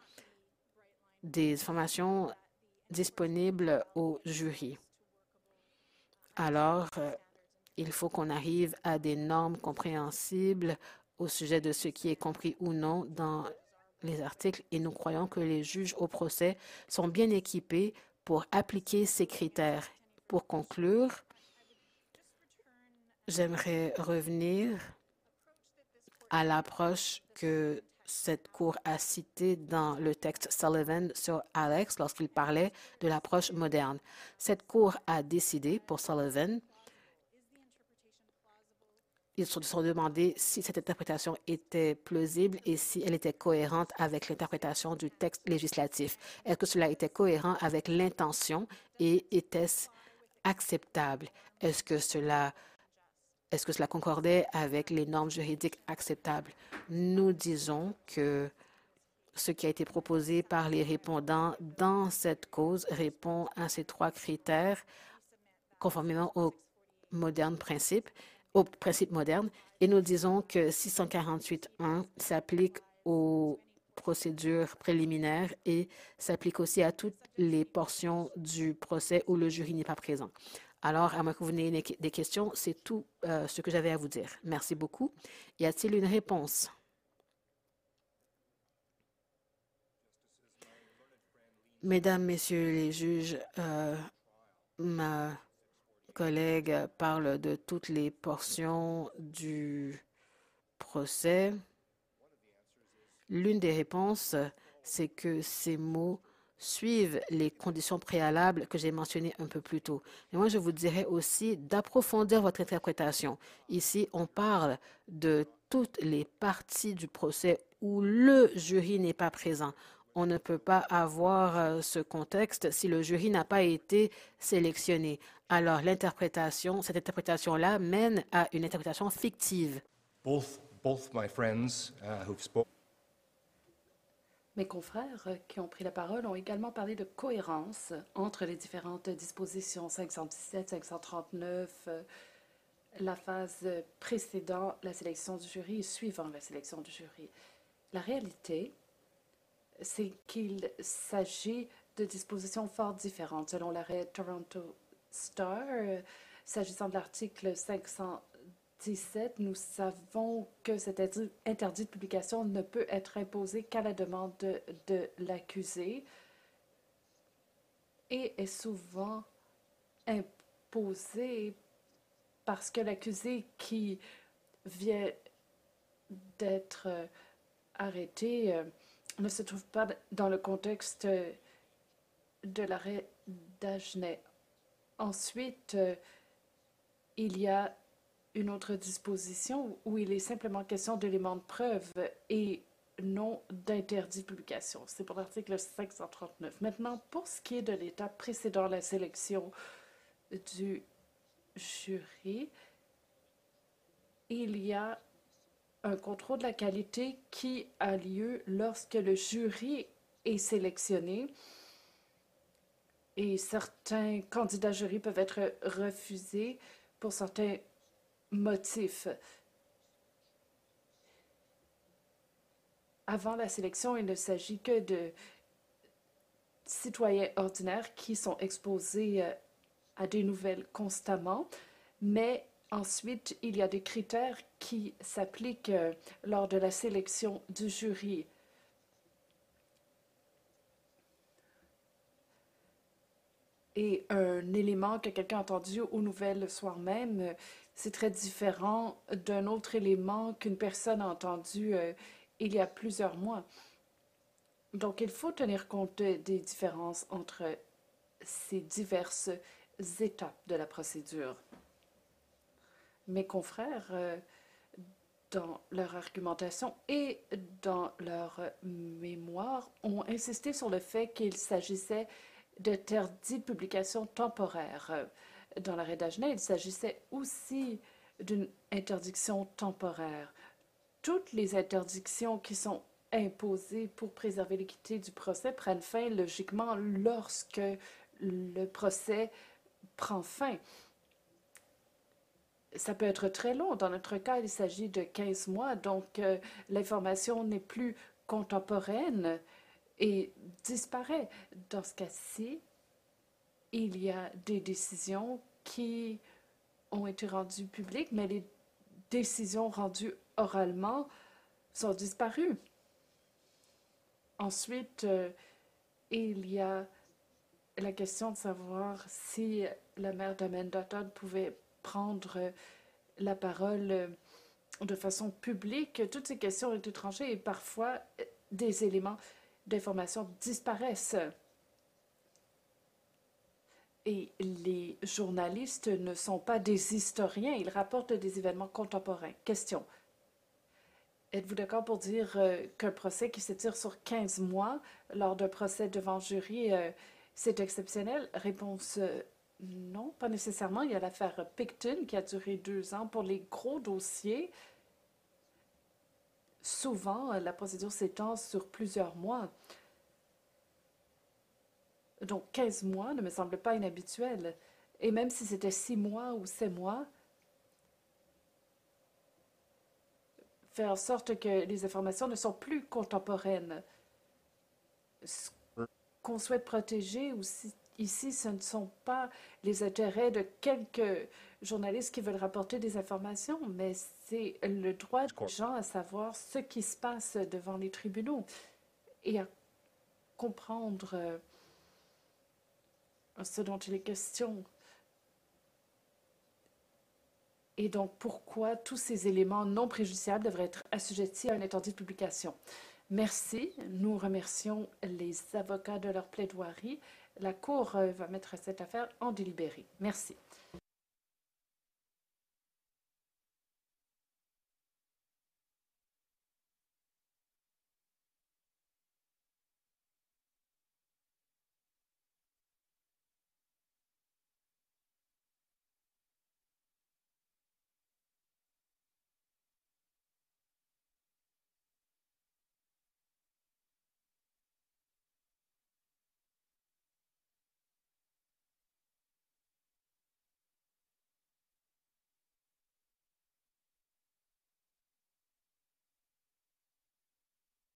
des informations disponibles au jury. Alors, euh, il faut qu'on arrive à des normes compréhensibles au sujet de ce qui est compris ou non dans les articles et nous croyons que les juges au procès sont bien équipés pour appliquer ces critères. Pour conclure, j'aimerais revenir à l'approche que cette Cour a cité dans le texte Sullivan sur Alex lorsqu'il parlait de l'approche moderne. Cette Cour a décidé pour Sullivan, ils se sont demandé si cette interprétation était plausible et si elle était cohérente avec l'interprétation du texte législatif. Est-ce que cela était cohérent avec l'intention et était-ce acceptable? Est-ce que cela est-ce que cela concordait avec les normes juridiques acceptables? Nous disons que ce qui a été proposé par les répondants dans cette cause répond à ces trois critères conformément aux principes, principes modernes, et nous disons que 648.1 s'applique aux procédures préliminaires et s'applique aussi à toutes les portions du procès où le jury n'est pas présent. Alors, à moins que vous n'ayez des questions, c'est tout euh, ce que j'avais à vous dire. Merci beaucoup. Y a-t-il une réponse? Mesdames, Messieurs les juges, euh, ma collègue parle de toutes les portions du procès. L'une des réponses, c'est que ces mots suivent les conditions préalables que j'ai mentionnées un peu plus tôt. Mais moi, je vous dirais aussi d'approfondir votre interprétation. Ici, on parle de toutes les parties du procès où le jury n'est pas présent. On ne peut pas avoir euh, ce contexte si le jury n'a pas été sélectionné. Alors, l'interprétation, cette interprétation-là mène à une interprétation fictive. Both, both my friends uh. Mes confrères qui ont pris la parole ont également parlé de cohérence entre les différentes dispositions 517, 539, la phase précédant la sélection du jury et suivant la sélection du jury. La réalité, c'est qu'il s'agit de dispositions fort différentes. Selon l'arrêt Toronto Star, s'agissant de l'article 517, nous savons que cet interdit de publication ne peut être imposé qu'à la demande de, de l'accusé et est souvent imposé parce que l'accusé qui vient d'être arrêté euh, ne se trouve pas dans le contexte de l'arrêt d'Agenais. Ensuite, euh, il y a une autre disposition où il est simplement question d'éléments de preuve et non d'interdit de publication. C'est pour l'article 539. Maintenant, pour ce qui est de l'étape précédant la sélection du jury, il y a un contrôle de la qualité qui a lieu lorsque le jury est sélectionné et certains candidats jury peuvent être refusés pour certains motifs. Avant la sélection, il ne s'agit que de citoyens ordinaires qui sont exposés euh, à des nouvelles constamment, mais Ensuite, il y a des critères qui s'appliquent euh, lors de la sélection du jury. Et un élément que quelqu'un a entendu aux nouvelles le soir même, euh, c'est très différent d'un autre élément qu'une personne a entendu euh, il y a plusieurs mois. Donc, il faut tenir compte des différences entre ces diverses étapes de la procédure mes confrères, euh, dans leur argumentation et dans leur mémoire, ont insisté sur le fait qu'il s'agissait d'interdits de publication temporaire. Dans l'arrêt d'Agenais, il s'agissait aussi d'une interdiction temporaire. Toutes les interdictions qui sont imposées pour préserver l'équité du procès prennent fin logiquement lorsque le procès prend fin ça peut être très long. Dans notre cas, il s'agit de 15 mois, donc euh, l'information n'est plus contemporaine et disparaît. Dans ce cas-ci, il y a des décisions qui ont été rendues publiques, mais les décisions rendues oralement sont disparues. Ensuite, euh, il y a la question de savoir si la mère d'Amanda Todd pouvait prendre euh, la parole euh, de façon publique. Toutes ces questions ont été tranchées et parfois des éléments d'information disparaissent. Et les journalistes ne sont pas des historiens, ils rapportent des événements contemporains. Question. Êtes-vous d'accord pour dire qu'un procès qui s'étire sur 15 mois lors d'un procès devant jury, c'est exceptionnel? Réponse Non, pas nécessairement. Il y a l'affaire Picton qui a duré deux ans. Pour les gros dossiers, souvent, la procédure s'étend sur plusieurs mois. Donc, 15 mois ne me semble pas inhabituel. Et même si c'était six mois ou sept mois, faire en sorte que les informations ne sont plus contemporaines. Ce qu'on souhaite protéger aussi ici, ce ne sont pas les intérêts de quelques journalistes qui veulent rapporter des informations, mais c'est le droit des gens à savoir ce qui se passe devant les tribunaux et à comprendre euh, ce dont il est question. Et donc, pourquoi tous ces éléments non préjudiciables devraient être assujettis à un interdit de publication? Merci. Nous remercions les avocats de leur plaidoirie. La Cour euh, va mettre cette affaire en délibéré. Merci.